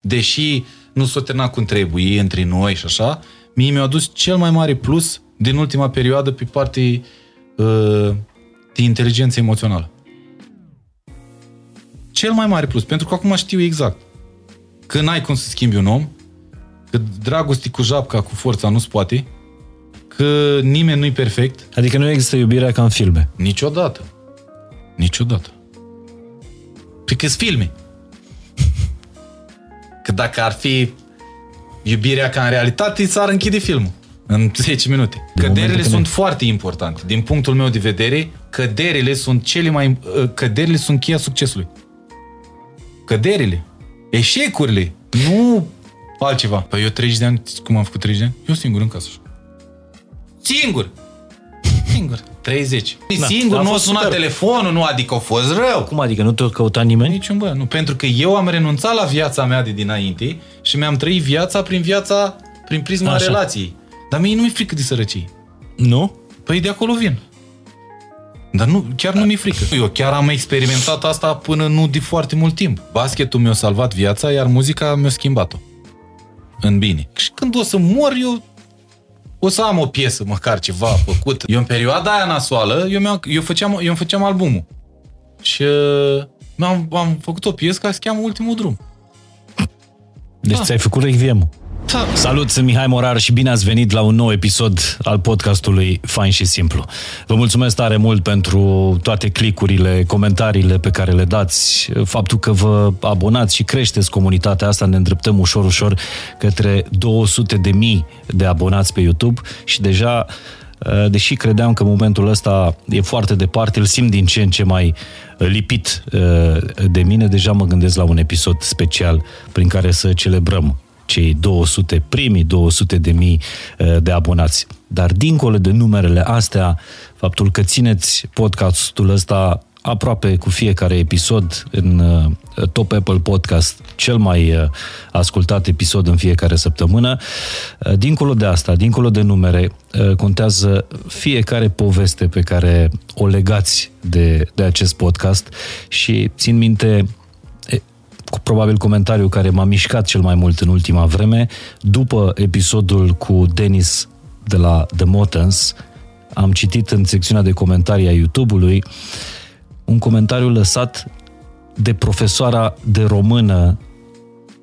Deși nu s-o terminat cum trebuie între noi și așa, mie mi-a adus cel mai mare plus din ultima perioadă pe partea uh, de inteligență emoțională. Cel mai mare plus, pentru că acum știu exact că n-ai cum să schimbi un om, că dragostea cu japca, cu forța nu-ți poate, că nimeni nu-i perfect. Adică nu există iubirea ca în filme. Niciodată. Niciodată. Pe că filme. Că dacă ar fi iubirea ca în realitate, s-ar închide filmul în 10 minute. Căderile sunt ne... foarte importante. Din punctul meu de vedere, căderile sunt cele mai... Căderile sunt cheia succesului. Căderile. Eșecurile. Nu altceva. Păi eu 30 de ani, cum am făcut 30 de ani? Eu singur în casă. Singur! Singur. 30. Da, singur, nu a sunat super. telefonul, nu, adică a fost rău. Cum adică? Nu te-a căutat nimeni? Niciun bă, nu. Pentru că eu am renunțat la viața mea de dinainte și mi-am trăit viața prin viața, prin prisma Așa. relației. Dar mie nu mi-e frică de sărăcie. Nu? Păi de acolo vin. Dar nu, chiar nu mi-e frică. Eu chiar am experimentat asta până nu de foarte mult timp. Basketul mi-a salvat viața, iar muzica mi-a schimbat-o. În bine. Și când o să mor, eu o să am o piesă, măcar ceva făcut. Eu în perioada aia nasoală, eu, eu, făceam, eu îmi făceam albumul. Și uh, am, am făcut o piesă care se cheamă Ultimul Drum. Deci da. ți-ai făcut Requiem. Da. Salut, sunt Mihai Morar și bine ați venit la un nou episod al podcastului Fain și Simplu. Vă mulțumesc tare mult pentru toate clicurile, comentariile pe care le dați, faptul că vă abonați și creșteți comunitatea asta, ne îndreptăm ușor, ușor către 200 de mii de abonați pe YouTube și deja deși credeam că momentul ăsta e foarte departe, îl simt din ce în ce mai lipit de mine, deja mă gândesc la un episod special prin care să celebrăm cei 200, primii 200 de mii uh, de abonați. Dar dincolo de numerele astea, faptul că țineți podcastul ăsta aproape cu fiecare episod în uh, Top Apple Podcast, cel mai uh, ascultat episod în fiecare săptămână. Dincolo de asta, dincolo de numere, contează fiecare poveste pe care o legați de, de acest podcast și țin minte probabil comentariul care m-a mișcat cel mai mult în ultima vreme, după episodul cu Denis de la The Motens, am citit în secțiunea de comentarii a YouTube-ului un comentariu lăsat de profesoara de română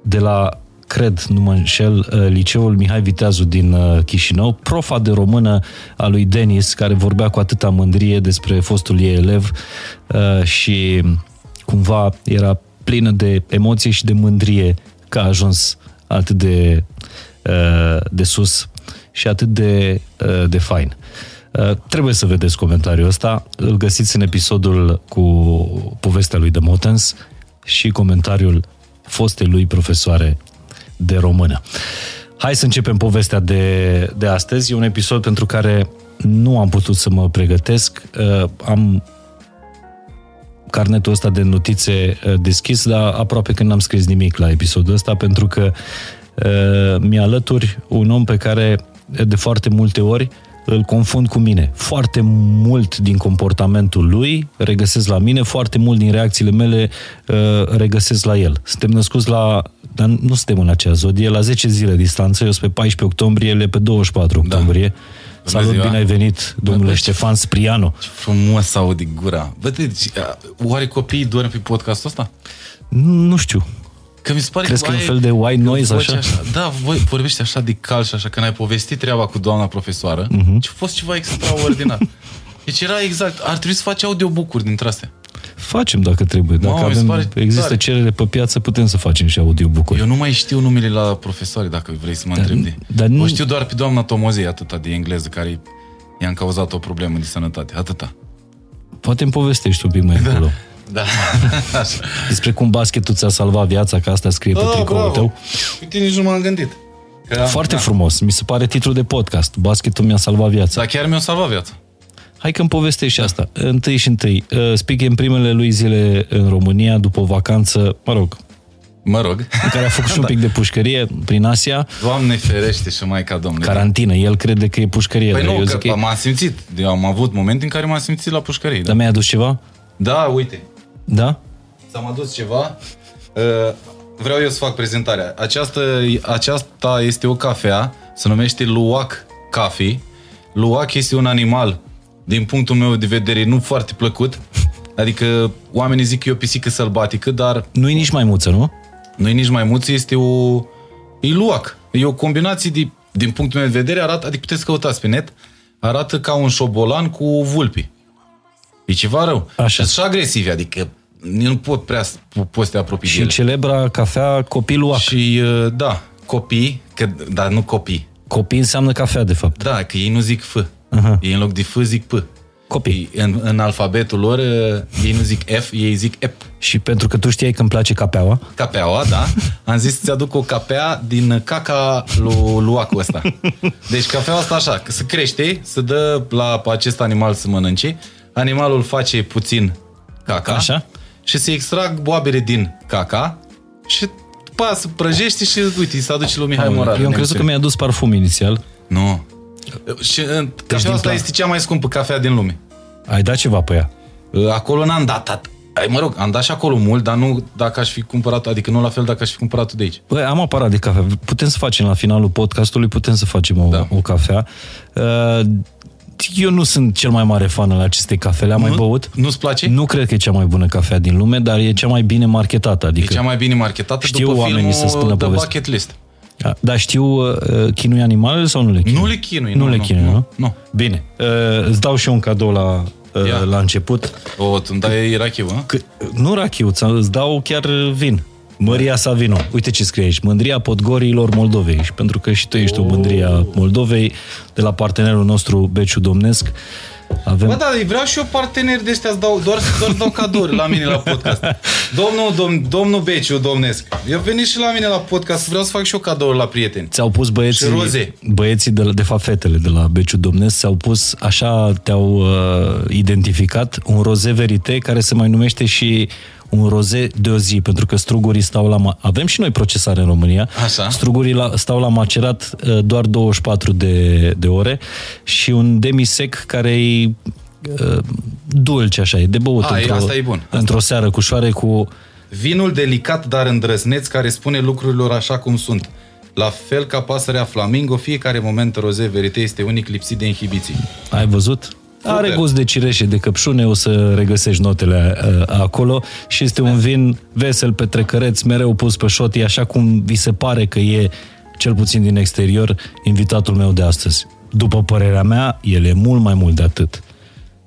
de la, cred, nu mă înșel, uh, liceul Mihai Viteazu din uh, Chișinău, profa de română a lui Denis, care vorbea cu atâta mândrie despre fostul ei elev uh, și cumva era plină de emoție și de mândrie că a ajuns atât de, uh, de sus și atât de, uh, de fain. Uh, trebuie să vedeți comentariul ăsta. Îl găsiți în episodul cu povestea lui de Motens și comentariul fostei lui profesoare de română. Hai să începem povestea de, de astăzi. E un episod pentru care nu am putut să mă pregătesc. Am carnetul ăsta de notițe uh, deschis, dar aproape că n-am scris nimic la episodul ăsta, pentru că uh, mi-alături un om pe care de foarte multe ori îl confund cu mine. Foarte mult din comportamentul lui regăsesc la mine, foarte mult din reacțiile mele uh, regăsesc la el. Suntem născuți la dar nu suntem în acea zodie, la 10 zile distanță, eu sunt pe 14 octombrie, ele pe 24 da. octombrie. Da. Salut, ziua. bine ai venit, domnule Bă, Ștefan Spriano. Ce frumos aud din gura. Bă, deci, oare copiii dorm pe podcastul ăsta? Nu știu. Că mi se pare Crezi că, că e un fel de white noise așa? așa? Da, voi vorbești așa de cal și așa, când ai povestit treaba cu doamna profesoară, uh-huh. ce a fost ceva extraordinar. Deci era exact, ar trebui să faci audiobook-uri dintre astea. Facem dacă trebuie. Dacă Mamă, avem, pare există tare. cerere pe piață, putem să facem și audiobook-uri. Eu nu mai știu numele la profesori, dacă vrei să mă întreb de. Dar nu... O știu doar pe doamna Tomozei, atâta de engleză, care i-a cauzat o problemă de sănătate. Atâta. Poate îmi povestești un pic mai da. acolo. Da. Despre cum basketul ți-a salvat viața, că asta scrie pe oh, tricoul tău. Uite, nici nu m-am gândit. Că, Foarte da. frumos. Mi se pare titlul de podcast. Basketul mi-a salvat viața. Da, chiar mi-a salvat viața. Hai că-mi povestești da. asta. Întâi și întâi. Uh, Spic în primele lui zile în România, după o vacanță, mă rog, Mă rog. În care a făcut și un da. pic de pușcărie prin Asia. Doamne ferește și mai ca domnule. Carantină. El crede că e pușcărie. Păi nu, eu că, că m-am simțit. Eu am avut momente în care m-am simțit la pușcărie. Da. Dar mi-ai adus ceva? Da, uite. Da? S-am adus ceva. Uh, vreau eu să fac prezentarea. Această, aceasta este o cafea, se numește Luwak Coffee. Luwak este un animal, din punctul meu de vedere, nu foarte plăcut. Adică oamenii zic că e o pisică sălbatică, dar... Nu e nici maimuță, nu? Nu e nici maimuță, este o... E luac. E o combinație de, din punctul meu de vedere, arată, adică puteți căutați pe net, arată ca un șobolan cu vulpi. E ceva rău. Așa. Și agresiv, adică nu pot prea poți să te apropii Și de ele. celebra cafea copii luac. Și uh, da, copii, că, dar nu copii. Copii înseamnă cafea, de fapt. Da, că ei nu zic F. Aha. Ei în loc de F zic P. Copii. Ei, în, în alfabetul lor, uh, ei nu zic F, ei zic EP. Și pentru că tu știai că îmi place capeaua, Capeaua, da. Am zis să-ți aduc o capea din caca lui luacul ăsta. Deci cafeaua asta așa, că se crește, se dă la acest animal să mănânce, animalul face puțin caca Așa. și se extrag boabele din caca și după aia se prăjește și uite, se aduce lui Mihai Morar. eu am crezut că mi-a dus parfum inițial. Nu. Și uh, din cafeaua asta plan. este cea mai scumpă cafea din lume. Ai dat ceva pe ea. Uh, Acolo n-am dat, at- Ai, mă rog, am dat și acolo mult, dar nu dacă aș fi cumpărat, adică nu la fel dacă aș fi cumpărat de aici. Băi, am aparat de cafea. Putem să facem la finalul podcastului, putem să facem o, Da. o cafea. Uh, eu nu sunt cel mai mare fan al acestei cafele, am mai Nu? băut. Nu-ți place? Nu cred că e cea mai bună cafea din lume, dar e cea mai bine marketată. E Adică, cea mai bine marketată Știu după oamenii filmul să spună The povestea. Bucket List. Da, Dar știu uh, chinui animalele sau nu le chinui? Nu le chinui, Nu, nu, le nu, chinui, nu, nu? nu. Bine. Uh, îți dau și eu un cadou la, uh, Ia. la început. O, tu îmi dai irachiu, hă? Că, nu rachiu, ți- îți dau chiar vin. Măria Savino. Uite ce scrie aici. Mândria Podgorilor Moldovei. Și pentru că și tu ești o mândria Moldovei, de la partenerul nostru Beciu Domnesc, avem... Bă, da, vreau și eu parteneri de ăștia, îți dau, doar, doar dau cadouri la mine la podcast. Domnul, dom, domnul Beciu, domnesc, eu venit și la mine la podcast, vreau să fac și eu cadouri la prieteni. Ți-au pus băieții, Și roze. băieții de, la- de fapt fetele de la Beciu Domnesc, ți-au pus, așa te-au uh, identificat, un roze verite care se mai numește și un roze de o zi, pentru că strugurii stau la... Ma- Avem și noi procesare în România. Așa. Strugurii la, stau la macerat uh, doar 24 de, de ore și un demisec care e uh, dulce, așa, e de băut A, e- într-o, asta e bun. Asta. într-o seară cu șoare cu... Vinul delicat, dar îndrăzneț, care spune lucrurilor așa cum sunt. La fel ca pasărea flamingo, fiecare moment roze verite este unic lipsit de inhibiții. Ai văzut? Are Super. gust de cireșe, de căpșune, o să regăsești notele uh, acolo și este un vin vesel, petrecăreț, mereu pus pe șotii, așa cum vi se pare că e, cel puțin din exterior, invitatul meu de astăzi. După părerea mea, el e mult mai mult de atât.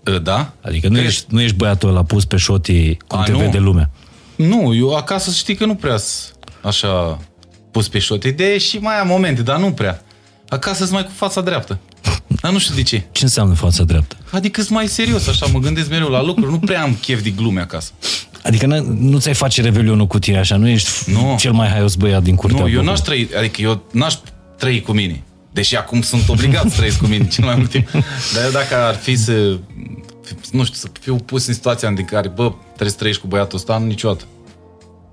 Uh, Da? Adică nu Crezi? ești, nu ești băiatul ăla pus pe șotii cum A, te nu. vede lumea. Nu, eu acasă știi că nu prea s- așa pus pe șote. De și mai am momente, dar nu prea. Acasă sunt mai cu fața dreaptă. Dar nu știu de ce. Ce înseamnă fața dreaptă? Adică sunt mai serios, așa, mă gândesc mereu la lucruri. Nu prea am chef de glume acasă. Adică n- nu ți-ai face revelionul cu tine așa, nu ești Nu. cel mai haios băiat din curtea Nu, eu blocului. n-aș trăi, adică eu n-aș trăi cu mine. Deși acum sunt obligat să trăiesc cu mine cel mai mult timp. Dar eu dacă ar fi să, nu știu, să fiu pus în situația în care, bă, trebuie să trăiești cu băiatul ăsta, nu niciodată.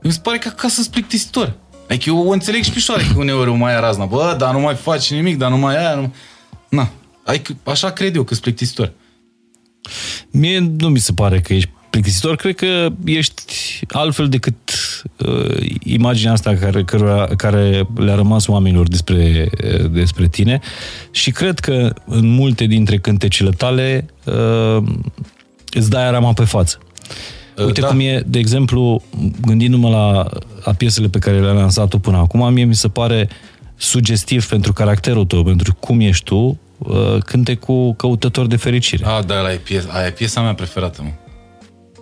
Mi se pare că acasă sunt plictisitor. Adică eu o înțeleg și pișoare că uneori o mai ia razna. Bă, dar nu mai faci nimic, dar nu mai aia. Nu... Na, adică așa cred eu că sunt plictisitor. Mie nu mi se pare că ești plictisitor, cred că ești altfel decât uh, imaginea asta care, care, care le-a rămas oamenilor despre, uh, despre tine și cred că în multe dintre cântecele tale uh, îți dai arama pe față. Uite da. cum e, de exemplu, gândindu-mă la, la piesele pe care le-a lansat tu până acum, mie mi se pare sugestiv pentru caracterul tău, pentru cum ești tu, uh, cânte cu căutător de fericire. A, da, aia e, piesa, aia e piesa mea preferată, mă.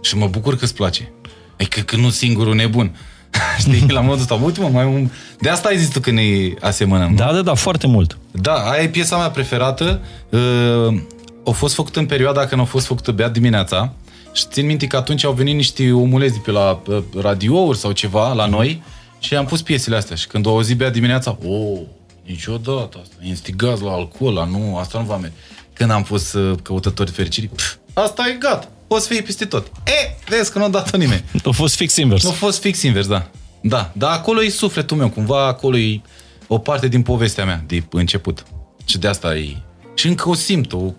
Și mă bucur că îți place. Adică că nu singurul nebun. Știi, la modul ăsta. Uite, mă, mai un... De asta ai zis tu că ne asemănăm. Da, da, da, foarte mult. Da, aia e piesa mea preferată. Uh, a fost făcută în perioada când a fost făcută beat dimineața. Și țin minte că atunci au venit niște omuleți de pe la uh, radiouri sau ceva la noi și am pus piesele astea. Și când au auzit beat dimineața, o, oh, niciodată asta, instigați la alcool, la nu, asta nu va merge. Când am pus uh, căutători fericirii, pf, asta e gata, poți fi peste tot. E, vezi că nu a dat nimeni. A fost fix invers. Nu a fost fix invers, da. Da, dar acolo e sufletul meu, cumva acolo e o parte din povestea mea de început. Și de asta e... Și încă o simt, o...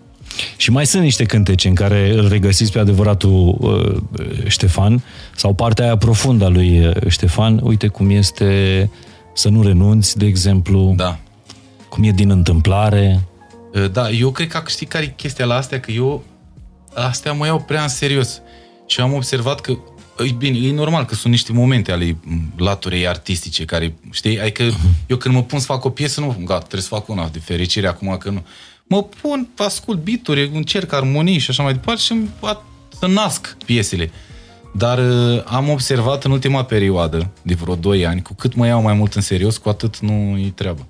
Și mai sunt niște cântece în care îl regăsiți pe adevăratul uh, Ștefan sau partea aia profundă a lui uh, Ștefan. Uite cum este să nu renunți, de exemplu. Da. Cum e din întâmplare. Uh, da, eu cred că știi care e chestia la astea, că eu astea mă iau prea în serios. Și am observat că E bine, e normal că sunt niște momente ale laturei artistice care, știi, adică uh-huh. eu când mă pun să fac o piesă, nu, gata, trebuie să fac una de fericire acum că nu. Mă pun, ascult bituri, încerc armonii și așa mai departe și să nasc piesele. Dar uh, am observat în ultima perioadă, de vreo 2 ani, cu cât mă iau mai mult în serios, cu atât nu-i treabă.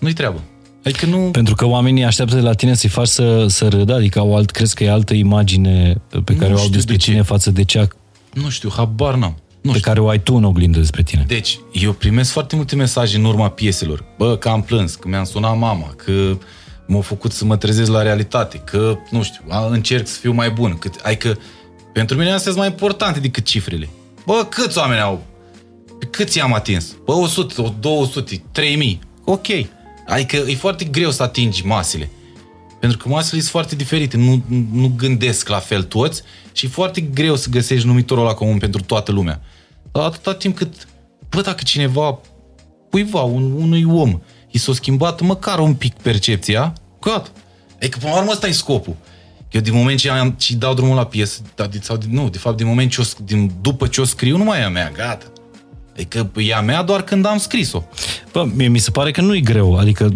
Nu-i treabă. Adică nu... Pentru că oamenii așteaptă de la tine să-i faci să, să râdă, adică au alt, crezi că e altă imagine pe care nu o au despre de tine ce. față de cea... Nu știu, habar n-am. Nu pe știu. care o ai tu în oglindă despre tine. Deci, eu primesc foarte multe mesaje în urma pieselor. Bă, că am plâns, că mi-am sunat mama, că m-au făcut să mă trezesc la realitate, că, nu știu, încerc să fiu mai bun. Cât, adică, pentru mine astea sunt mai importante decât cifrele. Bă, câți oameni au? Câți i-am atins? Bă, 100, 200, 3000. Ok. Adică e foarte greu să atingi masele. Pentru că masele sunt foarte diferite, nu, nu gândesc la fel toți și e foarte greu să găsești numitorul ăla comun pentru toată lumea. Dar atâta timp cât, bă, dacă cineva, cuiva, un, unui om, i s-a schimbat măcar un pic percepția, gata. Adică, până la urmă, ăsta e scopul. Eu din moment ce am, ce dau drumul la piesă, sau, nu, de fapt, din moment ce o, din, după ce o scriu, nu mai e a mea, gata. Adică e a mea doar când am scris-o. Bă, mie mi se pare că nu e greu, adică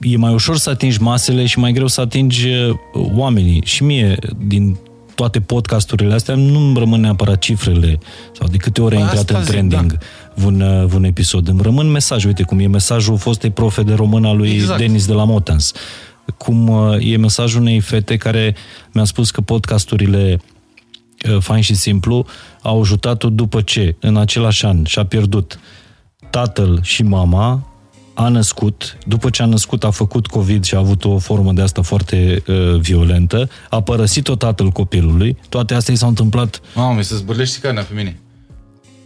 e mai ușor să atingi masele și mai greu să atingi oamenii. Și mie, din toate podcasturile astea, nu-mi rămân neapărat cifrele sau de câte ori a intrat în trending da. un, un episod. Îmi rămân mesaje, uite cum e mesajul fostei profe de român al lui exact. Denis de la Motans. Cum e mesajul unei fete care mi-a spus că podcasturile fain și simplu au ajutat-o după ce, în același an, și-a pierdut tatăl și mama, a născut, după ce a născut a făcut COVID și a avut o formă de asta foarte uh, violentă, a părăsit-o tatăl copilului, toate astea i s-au întâmplat... Mamă, mi se zbârlește carnea pe mine.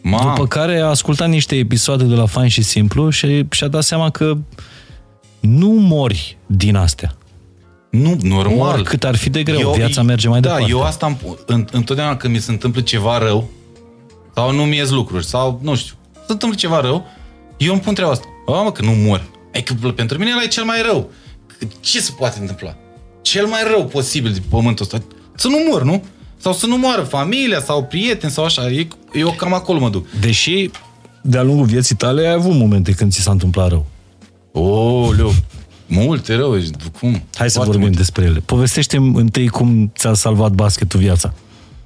Mamă. După care a ascultat niște episoade de la Fain și Simplu și și-a dat seama că nu mori din astea. Nu, normal. Cât ar fi de greu, eu, viața merge mai da, departe. Da, eu asta am, în, întotdeauna când mi se întâmplă ceva rău, sau nu mi lucruri, sau nu știu, se întâmplă ceva rău, eu îmi pun treaba asta. Bă, mă, că nu mor. E că pentru mine ăla e cel mai rău. Ce se poate întâmpla? Cel mai rău posibil de pământul ăsta. Să nu mor, nu? Sau să nu moară familia sau prieteni sau așa. E, eu cam acolo mă duc. Deși de-a lungul vieții tale ai avut momente când ți s-a întâmplat rău. Oh, leu. Multe rău, cum? Hai să vorbim multe. despre ele. povestește întâi cum ți-a salvat basketul viața.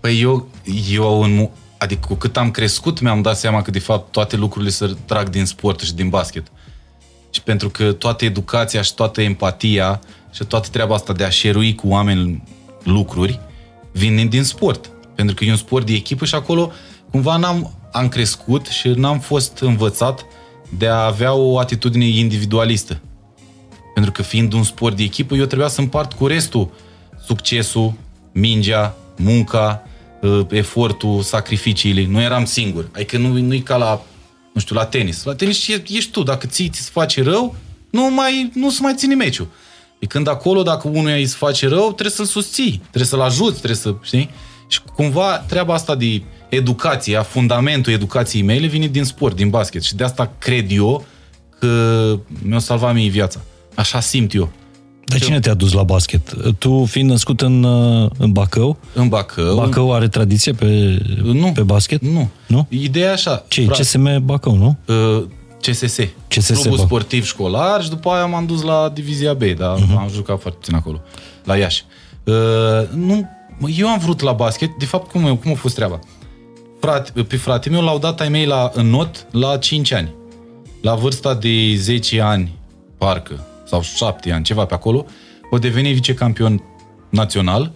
Păi eu, eu în, adică cu cât am crescut, mi-am dat seama că de fapt toate lucrurile se trag din sport și din basket. Și pentru că toată educația și toată empatia și toată treaba asta de a șerui cu oameni lucruri vin din sport. Pentru că e un sport de echipă și acolo cumva n-am am crescut și n-am fost învățat de a avea o atitudine individualistă. Pentru că fiind un sport de echipă, eu trebuia să împart cu restul succesul, mingea, munca, uh, efortul, sacrificiile. Nu eram singur. Adică nu, nu e ca la, nu știu, la tenis. La tenis ești tu. Dacă ții, ți se face rău, nu mai, nu se mai ține meciul. E când acolo, dacă unul îi se face rău, trebuie să-l susții, trebuie să-l ajuți, trebuie să, știi? Și cumva treaba asta de educație, a fundamentul educației mele vine din sport, din basket. Și de asta cred eu că mi-a salvat mie viața. Așa simt eu. Dar cine te-a dus la basket? Tu fiind născut în, uh, în Bacău? În Bacău. Bacău are tradiție pe, nu, pe basket? Nu. nu. Ideea așa. Ce? Frate, CSM Bacău, nu? Uh, CSS. CSS Clubul Bacău. sportiv școlar și după aia m-am dus la Divizia B, dar uh-huh. am jucat foarte puțin acolo, la Iași. Uh, nu, eu am vrut la basket, de fapt, cum, cum a fost treaba? Frate, pe frate meu l-au dat ai mei la, în not la 5 ani. La vârsta de 10 ani, parcă, sau șapte ani, ceva pe acolo, o deveni vicecampion național.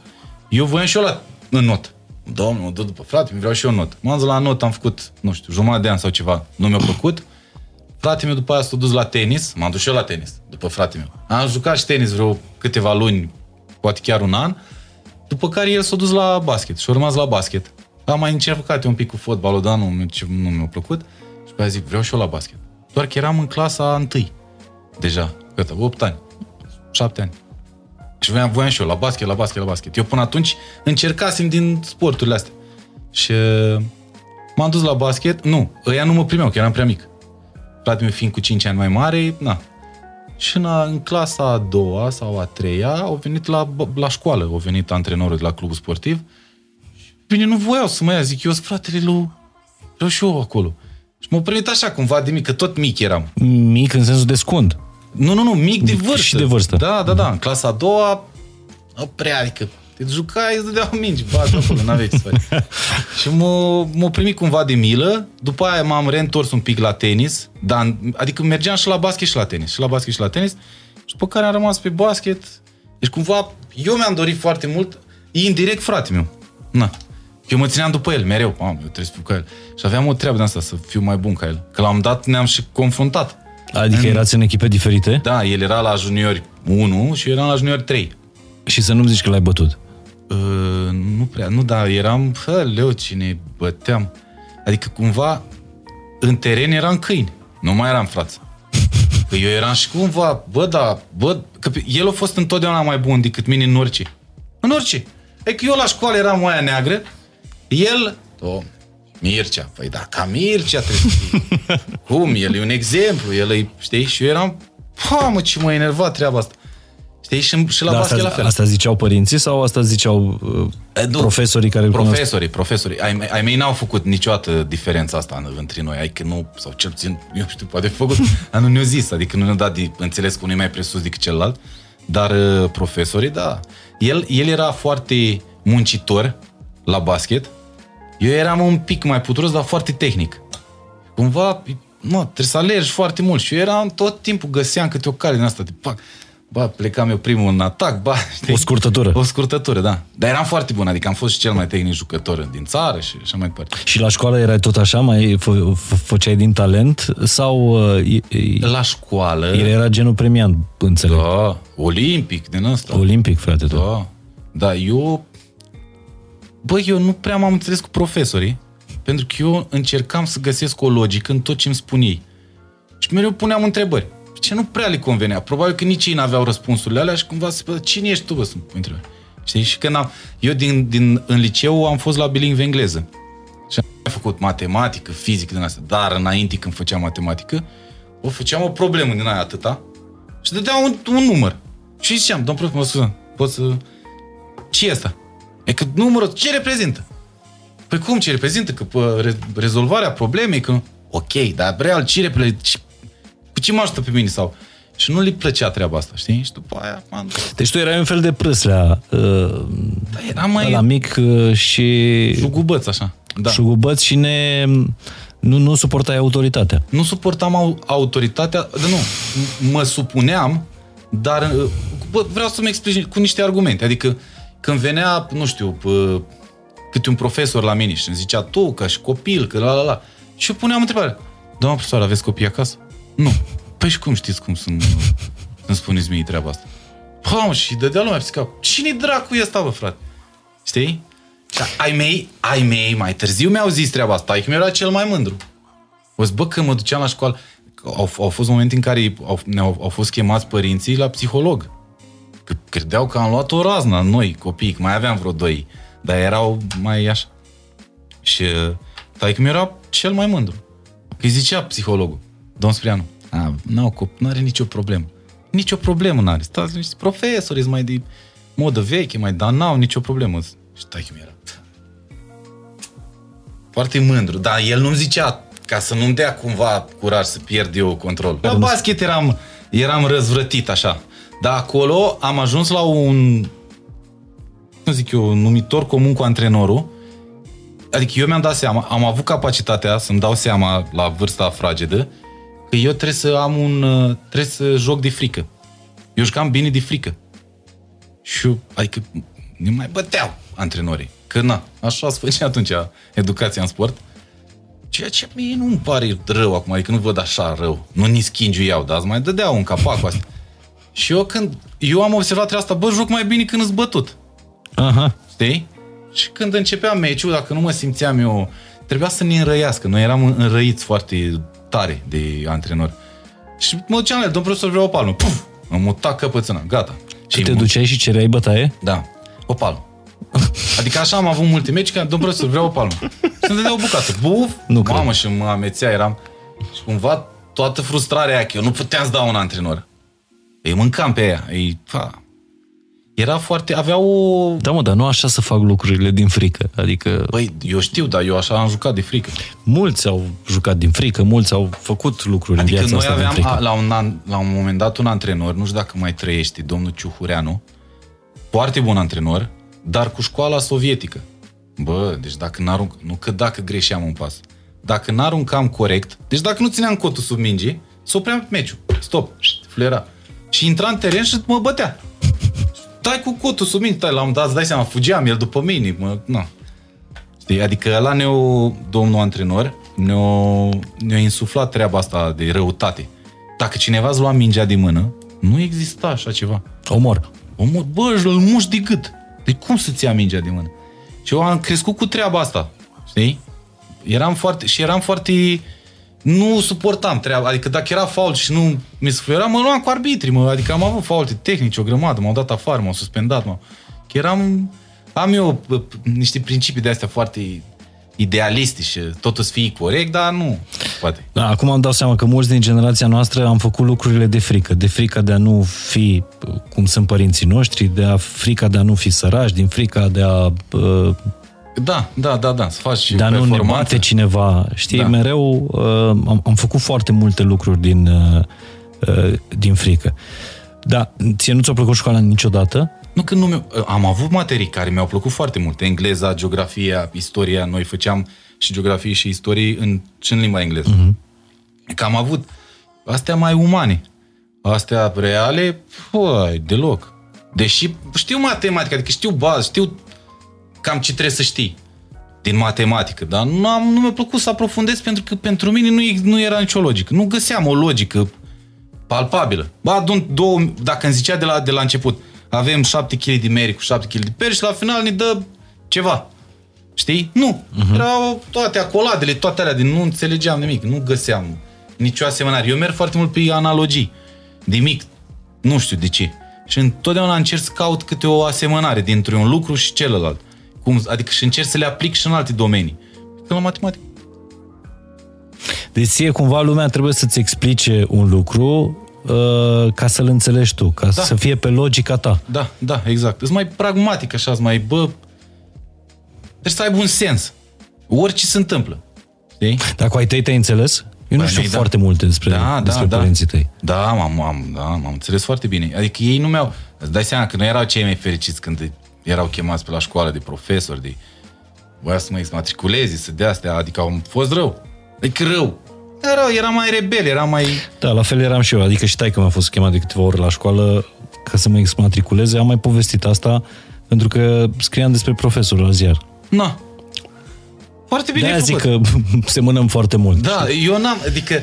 Eu voiam și eu la în not. Domnul, mă duc după frate, mi vreau și eu not. M-am dus la not, am făcut, nu știu, jumătate de an sau ceva. Nu mi-a plăcut. Frate meu după aia s-a dus la tenis, m-am dus și eu la tenis, după frate meu. Am jucat și tenis vreo câteva luni, poate chiar un an, după care el s-a dus la basket și a rămas la basket. Am mai încercat un pic cu fotbalul, dar nu, nu mi-a plăcut. Și pe aia zic, vreau și eu la basket. Doar că eram în clasa întâi, deja. Cât? 8 ani. 7 ani. Și voiam, voiam și eu, la basket, la basket, la basket. Eu până atunci încercasem din sporturile astea. Și uh, m-am dus la basket. Nu, ăia nu mă primeau, că eram prea mic. Fratele meu fiind cu 5 ani mai mare, na. Și în, în clasa a doua sau a treia au venit la, la școală, au venit antrenorul de la clubul sportiv. Bine, nu voiau să mă ia, zic, eu sunt fratele lui, vreau și eu acolo. Și m-au primit așa cumva de mic, că tot mic eram. Mic în sensul de scund. Nu, nu, nu, mic de vârstă. Și de vârstă. Da, da, da. În clasa a doua, o prea, adică te jucai, îți dădeau mingi, ba, acolo, n-aveai ce să faci. și m-a, m-a primit cumva de milă, după aia m-am reîntors un pic la tenis, dar, adică mergeam și la basket și la tenis, și la basket și la tenis, și după care am rămas pe basket. Deci cumva, eu mi-am dorit foarte mult, indirect frate meu. Na. Eu mă țineam după el, mereu. Mamă, eu trebuie să fiu ca el. Și aveam o treabă de asta, să fiu mai bun ca el. Că l-am dat, ne-am și confruntat. Adică în... erați în echipe diferite? Da, el era la juniori 1 și eu eram la juniori 3. Și să nu zici că l-ai bătut. Uh, nu prea, nu, dar eram, hă, leu, cine băteam. Adică cumva în teren eram câini, nu mai eram frață. Că eu eram și cumva, bă, da, bă, că el a fost întotdeauna mai bun decât mine în orice. În orice. Adică eu la școală eram moaia neagră, el, o, Mircea, păi da, ca Mircea trebuie să fie. Cum? El e un exemplu, el e, știi? Și eu eram, pa, mă, ce mă enerva treaba asta. Știi? Și, și la da, basket asta, la fel. Asta ziceau părinții sau asta ziceau uh, nu, profesorii care Profesorii, profesorii. Ai, ai mei n-au făcut niciodată diferența asta între noi. Ai că nu, sau cel puțin, eu știu, poate făcut, dar nu ne-au zis, adică nu ne-au dat de înțeles că unul e mai presus decât celălalt. Dar uh, profesorii, da. El, el era foarte muncitor la basket. Eu eram un pic mai puturos, dar foarte tehnic. Cumva, mă, trebuie să alergi foarte mult. Și eu eram tot timpul, găseam câte o cale din asta de pac ba, plecam eu primul în atac, ba, știi? O scurtătură. O scurtătură, da. Dar eram foarte bun, adică am fost și cel mai tehnic jucător din țară și așa mai departe. Și la școală erai tot așa, mai fă, făceai din talent sau... Uh, la școală... El era genul premiant, înțeleg. Da, olimpic din ăsta. Olimpic, frate, da. Da, eu... Bă, eu nu prea m-am înțeles cu profesorii, pentru că eu încercam să găsesc o logică în tot ce îmi spun ei. Și mereu puneam întrebări ce nu prea le convenea. Probabil că nici ei n-aveau răspunsurile alea și cumva se cine ești tu, bă, să mă întrebe. Știi? Și când am, eu din, din, în liceu am fost la bilingv engleză. Și am făcut matematică, fizică din asta. Dar înainte când făceam matematică, o făceam o problemă din aia atâta și dădea un, un număr. Și ziceam, domn profesor, mă scuză, pot să... ce e asta? E că numărul, ce reprezintă? Păi cum ce reprezintă? Că pă, rezolvarea problemei, că... Ok, dar real, ce reprezintă? Cu ce mă ajută pe mine? Sau... Și nu li plăcea treaba asta, știi? Și după aia... Man... Deci tu erai un fel de prâslea. Uh, da, era mai... La mic uh, și... Șugubăț, așa. Da. Șugubăț și ne... Nu, nu suportai autoritatea. Nu suportam au, autoritatea, de nu, mă supuneam, dar uh, bă, vreau să-mi explic cu niște argumente. Adică când venea, nu știu, pă, câte un profesor la mine și îmi zicea tu, ca și copil, că la la la. Și eu puneam întrebarea, doamna profesor, aveți copii acasă? Nu. Păi și cum știți cum sunt, îmi spuneți mie treaba asta? Pă, și dădea lumea pe cap. Cine dracu e asta, bă, frate? Știi? Și ai mei, ai mei, mai târziu mi-au zis treaba asta. Ai mi era cel mai mândru. O zic, bă, când mă duceam la școală, au, au fost momente în care au, au, au fost chemați părinții la psiholog. Că credeau că am luat o raznă noi, copii, că mai aveam vreo doi, dar erau mai așa. Și uh, taică mi era cel mai mândru. Că îi zicea psihologul, Domn Sprianu, nu nu are nicio problemă. Nicio problemă n-are. Stați niște profesori, mai de modă veche, mai, dar n-au nicio problemă. Și tai cum era. Foarte mândru, dar el nu-mi zicea ca să nu-mi dea cumva curaj să pierd eu control. La basket eram, eram răzvrătit așa. Dar acolo am ajuns la un, cum zic eu, un numitor comun cu antrenorul. Adică eu mi-am dat seama, am avut capacitatea să-mi dau seama la vârsta fragedă că eu trebuie să am un... Uh, trebuie să joc de frică. Eu jucam bine de frică. Și eu, adică, ne mai băteau antrenorii. Că na, așa se făcea atunci educația în sport. Ceea ce mie nu-mi pare rău acum, adică nu văd așa rău. Nu ni schingiuiau, dar îți mai dădeau un capac cu asta. Și eu când... Eu am observat asta, bă, joc mai bine când îți bătut. Aha. Știi? Și când începea meciul, dacă nu mă simțeam eu, trebuia să ne înrăiască. Noi eram înrăiți foarte tare de antrenor. Și mă duceam la el, domnul profesor, vreau o palmă. Puf! Am mutat căpățâna, gata. Și te duceai și cereai bătaie? Da. O palmă. Adică așa am avut multe meci, că domnul profesor, vreau o palmă. Și îmi dădea o bucată. Buf, nu mamă, cred. și mă amețea, eram... Și cumva toată frustrarea aia, că eu nu puteam să dau un antrenor. Îi mâncam pe ea. Îi, fa, era foarte, avea o... Da, mă, dar nu așa să fac lucrurile din frică. Adică... Păi, eu știu, dar eu așa am jucat de frică. Mulți au jucat din frică, mulți au făcut lucruri adică în viața noi asta aveam, a, la, un an, la un moment dat un antrenor, nu știu dacă mai trăiești, domnul Ciuhureanu, foarte bun antrenor, dar cu școala sovietică. Bă, deci dacă n-arunc, nu că dacă greșeam un pas, dacă n-aruncam corect, deci dacă nu țineam cotul sub minge, să opream meciul. Stop, flera. Și intra în teren și mă bătea stai cu cotul sub mine, stai, l-am dat, îți dai seama, fugeam el după mine, mă, nu. Știi, adică la ne domnul antrenor, ne-a, ne insuflat treaba asta de răutate. Dacă cineva îți lua mingea din mână, nu exista așa ceva. Omor. Omor, bă, îl muști de gât. De cum să-ți ia mingea din mână? Și eu am crescut cu treaba asta, știi? Eram foarte, și eram foarte nu suportam treaba. Adică dacă era fault și nu mi se fluiera, mă luam cu arbitri, mă. Adică am avut faulte tehnice, o grămadă, m-au dat afară, m-au suspendat, mă. Că eram... Am eu niște principii de astea foarte idealiste și totul să fie corect, dar nu, poate. Da, acum am dat seama că mulți din generația noastră am făcut lucrurile de frică. De frică de a nu fi cum sunt părinții noștri, de a frica de a nu fi sărași, din frica de a uh, da, da, da, da, să faci Dar nu ne bate cineva, știi, da. mereu uh, am, am făcut foarte multe lucruri din, uh, uh, din frică. Da, ție nu ți-a plăcut școala niciodată? Nu, că nu mi am avut materii care mi-au plăcut foarte mult. Engleza, geografia, istoria. Noi făceam și geografie și istorie în, și în limba engleză. Uh-huh. Că am avut astea mai umane. Astea reale, păi, deloc. Deși știu matematică, adică știu bază, știu cam ce trebuie să știi din matematică, dar nu, am, nu mi-a plăcut să aprofundez pentru că pentru mine nu, nu era nicio logică. Nu găseam o logică palpabilă. Ba, adun două, dacă îmi zicea de la, de la început, avem 7 kg de meri cu 7 kg de peri și la final ne dă ceva. Știi? Nu. Uh-huh. Erau toate acoladele, toate alea, din nu înțelegeam nimic, nu găseam nicio asemănare. Eu merg foarte mult pe analogii. De mic, nu știu de ce. Și întotdeauna încerc să caut câte o asemănare dintre un lucru și celălalt. Cum, adică și încerc să le aplic și în alte domenii. Că la matematică. Deci ție cumva lumea trebuie să-ți explice un lucru uh, ca să-l înțelegi tu, ca da. să fie pe logica ta. Da, da, exact. Îți mai pragmatic așa, îți mai, bă, trebuie să aibă un sens. Orice se întâmplă. Știi? Dar cu ai tăi te-ai înțeles? Eu nu știu da. foarte multe despre, da, despre da, părinții tăi. Da, m-am, am, da, m-am înțeles foarte bine. Adică ei nu mi-au... Îți dai seama că nu erau cei mai fericiți când erau chemați pe la școală de profesori, de voia să mă exmatriculeze, să dea astea, adică am fost rău. Adică rău. Era, era mai rebel, era mai... Da, la fel eram și eu, adică și că mi-a fost chemat de câteva ori la școală ca să mă exmatriculeze, am mai povestit asta pentru că scriam despre profesor la ziar. Na. Foarte bine De-aia zic că semănăm foarte mult. Da, eu n-am, adică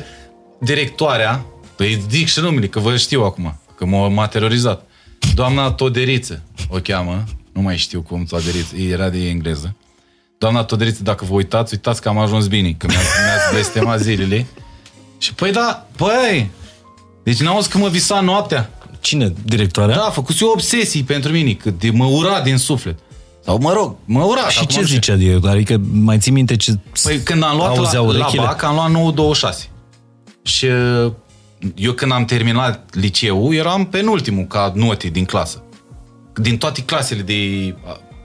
directoarea, păi zic și numele, că vă știu acum, că m-a terorizat. Doamna Toderiță o cheamă, nu mai știu cum Toderiță, era de engleză. Doamna Toderiță, dacă vă uitați, uitați că am ajuns bine, că mi-ați, mi blestemat zilele. Și păi da, păi, deci n-auzi că mă visa noaptea. Cine? Directoarea? Da, a făcut eu obsesii pentru mine, că de mă ura din suflet. Sau mă rog, mă ura. Și ce zicea de Adică mai ții minte ce Păi când am luat la, la BAC, am luat 926. Și eu când am terminat liceul, eram penultimul ca note din clasă. Din toate clasele de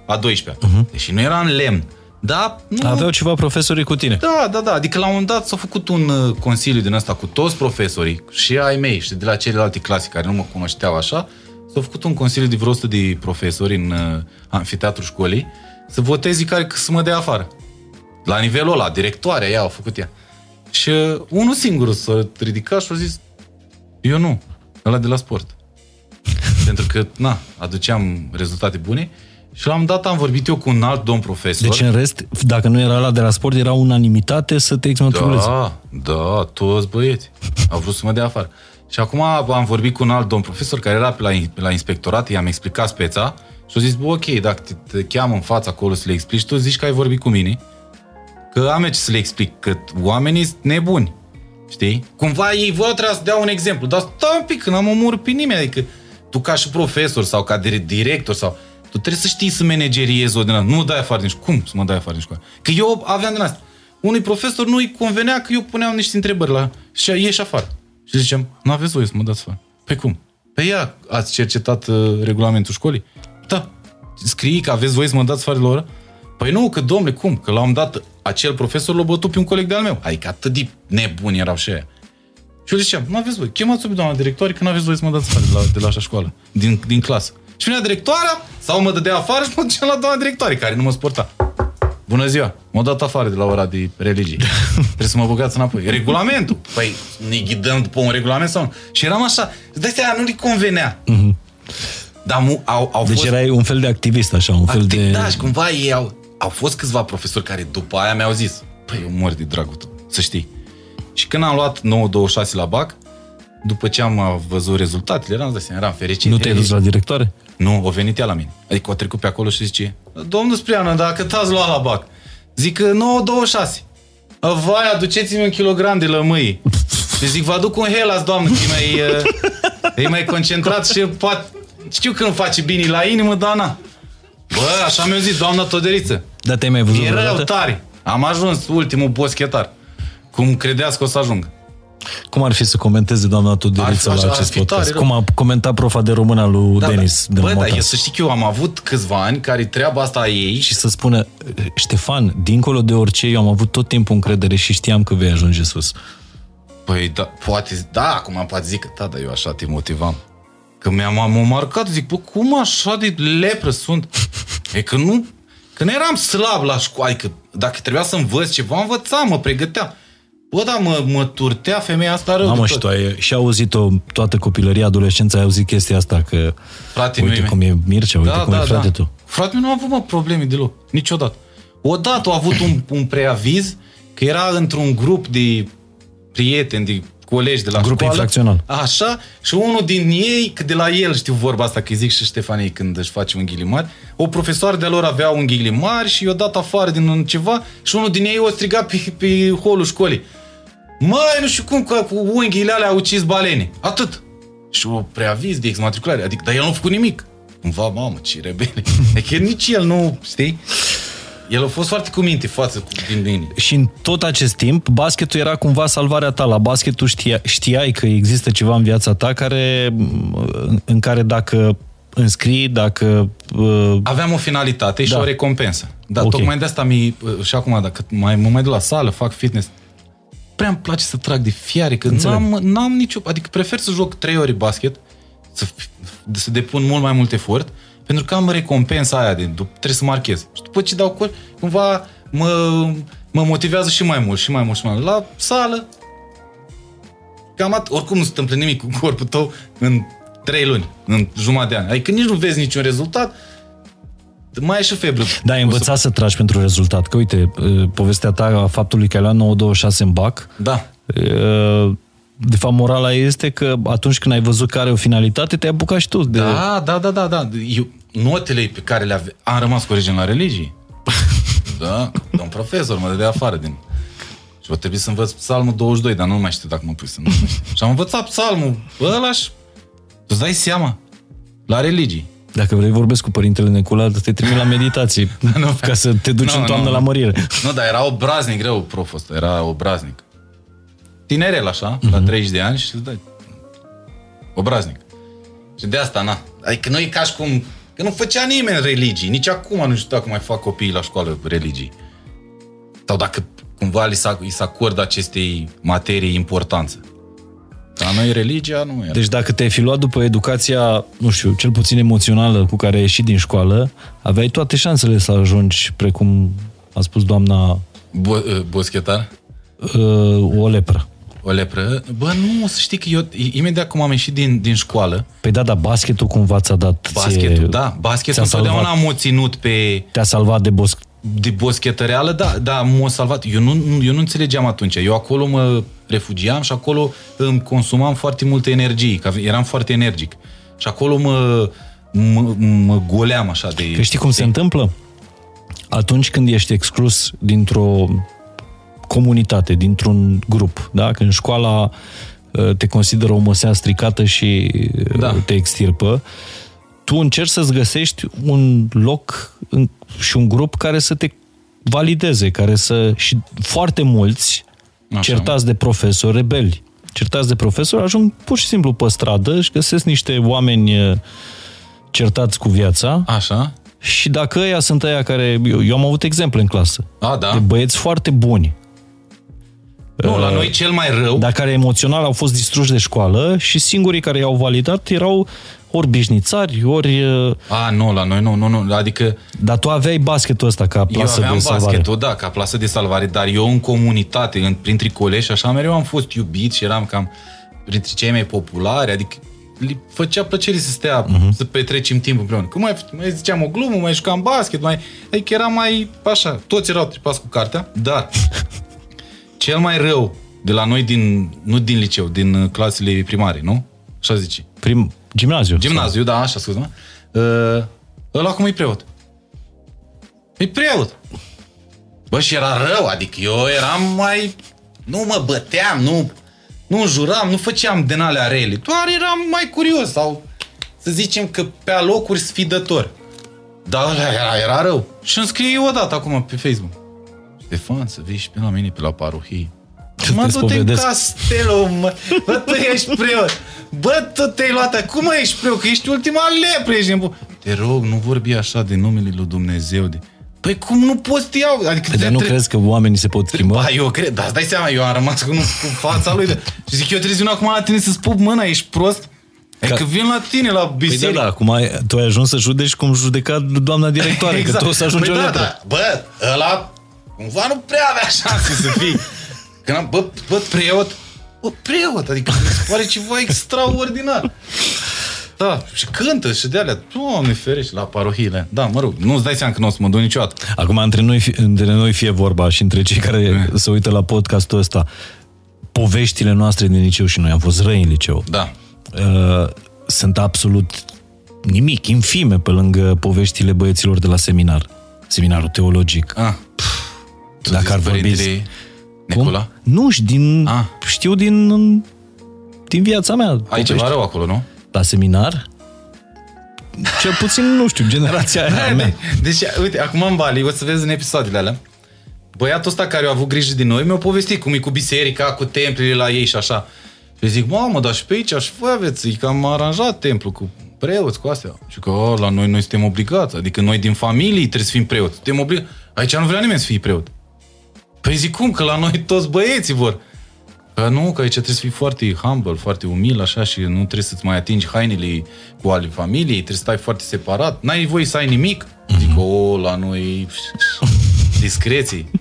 a 12-a. Uh-huh. Deși nu era în lemn. Da, nu... Aveau ceva profesori cu tine. Da, da, da. Adică la un moment dat s-a făcut un uh, consiliu din ăsta cu toți profesorii și ai mei și de la celelalte clase care nu mă cunoșteau așa, s-a făcut un consiliu de vreo 100 de profesori în uh, anfiteatru școlii să votezi care să mă dea afară. La nivelul ăla, directoarea ea a făcut ea. Și uh, unul singur s-a ridicat și a zis eu nu, ăla de la sport. Pentru că, na, aduceam rezultate bune și la un dat am vorbit eu cu un alt domn profesor. Deci în rest, dacă nu era la de la sport, era unanimitate să te exmatriculezi. Da, da, toți băieți. Au vrut să mă dea afară. Și acum am vorbit cu un alt domn profesor care era pe la, pe la inspectorat, i-am explicat speța și a zis, bă, ok, dacă te, te cheamă în fața acolo să le explici, tu zici că ai vorbit cu mine, că am ce să le explic, că oamenii sunt nebuni. Știi? Cumva ei vă trebuie să dea un exemplu, dar stai un pic, că n-am omorât pe nimeni, adică tu ca și profesor sau ca director sau tu trebuie să știi să manageriezi o din Nu dai afară din școală. Cum să mă dai afară din școală? Că eu aveam din asta. Unui profesor nu-i convenea că eu puneam niște întrebări la... Și ieși afară. Și zicem, nu aveți voie să mă dați afară. Pe cum? Pe ea ați cercetat uh, regulamentul școlii? Da. Scrii că aveți voie să mă dați afară la oră? Păi nu, că domnule, cum? Că l-am dat acel profesor l-a bătut pe un coleg de-al meu. Adică atât de nebuni erau și aia. Și eu ziceam, nu aveți voi, chemați-o pe doamna directoare că nu aveți voie să mă dați afară de la, de la așa școală, din, din clasă. Și venea directoarea, sau mă dădea afară și mă ducea la doamna directoare, care nu mă sporta. Bună ziua, m-au dat afară de la ora de religie. Trebuie să mă băgați înapoi. Regulamentul. Păi ne ghidăm după un regulament sau nu? Și eram așa, de seama, nu-i convenea. Uh-huh. Dar mu, au, au deci fost... erai un fel de activist, așa, un fel Activ, de... Da, și cumva ei au, au fost câțiva profesori care după aia mi-au zis, păi eu mor de dragul tău, să știi. Și când am luat 9-26 la BAC, după ce am văzut rezultatele, eram, zis, eram fericit. Nu te-ai dus la directoare? Nu, o venit ea la mine. Adică o trecut pe acolo și zice, domnul Spriană, dacă t-ați luat la BAC, zic 9-26. Vai, aduceți-mi un kilogram de lămâi. Și zic, vă aduc un helas, doamnă, că e mai, e mai concentrat și poate... Știu că nu face bine la inimă, dar na. Bă, așa mi-a zis doamna Toderiță. Da, te-ai mai văzut E rău tare. Am ajuns ultimul boschetar. Cum credeați că o să ajung. Cum ar fi să comenteze doamna Tudorița la acest podcast? Tare, Cum a comentat profa de română lui da, Denis da. de Bă, dar să știi că eu am avut câțiva ani care treaba asta a ei... Și să spună, Ștefan, dincolo de orice, eu am avut tot timpul încredere și știam că vei ajunge sus. Păi da, poate, da, acum poate zic că da, dar eu așa te motivam. Că mi-am am marcat, zic, bă, cum așa de lepră sunt? E că nu, că nu eram slab la școală, adică dacă trebuia să învăț ceva, învățam, mă pregăteam. Bă, da, mă, mă turtea femeia asta rău. Mamă, și tu ai și auzit-o toată copilăria, adolescența, ai auzit chestia asta, că frate uite cum e Mircea, uite da, cum da, e frate da. tu. Frate meu nu a avut, mă, probleme deloc, niciodată. Odată a avut un, un preaviz că era într-un grup de prieteni, de colegi de la Grup școală. infracțional. Așa, și unul din ei, că de la el știu vorba asta, că zic și Ștefanie când își face unghii mari, o profesoară de lor avea unghii mari și i-a dat afară din ceva și unul din ei o striga pe, pe holul școlii. Măi, nu știu cum, că cu unghiile alea au ucis balene. Atât. Și o preaviz de exmatriculare. Adică, dar el nu a făcut nimic. Cumva, mamă, ce rebele. Adică nici el nu, știi? El a fost foarte cu minte față cu din mine. Și în tot acest timp, basketul era cumva salvarea ta. La basketul știa, știai că există ceva în viața ta care, în care dacă înscrii, dacă... Uh... Aveam o finalitate da. și o recompensă. Dar okay. tocmai de asta mi și acum, dacă mai, mă mai duc la sală, fac fitness, prea îmi place să trag de fiare, că n-am, n-am nicio... Adică prefer să joc trei ori basket, să, să depun mult mai mult efort, pentru că am recompensa aia de trebuie să marchez. Și după ce dau cor, cumva mă, mă motivează și mai mult, și mai mult, și mai mult. La sală, cam at- oricum nu se întâmplă nimic cu corpul tău în trei luni, în jumătate de ani. Adică nici nu vezi niciun rezultat, mai e și febră. Da, ai învățat să... să tragi pentru rezultat. Că uite, povestea ta a faptului că ai luat 926 în bac. Da. De fapt, morala este că atunci când ai văzut că are o finalitate, te-ai apucat și tu de... Da, da, da, da, da. Eu, notele pe care le ave... Am rămas cu origine la religie. da, un profesor mă dădea afară din... Și o trebuie să învăț psalmul 22, dar nu mai știu dacă mă pui să nu mai știu. Și am învățat psalmul ăla și... Tu-ți dai seama? La religie. Dacă vrei vorbesc cu Părintele Necula, te trimit la meditații, nu, ca să te duci nu, în toamnă nu, la mărire. Nu, dar era obraznic greu proful ăsta, era obraznic. Tinerel așa, uh-huh. la 30 de ani și îți dai obraznic. Și de asta, na. Adică nu e ca și cum... Că nu făcea nimeni religii. Nici acum nu știu dacă mai fac copiii la școală religii. Sau dacă cumva li s-a, li s acordă acestei materii importanță. Dar noi religia nu era. Deci dacă te-ai fi luat după educația, nu știu, cel puțin emoțională cu care ai ieșit din școală, aveai toate șansele să ajungi, precum a spus doamna... Bo- boschetar? Uh, o lepră. O lepră? Bă, nu, să știi că eu, imediat cum am ieșit din, din școală... Păi da, dar basketul cumva ți-a dat... Basketul, ție, da. Basketul întotdeauna am o ținut pe... Te-a salvat de bosc... De boschetăreală, da, da, m-a salvat. Eu nu, eu nu înțelegeam atunci. Eu acolo mă refugiam și acolo îmi consumam foarte multă energie, că eram foarte energic. Și acolo mă, mă, mă goleam așa de... Că știi cum de... se întâmplă? Atunci când ești exclus dintr-o comunitate, dintr-un grup, da? Când școala uh, te consideră o măsea stricată și uh, da. te extirpă, tu încerci să-ți găsești un loc și un grup care să te valideze, care să... și foarte mulți Așa. certați de profesori rebeli, certați de profesori, ajung pur și simplu pe stradă și găsesc niște oameni uh, certați cu viața. Așa. Și dacă ăia sunt ăia care... Eu, eu am avut exemple în clasă. A, da? De băieți foarte buni. Nu, la uh, noi cel mai rău... Dar care emoțional au fost distruși de școală și singurii care i-au validat erau ori bișnițari, ori... Uh, A, nu, la noi nu, nu, nu, adică... Dar tu aveai basketul ăsta ca plasă de salvare. Eu aveam basketul, da, ca plasă de salvare, dar eu în comunitate, în, printre colegi, așa mereu am fost iubit și eram cam printre cei mai populari, adică li făcea plăcere să stea, uh-huh. să petrecem timp împreună. Că mai, mai ziceam o glumă, mai jucam basket, mai... Adică era mai așa, toți erau tripați cu cartea, dar cel mai rău de la noi din, nu din liceu, din uh, clasele primare, nu? Așa zice. Prim, gimnaziu. Gimnaziu, sau? da, așa, scuze-mă. Uh, ăla cum e preot? E preot. Bă, și era rău, adică eu eram mai... Nu mă băteam, nu nu juram, nu făceam din alea rele. Doar eram mai curios sau să zicem că pe alocuri sfidător. Dar era, era rău. Și îmi scrie o dată acum pe Facebook. Ștefan, să vii și pe la mine pe la parohie. Mă, du-te în castelul, mă. Bă, tu ești preot. Bă, tu te-ai luat. Cum ești preot? Că ești ultima lepre. Ești Te rog, nu vorbi așa de numele lui Dumnezeu. De... Păi cum nu poți să iau? Adică păi, nu tre- crezi că oamenii se pot schimba? Ba, eu cred, dar îți dai seama, eu am rămas cu, cu fața lui. De... Și zic, eu trebuie să acum la tine să-ți pup mâna, ești prost? Adică vin la tine, la biserică. Păi da, da, acum ai, tu ai ajuns să judeci cum judeca doamna directoare, exact. că tu o să ajungi păi o da, da, bă, ăla cumva nu prea avea șanse să fii. Când am, bă, bă, preot, bă, preot, adică mi se pare ceva extraordinar. Da, și cântă și de alea. Doamne ferește, la parohiile. Da, mă rog, nu-ți dai seama că nu o să mă duc niciodată. Acum, între noi, între noi fie vorba și între cei care mm. se uită la podcastul ăsta, poveștile noastre din liceu și noi am fost răi în liceu. Da. Uh, sunt absolut nimic, infime pe lângă poveștile băieților de la seminar. Seminarul teologic. Ah. Dacă ar vorbi... Nicola? Nu, din, ah. știu din, din viața mea. Ai povești. ceva rău acolo, nu? la seminar, cel puțin, nu știu, generația aia mea. Deci, uite, acum în Bali, o să vezi în episoadele alea, băiatul ăsta care a avut grijă de noi mi-a povestit cum e cu biserica, cu templele la ei și așa. Și zic, mamă, dar și pe aici și voi aveți, că am aranjat templu cu preoți, cu astea. Și că, o, la noi noi suntem obligați, adică noi din familie trebuie să fim preoți. Suntem obligați. Aici nu vrea nimeni să fie preot. Păi zic, cum? Că la noi toți băieții vor. Că nu, că aici trebuie să fii foarte humble, foarte umil, așa, și nu trebuie să-ți mai atingi hainele cu ale familiei, trebuie să stai foarte separat. N-ai voie să ai nimic. Mm-hmm. Zic, o, la noi discreții.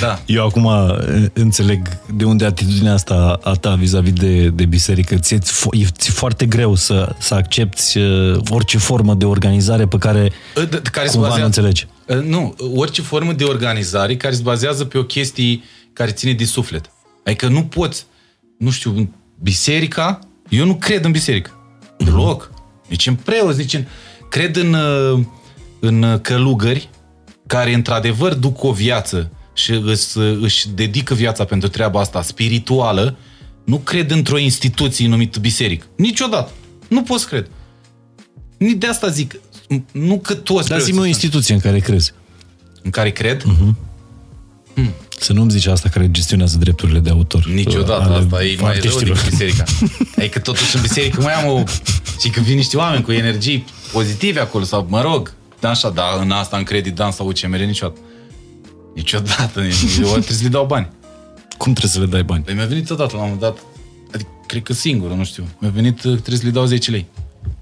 Da. Eu acum înțeleg de unde atitudinea asta a ta vis-a-vis de, de biserică. Ți-e, e foarte greu să, să accepti orice formă de organizare pe care, care cumva bazează, nu înțelegi. Nu, orice formă de organizare care se bazează pe o chestie care ține de suflet. Adică nu poți, nu știu, biserica, eu nu cred în biserică. Deloc. Nici în preoți, nici în... Cred în, uh, în călugări care într-adevăr duc o viață și își, își dedică viața pentru treaba asta spirituală, nu cred într-o instituție numită biserică. Niciodată. Nu poți cred. Nici de asta zic. Nu că toți Dar zi o instituție în care crezi. În care cred? Uh-huh. Hmm. Să nu-mi zici asta care gestionează drepturile de autor. Niciodată, asta e mai rău decât biserica. Adică totuși în biserică mai am o... Și când vin niște oameni cu energii pozitive acolo, sau mă rog, da, așa, dar în asta în credit dan sau UCMR niciodată. Niciodată, eu trebuie să le dau bani. Cum trebuie să le dai bani? Păi mi-a venit odată la un moment dat, adică cred că singur, nu știu, mi-a venit, trebuie să le dau 10 lei.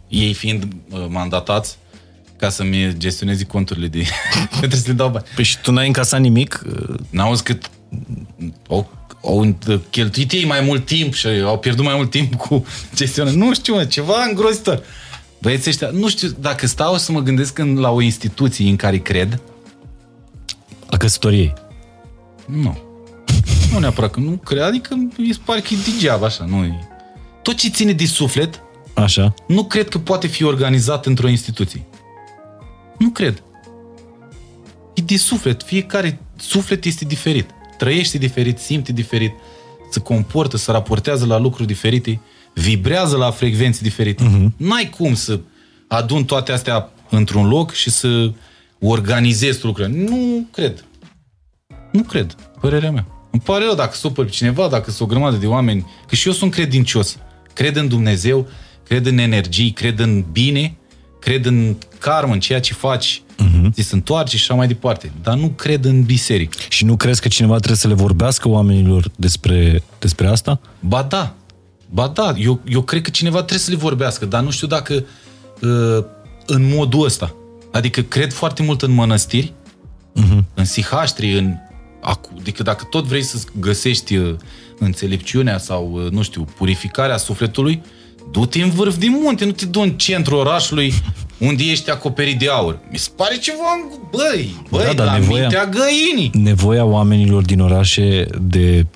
Ei fiind uh, mandatați, ca să-mi gestionezi conturile de... trebuie să le dau bani. Păi și tu n-ai încasat nimic? N-auzi cât au, au cheltuit ei mai mult timp și au pierdut mai mult timp cu gestionarea. Nu știu, mă, ceva îngrozitor. Băieții ăștia, nu știu, dacă stau să mă gândesc în, la o instituție în care cred... A căsătoriei? Nu. Nu neapărat că nu cred, adică îi pare că e degeaba așa, nu e... Tot ce ține de suflet, Așa. nu cred că poate fi organizat într-o instituție. Nu cred. E de suflet. Fiecare suflet este diferit. Trăiește diferit, simte diferit. se comportă, se raportează la lucruri diferite, vibrează la frecvențe diferite. Uh-huh. N-ai cum să adun toate astea într-un loc și să organizezi lucrurile. Nu cred. Nu cred. Părerea mea. Îmi pare rău dacă supăr pe cineva, dacă sunt o grămadă de oameni, că și eu sunt credincios. Cred în Dumnezeu, cred în energii, cred în bine, cred în karmă, în ceea ce faci, uh-huh. ți se întoarce și așa mai departe. Dar nu cred în biserică. Și nu crezi că cineva trebuie să le vorbească oamenilor despre, despre asta? Ba da. Ba da. Eu, eu cred că cineva trebuie să le vorbească, dar nu știu dacă uh, în modul ăsta. Adică cred foarte mult în mănăstiri, uh-huh. în sihaștri, în... Adică dacă tot vrei să găsești uh, înțelepciunea sau, uh, nu știu, purificarea sufletului, du-te în vârf din munte, nu te du în centrul orașului unde ești acoperit de aur. Mi se pare ceva, băi, băi, da, la nevoia, mintea găinii. Nevoia oamenilor din orașe de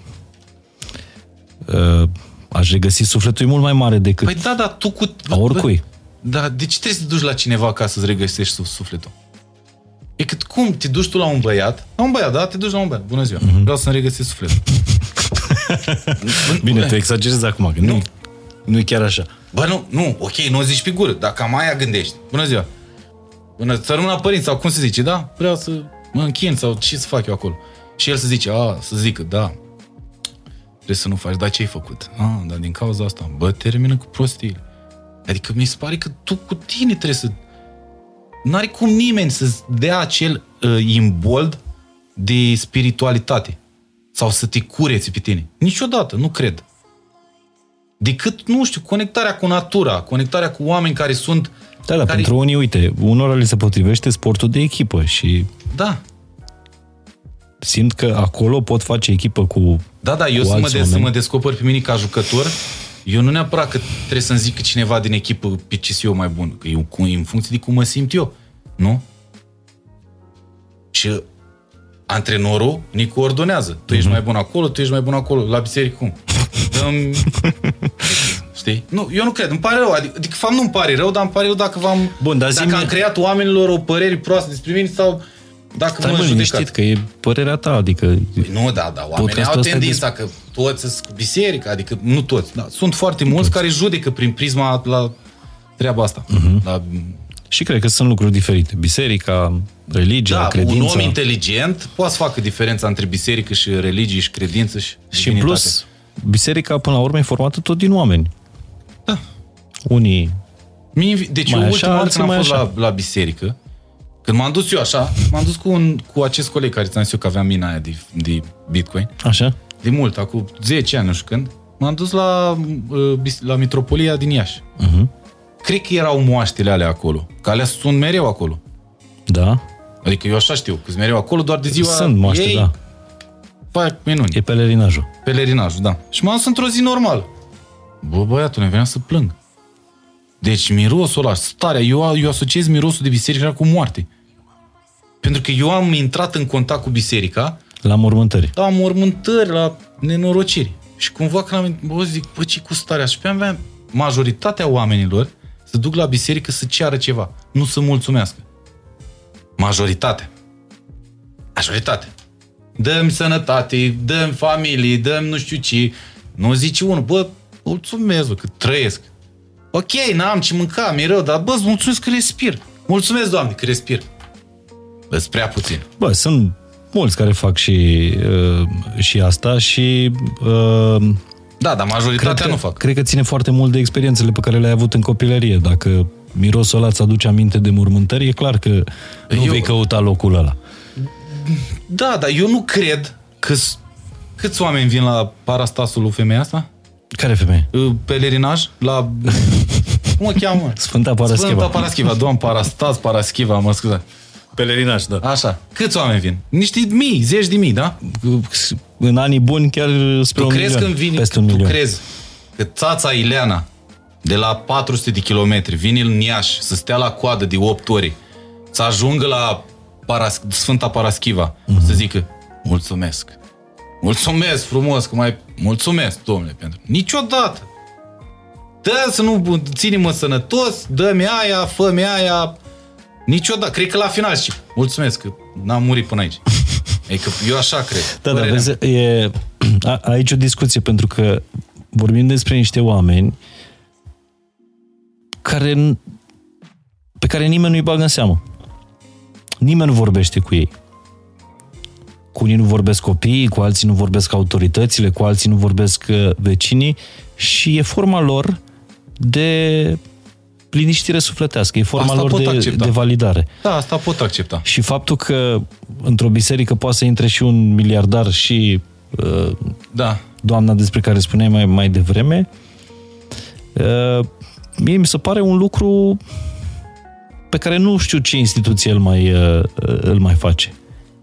uh, aș regăsi sufletul e mult mai mare decât păi da, da, tu cu... A oricui. Da, de ce trebuie să te duci la cineva ca să-ți regăsești sufletul? E cât cum te duci tu la un băiat, la un băiat, da? Te duci la un băiat. Bună ziua, uh-huh. vreau să-mi regăsesc sufletul. Bine, tu exagerezi acum, că nu, nu, nu e chiar așa. Bă, nu, nu, ok, nu o zici pe gură, dar cam aia gândești. Bună ziua. Bună, să rămân la părinți, sau cum se zice, da? Vreau să mă închin sau ce să fac eu acolo. Și el să zice, a, să zică, da, trebuie să nu faci, dar ce ai făcut? A, dar din cauza asta, bă, termină cu prostiile. Adică mi se pare că tu cu tine trebuie să... N-are cum nimeni să-ți dea acel uh, imbold de spiritualitate. Sau să te cureți pe tine. Niciodată, nu cred. Decât, nu știu, conectarea cu natura, conectarea cu oameni care sunt... Da, da, care... pentru unii, uite, unora le se potrivește sportul de echipă și... Da. Simt că acolo pot face echipă cu Da, da, eu să mă, de, să mă descoper pe mine ca jucător, eu nu neapărat că trebuie să-mi zic că cineva din echipă pe ce eu mai bun, că eu în funcție de cum mă simt eu, nu? Și antrenorul ne coordonează. Tu mm-hmm. ești mhm. mai bun acolo, tu ești mai bun acolo. La biserică cum? Dăm... Știi? Nu, eu nu cred. Îmi pare rău. Adică, adică fapt, nu îmi pare rău, dar îmi pare rău dacă v-am... Bun, dar dacă am creat oamenilor o păreri proaste despre mine sau dacă Stai mă judecat. că e părerea ta, adică... Păi nu, da, da, oamenii au tendința că toți sunt cu biserica, adică nu toți, da, sunt foarte mulți toți. care judecă prin prisma la treaba asta. Uh-huh. La... Și cred că sunt lucruri diferite. Biserica, religia, da, credința... un om inteligent poate să facă diferența între biserică și religie și credință și Și în plus, biserica până la urmă e formată tot din oameni. Da. Unii deci mai eu ultima dată când am fost la, la biserică, când m-am dus eu așa, m-am dus cu, un, cu acest coleg care ți-am zis eu că aveam mina aia de, de Bitcoin. Așa? De mult, acum 10 ani, nu știu când. M-am dus la, uh, la Mitropolia din Iași. Uh-huh. Cred că erau moaștele alea acolo. Că alea sunt mereu acolo. Da. Adică eu așa știu, că sunt mereu acolo doar de ziua Sunt moaște, ei, da. Fac minuni. E pelerinajul. Pelerinajul, da. Și m-am dus într-o zi normal. Bă, băiatul, ne venea să plâng. Deci mirosul ăla, starea, eu, eu asociez mirosul de biserică cu moarte. Pentru că eu am intrat în contact cu biserica. La mormântări. La mormântări, la nenorociri. Și cumva când am bă, zic, bă, ce cu starea? Și pe aveam majoritatea oamenilor să duc la biserică să ceară ceva, nu să mulțumească. Majoritatea. Majoritatea. Dăm sănătate, dăm familie, dăm nu știu ce. Nu zice unul, bă, mulțumesc, bă, că trăiesc. Ok, n-am ce mânca, mi rău, dar bă, mulțumesc că respir. Mulțumesc, Doamne, că respir. Îți prea puțin. Bă, sunt mulți care fac și, uh, și asta și... Uh, da, dar majoritatea cred că, nu fac. Cred că ține foarte mult de experiențele pe care le-ai avut în copilărie. Dacă mirosul ăla îți aduce aminte de mormântări, e clar că nu eu... vei căuta locul ăla. Da, dar eu nu cred că câți oameni vin la parastasul lui femeia asta? Care femeie? Uh, pelerinaj la... Cum o cheamă? Sfânta Paraschiva. Sfânta Paraschiva, doamn Parastas, Paraschiva, mă scuze. Pelerinaj, da. Așa. Câți oameni vin? Niște mii, zeci de mii, da? În anii buni chiar spre tu un crezi milion, când vine, peste un tu milion. crezi că țața Ileana de la 400 de kilometri vine în Iași să stea la coadă de 8 ori, să ajungă la Paras- Sfânta Paraschiva, mm-hmm. să zică mulțumesc. Mulțumesc frumos, că mai... Mulțumesc, domnule, pentru... Niciodată! Dă să nu ținem sănătos, dă-mi aia, fă-mi aia, Niciodată. Cred că la final și mulțumesc că n-am murit până aici. Adică eu așa cred. Da, da, vezi, e, A, aici o discuție, pentru că vorbim despre niște oameni care, pe care nimeni nu-i bagă în seamă. Nimeni nu vorbește cu ei. Cu unii nu vorbesc copiii, cu alții nu vorbesc autoritățile, cu alții nu vorbesc uh, vecinii și e forma lor de liniștire sufletească, e forma asta lor de, de validare. Da, asta pot accepta. Și faptul că într-o biserică poate să intre și un miliardar și uh, da. doamna despre care spuneai mai, mai devreme, uh, mie mi se pare un lucru pe care nu știu ce instituție îl mai, uh, îl mai face.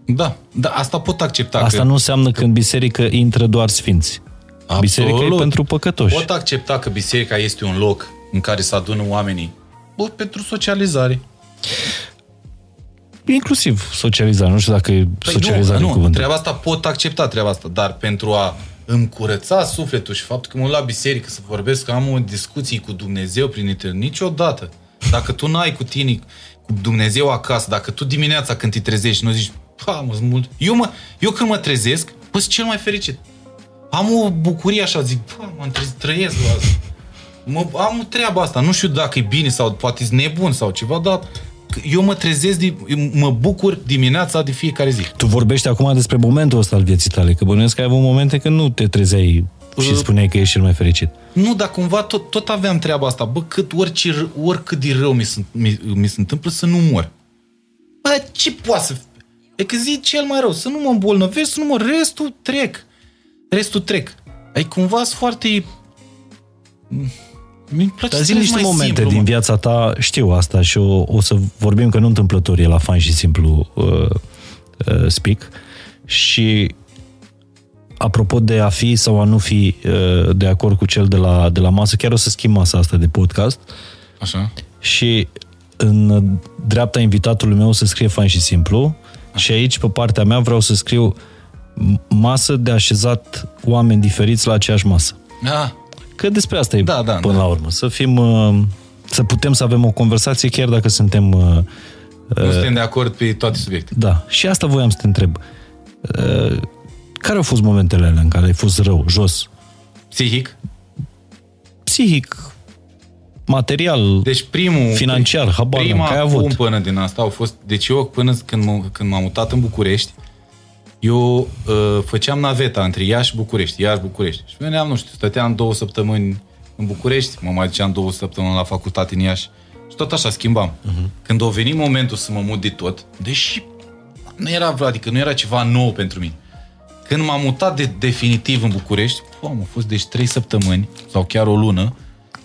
Da, da, asta pot accepta. Asta că... nu înseamnă că în biserică intră doar sfinți. Absolut. Biserica e pentru păcătoși. Pot accepta că biserica este un loc în care se adună oamenii bă, pentru socializare. Inclusiv socializare, nu știu dacă e păi socializare nu, nu, treaba asta pot accepta treaba asta, dar pentru a îmi curăța sufletul și faptul că mă la biserică să vorbesc, că am o discuții cu Dumnezeu prin internet, niciodată. Dacă tu n-ai cu tine, cu Dumnezeu acasă, dacă tu dimineața când te trezești nu zici, pa, mă, mult. Eu, mă, eu când mă trezesc, păi cel mai fericit. Am o bucurie așa, zic, pa, mă trăiesc la asta. Mă, am treaba asta, nu știu dacă e bine sau poate e nebun sau ceva, dar eu mă trezesc, mă bucur dimineața de fiecare zi. Tu vorbești acum despre momentul ăsta al vieții tale, că bănuiesc că ai avut momente când nu te trezeai și uh, spuneai că ești cel mai fericit. Nu, dar cumva tot, tot aveam treaba asta. Bă, cât orice, oricât de rău mi se, mi, mi se întâmplă să nu mor. Bă, ce poate să... E că zi cel mai rău, să nu mă îmbolnăvesc, să nu mă... Restul trec. Restul trec. Ai cumva sunt foarte dar zi niște momente simplu, din viața ta, știu asta și o, o să vorbim că nu întâmplător e la fan și simplu uh, uh, speak și apropo de a fi sau a nu fi uh, de acord cu cel de la, de la masă, chiar o să schimb masa asta de podcast. Așa. Și în dreapta invitatului meu să scrie fain și simplu Așa. Și aici, pe partea mea, vreau să scriu masă de așezat oameni diferiți la aceeași masă. Ah. Că despre asta e da, da, până da. la urmă. Să fim, uh, să putem să avem o conversație chiar dacă suntem... Uh, nu uh, suntem de acord pe toate subiectele. Da. Și asta voiam să te întreb. Care au fost momentele alea în care ai fost rău, jos? Psihic? Psihic, material, deci primul, financiar, habar prima ai avut. până din asta au fost, deci eu până când, m- când m-am mutat în București, eu uh, făceam naveta între Iași și București, Iași București. Și veneam, nu știu, stăteam două săptămâni în București, mă mai duceam două săptămâni la facultate în Iași și tot așa schimbam. Uh-huh. Când a venit momentul să mă mut de tot, deși nu era, adică nu era ceva nou pentru mine. Când m-am mutat de definitiv în București, am fost deci trei săptămâni sau chiar o lună,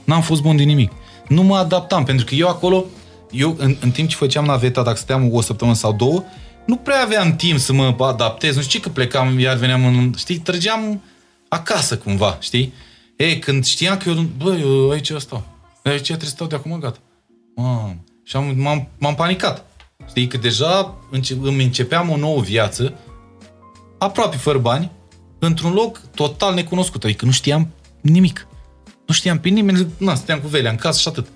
n-am fost bun de nimic. Nu mă adaptam, pentru că eu acolo, eu în, în timp ce făceam naveta, dacă stăteam o săptămână sau două, nu prea aveam timp să mă adaptez, nu știu că plecam, iar veneam în, știi, trăgeam acasă cumva, știi? E, când știam că eu, bă, eu aici stau, aici trebuie să stau de acum, gata. Mam. Și am, m-am, m-am panicat. Știi, că deja înce- îmi începeam o nouă viață, aproape fără bani, într-un loc total necunoscut, adică nu știam nimic. Nu știam pe nimeni, na, stăteam cu velea în casă și atât.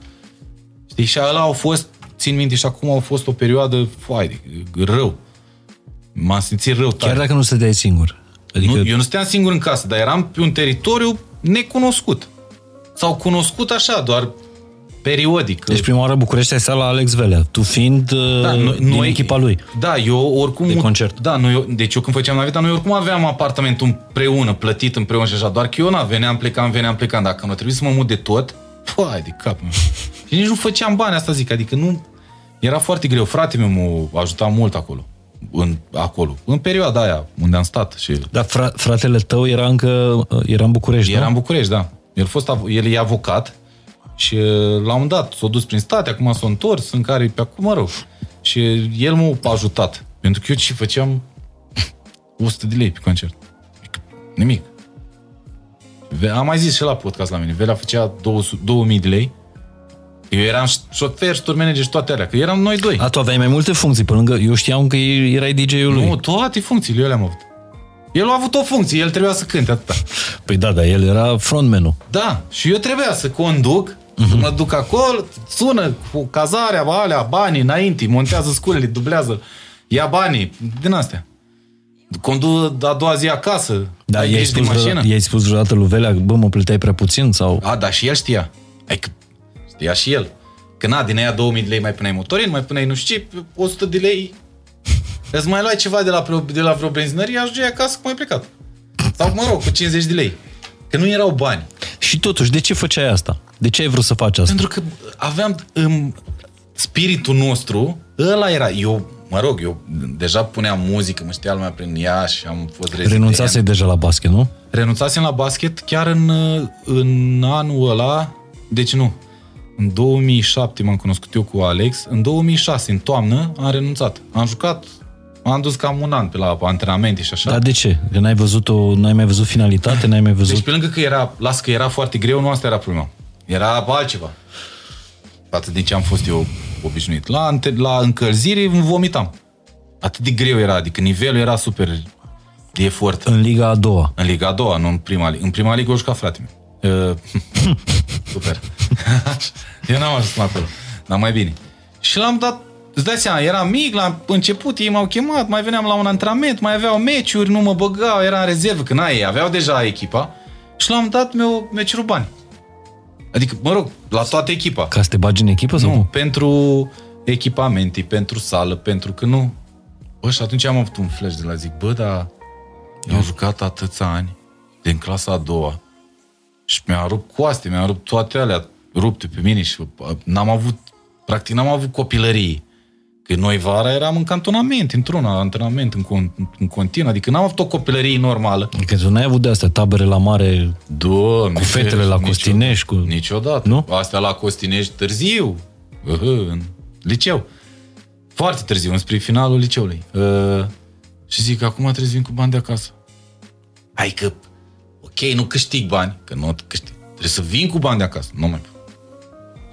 Știi, și ăla au fost țin minte și acum a fost o perioadă foai, rău. M-am simțit rău tare. Chiar dacă nu stăteai singur. Adică... Nu, eu nu stăteam singur în casă, dar eram pe un teritoriu necunoscut. Sau cunoscut așa, doar periodic. Deci prima oară București ai stat la Alex Velea, tu fiind da, noi, din noi, echipa lui. Da, eu oricum... De concert. Da, noi, deci eu când făceam naveta, noi oricum aveam apartamentul împreună, plătit împreună și așa, doar că eu na, veneam, plecam, veneam, plecam. Dacă nu trebuie să mă mut de tot, păi, de cap. și nici nu făceam bani, asta zic, adică nu era foarte greu. Fratele meu m-a ajutat mult acolo. În, acolo. În perioada aia unde am stat. Și... Dar fra- fratele tău era încă era în București, Era nu? în București, da. El, fost, el e avocat și uh, la un dat s-a dus prin state, acum s-a întors, în care pe acum, mă rog. Și el m-a ajutat. Pentru că eu ce făceam 100 de lei pe concert. Nimic. Am mai zis și la podcast la mine. Velea făcea 200, 2000 de lei eu eram șofer, tour manager și toate alea, că eram noi doi. A, tu aveai mai multe funcții pe lângă... Eu știam că erai DJ-ul lui. Nu, toate funcțiile eu le-am avut. El a avut o funcție, el trebuia să cânte atâta. Păi da, dar el era frontman Da, și eu trebuia să conduc, uh-huh. să mă duc acolo, sună cu cazarea, alea, banii înainte, montează sculele, dublează, ia banii, din astea. Condu a doua zi acasă. Da, ai i-ai grijă de spus, mașină. vreodată, i-ai spus vreodată lui Velea, bă, mă plăteai prea puțin sau... A, da, și el știa. Ai că știa și el. Că na, din aia 2000 de lei mai puneai motorin, mai puneai nu știu ce, 100 de lei. Îți mai luai ceva de la, vreo- de la vreo benzinărie, ajungeai acasă cum ai plecat. Sau, mă rog, cu 50 de lei. Că nu erau bani. Și totuși, de ce făceai asta? De ce ai vrut să faci asta? Pentru că aveam în spiritul nostru, ăla era. Eu, mă rog, eu deja puneam muzică, mă știa lumea prin ea și am fost rezident. Renunțasei deja la basket, nu? Renunțasem la basket chiar în, în anul ăla, deci nu, în 2007 m-am cunoscut eu cu Alex, în 2006, în toamnă, am renunțat. Am jucat, am dus cam un an pe la antrenamente și așa. Dar de ce? Că n-ai văzut o, n-ai mai văzut finalitate, n-ai mai văzut... Deci pe lângă că era, las că era foarte greu, nu asta era problema. Era altceva. Față de ce am fost eu obișnuit. La, ante- la încălzire îmi vomitam. Atât de greu era, adică nivelul era super de efort. În Liga a doua. În Liga a doua, nu în prima ligă. În prima ligă o juca frate meu. Uh, super. Eu n-am ajuns până acolo. Dar mai bine. Și l-am dat, îți dai seama, eram mic, la început ei m-au chemat, mai veneam la un antrenament, mai aveau meciuri, nu mă băgau, era în rezervă, că n-ai, ei aveau deja echipa. Și l-am dat meu meciuri bani. Adică, mă rog, la toată echipa. Ca să te bagi în echipă sau Nu, cum? pentru echipamente, pentru sală, pentru că nu... Bă, și atunci am avut un flash de la zic, bă, dar eu am jucat atâția ani din clasa a doua și mi-a rupt coaste, mi-a rupt toate alea rupte pe mine și uh, n-am avut, practic n-am avut copilărie. Că noi vara eram în cantonament, într-un antrenament în, con- în continuu, adică n-am avut o copilărie normală. Că tu n-ai avut de astea tabere la mare Doamne, cu fetele la Costinești, cu... Niciodată. Nu? Astea la Costinești târziu. Uh, în liceu. Foarte târziu, înspre finalul liceului. Uh, și zic, acum trebuie să vin cu bani de acasă. Hai că, ok, nu câștig bani, că nu câștig. Trebuie să vin cu bani de acasă. Nu mai pot.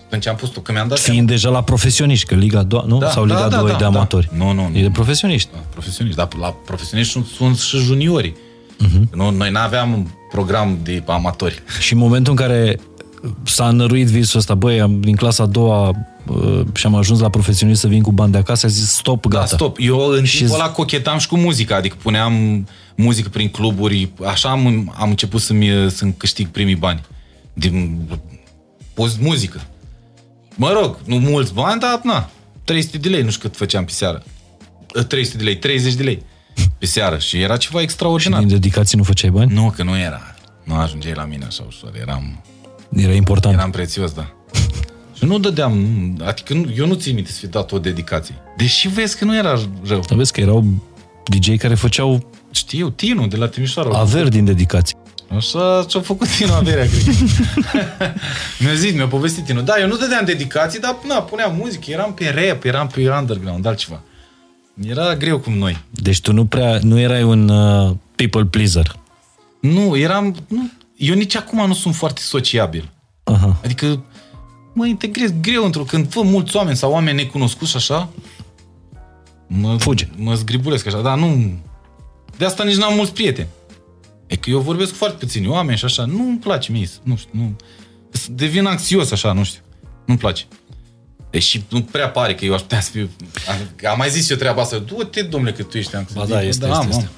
Și Atunci am pus-o, că mi-am dat Fiind deja la profesioniști, că Liga a doua, nu? Da, sau da, Liga da, 2 da, de da. amatori. Nu, nu, nu. E de profesioniști. Da, profesioniști, dar la profesioniști sunt, sunt și juniorii. Uh-huh. Nu, noi n-aveam un program de amatori. Și în momentul în care s-a înăruit visul ăsta, băi, am din clasa a doua uh, și am ajuns la profesionist să vin cu bani de acasă, a zis stop, gata. Da, stop. Eu în Și timpul z- ăla cochetam și cu muzica, adică puneam muzică prin cluburi, așa am, am început să-mi, să-mi câștig primii bani. Din post muzică. Mă rog, nu mulți bani, dar na, 300 de lei, nu știu cât făceam pe seară. 300 de lei, 30 de lei pe seară și era ceva extraordinar. Din dedicații nu făceai bani? Nu, că nu era. Nu ajungeai la mine așa ușor. Eram, Era important. eram prețios, da. Și nu dădeam, adică nu, eu nu țin minte să fi dat o dedicație. Deși vezi că nu era rău. Dar vezi că erau DJ care făceau Știu, Tinu de la Timișoara. averi din dedicații. Așa ce-a făcut Tinu averea, cred. mi-a zis, mi-a povestit Tinu. Da, eu nu dădeam dedicații, dar na, puneam muzică, eram pe rap, eram pe underground, altceva. Era greu cum noi. Deci tu nu prea, nu erai un uh, people pleaser. Nu, eram... Nu, eu nici acum nu sunt foarte sociabil. Aha. Adică mă integrez greu într-o... Când văd mulți oameni sau oameni necunoscuți așa, mă, Fuge. mă zgribulesc așa, dar nu... De asta nici n-am mulți prieteni. E că eu vorbesc cu foarte puțini oameni și așa, nu-mi place mie, să- nu știu, nu... Devin anxios așa, nu știu, nu-mi place. Deși nu prea pare că eu aș putea să fiu... Am mai zis eu treaba asta, du-te, domnule, că tu ești anxios. Ba da, este, am, este, am. este.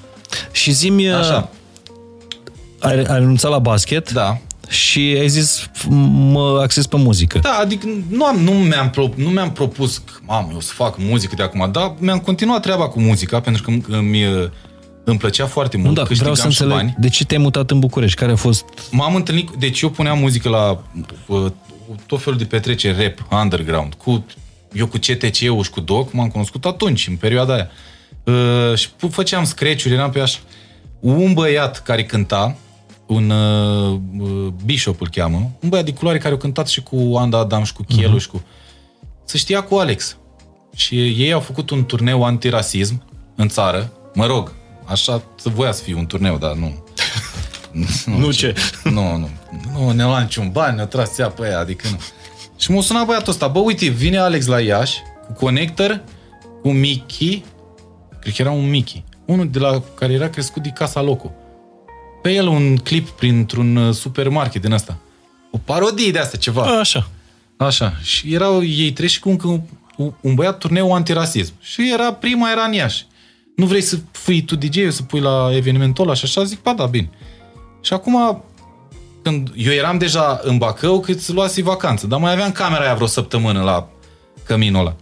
Și zi-mi, uh, Așa, ai, ai renunțat la basket da. și ai zis f- mă acces pe muzică. Da, adică nu, am, nu, mi-am, pro, nu mi-am propus, că, mamă, eu să fac muzică de acum, dar mi-am continuat treaba cu muzica, pentru că îmi, îmi, îmi plăcea foarte mult, Nu, da, vreau să câștigam și înțeleg bani. de ce te-ai mutat în București, care a fost... M-am întâlnit, deci eu puneam muzică la uh, tot felul de petreceri rap, underground, cu, eu cu CTC-ul și cu Doc, m-am cunoscut atunci, în perioada aia. Uh, și pu- făceam scratch-uri, eram pe așa. Un băiat care cânta, un uh, uh, Bishop îl cheamă, un băiat de culoare care a cântat și cu Anda Adam și cu Chelu și cu... Se știa cu Alex. Și ei au făcut un turneu antirasism în țară. Mă rog, așa să voia să fie un turneu, dar nu. Nu ce? Nu, nu. Nu ne-au luat niciun bani, ne-au tras ea pe aia, adică nu. Și m-a sunat băiatul ăsta, bă, uite, vine Alex la Iași cu Connector, cu Mickey, cred că era un Mickey, unul de la care era crescut de Casa Loco. Pe el un clip printr-un uh, supermarket din asta. O parodie de asta, ceva. Așa. Așa. Și erau ei trei și cu încă un, un băiat turneu antirasism. Și era prima era în Iași. Nu vrei să fii tu DJ, să pui la evenimentul ăla și așa? Zic, ba da, bine. Și acum, când eu eram deja în Bacău, cât să luasi vacanță, dar mai aveam camera aia vreo săptămână la căminul ăla.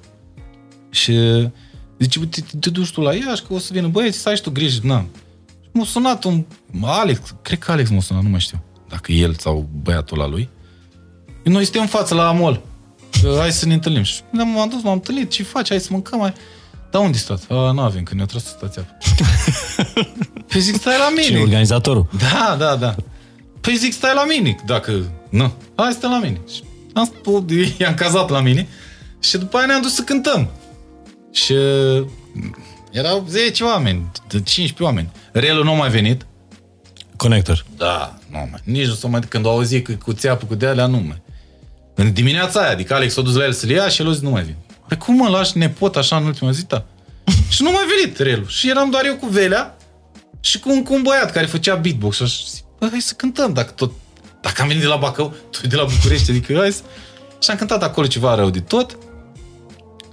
Și zice, uite, te, te duci tu la Iași, că o să vină băieți, să ai și tu grijă. Na. Și m-a sunat un Alex, cred că Alex m-a sunat, nu mai știu, dacă el sau băiatul la lui. Noi suntem în față la Amol. Hai să ne întâlnim. Și m-am dus, m-am întâlnit, ce faci, hai să mâncăm, hai. Dar unde stat? A, nu avem, că ne-a tras stația. păi zic, stai la mine. Cine organizatorul? Da, da, da. Păi zic, stai la mine, dacă... Nu, hai stai la mine. Și am spus, i-am cazat la mine și după aia ne-am dus să cântăm. Și erau 10 oameni, 15 oameni. Relul nu a mai venit. Connector. Da, nu mai. Nici nu s-o mai... Când au auzit că cu țeapă, cu de-alea, nu mai. În dimineața aia, adică Alex s-a dus la el să-l ia și el a zis, nu mai vin. Pe cum mă lași nepot așa în ultima zi, da? și nu mai venit relul. Și eram doar eu cu Velea și cu un, cu un băiat care făcea beatbox. Și așa, zic, bă, hai să cântăm, dacă tot... Dacă am venit de la Bacău, tu de la București, adică hai să... Și am cântat acolo ceva rău de tot.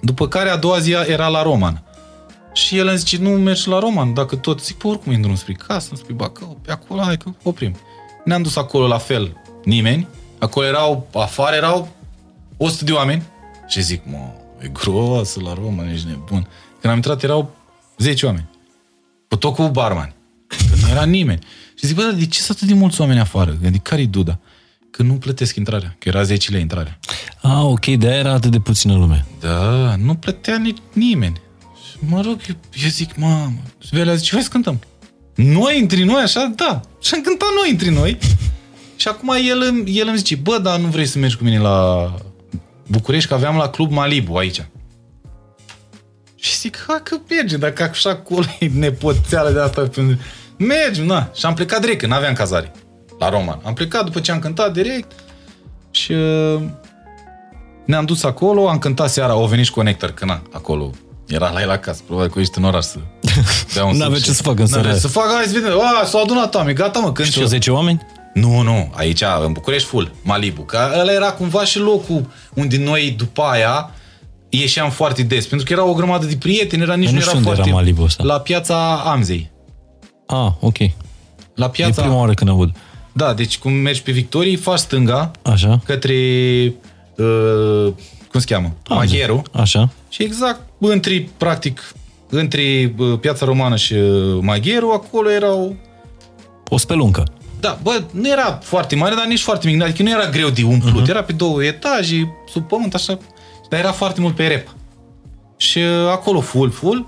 După care a doua zi era la Roman. Și el îmi zice, nu mergi la Roman, dacă tot... Zic, pe oricum e drum spre casă, spre Bacău, pe acolo, hai că oprim. Ne-am dus acolo la fel, nimeni. Acolo erau, afară erau 100 de oameni. Și zic, mă, e gros la Roman, ești nebun. Când am intrat erau 10 oameni. Cu tot cu barman. Că nu era nimeni. Și zic, bă, dar de ce sunt atât de mulți oameni afară? Adică care-i duda? Că nu plătesc intrarea, că era 10 lei intrarea. Ah, ok, de era atât de puțină lume. Da, nu plătea nici nimeni. Și mă rog, eu, eu zic, mamă, și Velea zice, hai să cântăm. Noi între noi, așa? Da. Și am cântat noi între noi. Și acum el, el îmi zice, bă, dar nu vrei să mergi cu mine la București, că aveam la Club Malibu aici. Și zic, ha, că merge, dacă așa acolo e nepoțeală de asta. Mergi, na. Și am plecat direct, că n-aveam cazare la Roman. Am plecat după ce am cântat direct și uh, ne-am dus acolo, am cântat seara, au venit și Connector, că na, acolo era la el acasă, probabil că ești în oraș să dea un N-avea ce să facă în seara Să facă, hai să vedem, s-au adunat oameni, gata mă, cânt și 10 oameni? Nu, nu, aici, în București, full, Malibu, că ăla era cumva și locul unde noi, după aia, ieșeam foarte des, pentru că era o grămadă de prieteni, era nici nu, nu era foarte... Era Malibu ăsta. La piața Amzei. Ah, ok. La piața... E prima oară când aud. Da, deci cum mergi pe Victorii, faci stânga Așa. către, uh, cum se cheamă, Magheru. Așa. Și exact între, practic, între uh, Piața Romană și uh, Magheru, acolo erau... O speluncă. Da, bă, nu era foarte mare, dar nici foarte mic, adică nu era greu de umplut, uh-huh. era pe două etaje, sub pământ, așa, dar era foarte mult pe rep. Și uh, acolo full, full.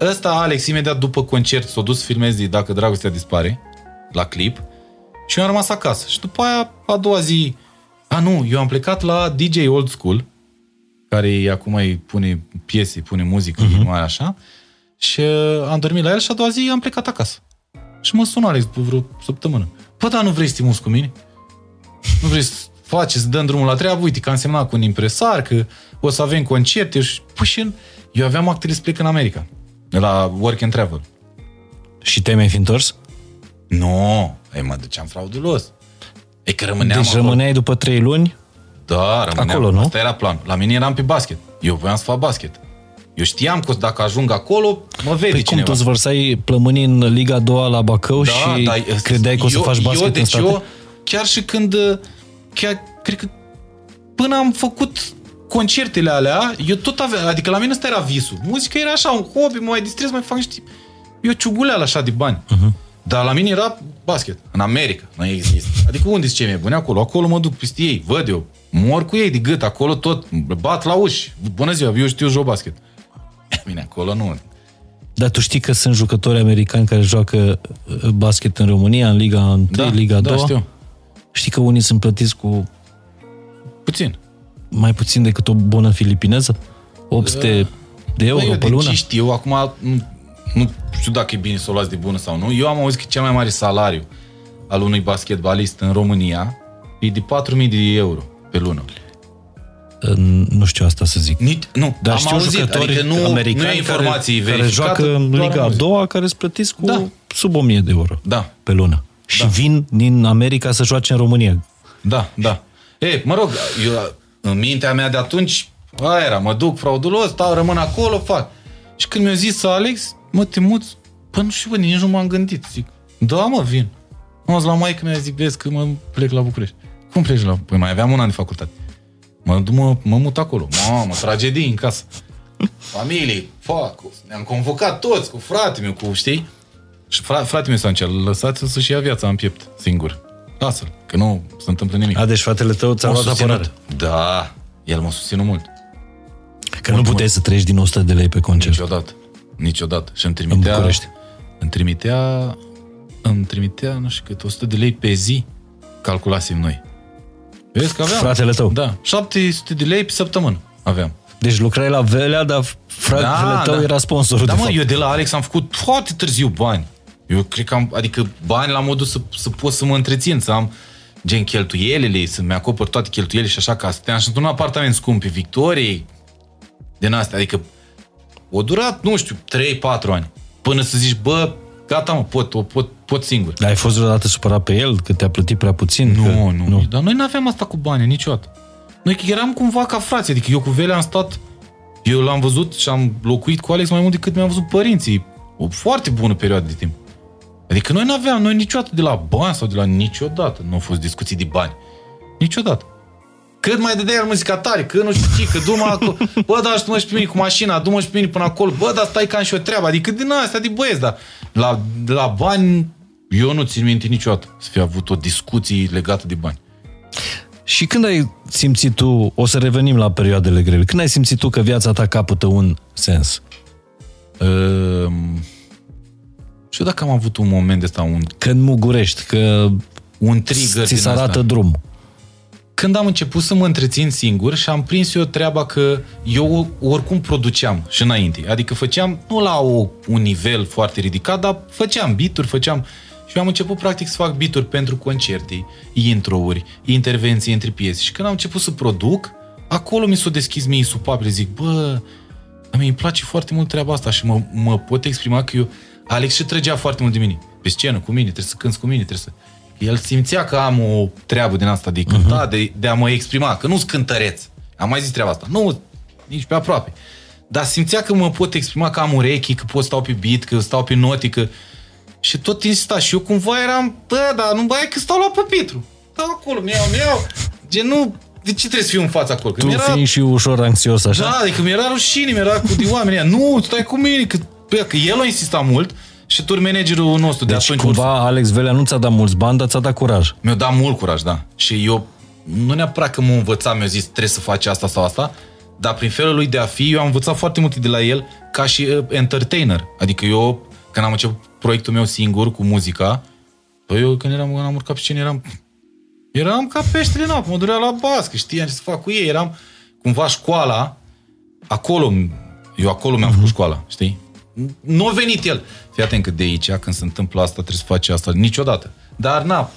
Ăsta, Alex, imediat după concert, s-a dus filmezi Dacă Dragostea Dispare, la clip, și eu am rămas acasă. Și după aia, a doua zi, a nu, eu am plecat la DJ Old School, care acum îi pune piese, pune muzică, uh-huh. mai așa, și uh, am dormit la el și a doua zi am plecat acasă. Și mă sună Alex după vreo săptămână. Pă, dar nu vrei să te cu mine? Nu vrei să faci, să dăm drumul la treabă? Uite, că am semnat cu un impresar, că o să avem concerte. Și, păi, și eu aveam actele să plec în America, la Work and Travel. Și te-ai mai fi întors? Nu, ei, mă duceam fraudulos. E că rămâneam Deci acolo. rămâneai după trei luni? Da, rămâneam. Acolo, nu? Asta era plan. La mine eram pe basket. Eu voiam să fac basket. Eu știam că dacă ajung acolo, mă vede păi cineva. cum, tu îți vărsai plămânii în Liga 2 la Bacău da, și da, credeai că o să eu, faci basket eu, în deci state? eu, chiar și când, chiar, cred că până am făcut concertele alea, eu tot aveam, adică la mine ăsta era visul. Muzica era așa, un hobby, mă mai distrez, mai fac niște... Eu ciuguleal așa de bani. Uh-huh. Dar la mine era basket. În America. Nu există. Adică unde sunt cei mai buni? Acolo. Acolo mă duc peste ei. Văd eu. Mor cu ei de gât. Acolo tot. Bat la uși. Bună ziua, eu știu joc basket. Bine, acolo nu. Dar tu știi că sunt jucători americani care joacă uh, basket în România, în Liga 1, Da, Liga 2? da, știu. Știi că unii sunt plătiți cu Puțin. mai puțin decât o bună filipineză? 800 de euro Bă, eu pe din lună? ce știu, acum nu, nu știu dacă e bine să o luați de bună sau nu. Eu am auzit că cel mai mare salariu al unui basketbalist în România e de 4.000 de euro pe lună. Nu știu asta să zic. Nici, nu, Dar am știu auzit, jucători adică nu, americani nu e informații care, care verificate, joacă în doar Liga a auzit. doua, care sunt plătiți cu Da. sub 1000 de euro Da. pe lună. Și Da. vin din America să joace în România. Da, da. E, mă rog, eu, în mintea mea de atunci, aia era, mă duc fraudulos, stau, rămân acolo, fac. Și când mi-a zis Alex, Mă, te muți? Păi nu știu, bă, nici nu m-am gândit. Zic, da, mă, vin. Am zis la maică mea, zic, vezi că mă plec la București. Cum pleci la... Păi mai aveam un an de facultate. Mă, mă, mă mut acolo. Mamă, tragedii în casă. Familie, fac, ne-am convocat toți cu frate meu, cu, știi? Și fra, frate meu s-a lăsați să-și ia viața în piept, singur. Lasă-l, că nu se întâmplă nimic. A, deci fratele tău ți-a luat apărare. Da, el m-a susținut mult. Că mult, nu puteai mult. să treci din 100 de lei pe concert. Niciodată. Niciodată. Și îmi trimitea... În București. Îmi trimitea... Îmi trimitea, nu știu cât, 100 de lei pe zi. Calculasem noi. Vezi că aveam... Fratele tău. Da. 700 de lei pe săptămână aveam. Deci lucrai la Velea, dar fratele da, tău da. era sponsorul Da, de mă, fapt. eu de la Alex am făcut foarte târziu bani. Eu cred că am, adică bani la modul să, să pot să mă întrețin, să am gen cheltuielile, să-mi acopăr toate cheltuielile și așa, ca stăteam și într-un apartament scump pe Victoriei, din astea, adică o durat, nu știu, 3-4 ani, până să zici, bă, gata mă, pot, o pot, pot singur. Dar ai fost vreodată supărat pe el, că te-a plătit prea puțin? Nu, că... nu, nu, dar noi nu aveam asta cu bani niciodată. Noi eram cumva ca frați, adică eu cu Vele am stat, eu l-am văzut și am locuit cu Alex mai mult decât mi-am văzut părinții. O foarte bună perioadă de timp. Adică noi nu aveam, noi niciodată de la bani sau de la niciodată nu au fost discuții de bani. Niciodată. Cât mai dădea el muzica tare, că nu știu ce, că du-mă acolo, bă, da, și tu mă și pe mine cu mașina, du-mă și pe mine până acolo, bă, da, stai ca și o treabă, adică din astea de băieți, dar la, la bani, eu nu țin minte niciodată să fi avut o discuție legată de bani. Și când ai simțit tu, o să revenim la perioadele grele, când ai simțit tu că viața ta capătă un sens? Uh, știu dacă am avut un moment de ăsta, un... Când mugurești, că un trigger ți se arată asta. drum. Când am început să mă întrețin singur și am prins eu treaba că eu oricum produceam și înainte. Adică făceam, nu la o, un nivel foarte ridicat, dar făceam bituri, făceam... Și eu am început practic să fac bituri pentru concerte, intro-uri, intervenții între piese. Și când am început să produc, acolo mi s-a deschis mie supapile. Zic, bă, mie îmi place foarte mult treaba asta și mă, mă pot exprima că eu... Alex și trăgea foarte mult de mine. Pe scenă, cu mine, trebuie să cânți cu mine, trebuie să... El simțea că am o treabă din asta de cânta, uh-huh. de, de a mă exprima, că nu-s cântăreț. Am mai zis treaba asta. Nu, nici pe aproape. Dar simțea că mă pot exprima, că am urechi, că pot stau pe beat, că stau pe note, că... Și tot insista. Și eu cumva eram, bă, dar nu mai că stau la pupitru. Stau acolo, mi-au, mi-au. Gen, nu, de ce trebuie să fiu în fața acolo? Că tu mi-era... fiind și ușor anxios, așa? Da, adică mi-era rușine, mi-era cu de oameni. Nu, stai cu mine, că, bă, că el a insistat mult și tur managerul nostru de deci atunci. cumva urs... Alex Velea nu ți-a dat mulți bani, dar ți-a dat curaj. Mi-a dat mult curaj, da. Și eu nu neapărat că m-a învățat, mi-a zis trebuie să faci asta sau asta, dar prin felul lui de a fi, eu am învățat foarte multe de la el ca și uh, entertainer. Adică eu, când am început proiectul meu singur cu muzica, păi eu când eram, când am urcat pe scenă, eram eram ca peștele în apă, mă durea la bască, știam ce să fac cu ei, eram cumva școala, acolo, eu acolo mi-am uh-huh. făcut școala, știi? Nu a venit el. Fii atent că de aici, când se întâmplă asta, trebuie să faci asta. Niciodată. Dar, na,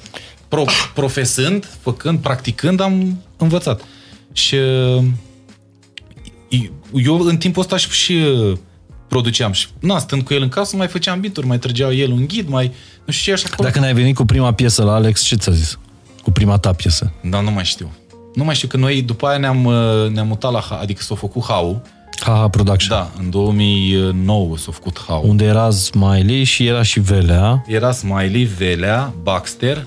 pro, profesând, făcând, practicând, am învățat. Și eu în timpul ăsta și, și produceam. Și, na, stând cu el în casă, mai făceam bituri, mai trăgea el un ghid, mai, nu știu ce, așa Dacă n-ai venit cu prima piesă la Alex, ce ți-a zis? Cu prima ta piesă? Da, nu mai știu. Nu mai știu că noi după aia ne-am, ne-am mutat la, adică s-a făcut HAU, Haha Production. Da, în 2009 s-a făcut HAU. Unde era Smiley și era și Velea. Era Smiley, Velea, Baxter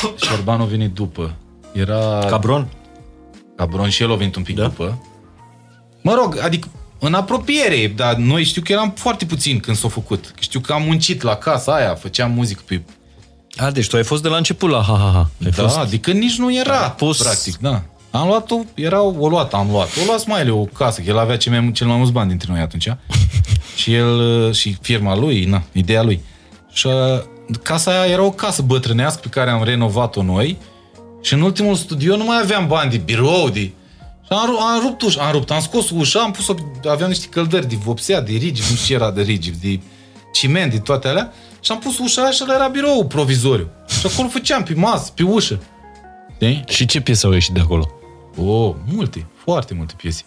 și Orban a venit după. Era... Cabron? Cabron și el a venit un pic da? după. Mă rog, adică în apropiere, dar noi știu că eram foarte puțin când s-a făcut. Știu că am muncit la casa aia, făceam muzică pe... A, deci tu ai fost de la început la ha, ha, ha. Ai da, fost... adică nici nu era, pus... practic, da. Am luat-o, era o luat, am luat. O luat Smiley o casă, că el avea cel mai, cel mai mulți bani dintre noi atunci. și el, și firma lui, na, ideea lui. Și uh, casa aia era o casă bătrânească pe care am renovat-o noi și în ultimul studio nu mai aveam bani de birou, de... Și am, am rupt ușa, am rupt, am scos ușa, am pus-o, aveam niște căldări de vopsea, de rigid, nu știu ce era de rigid, de ciment, de toate alea. Și am pus ușa aia și ăla era birou provizoriu. Și acolo făceam pe masă, pe ușă. De? Și ce piese au ieșit de acolo? Oh, multe, foarte multe piese.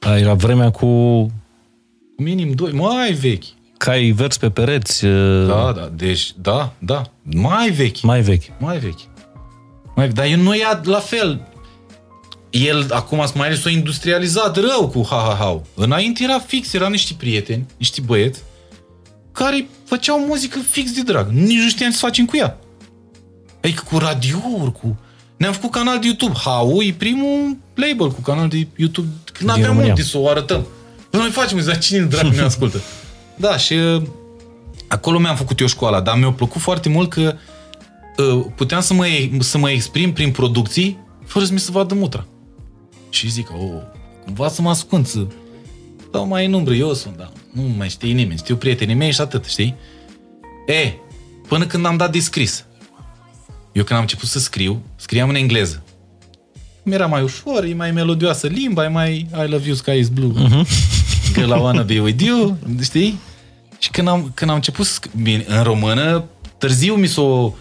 A, era vremea cu... Minim doi, mai vechi. Cai vers pe pereți. Da, da, deci, da, da, mai vechi. Mai vechi. Mai vechi. Mai vechi. Dar eu nu ia la fel. el acum mai ales s-a industrializat rău cu ha-ha-ha. Înainte era fix, erau niște prieteni, niște băieți, care făceau muzică fix de drag. Nici nu știam ce să facem cu ea. Adică cu radiouri, cu... Ne-am făcut canal de YouTube. Hau e primul label cu canal de YouTube. Când aveam unde să o arătăm. Noi facem, dar cine drag ne ascultă? Da, și uh, acolo mi-am făcut eu școala, dar mi-a plăcut foarte mult că uh, puteam să mă, să mă exprim prin producții fără să mi se vadă mutra. Și zic, oh, cumva să mă ascund, să dau mai în umbră, eu sunt, da, nu mai știi nimeni, știu prietenii mei și atât, știi? E, până când am dat de scris. Eu când am început să scriu, scriam în engleză. Mi era mai ușor, e mai melodioasă limba, e mai I love you, sky is blue. Uh-huh. Că la wanna be with you, știi? Și când am, când am început să scriu, în română, târziu mi s-o,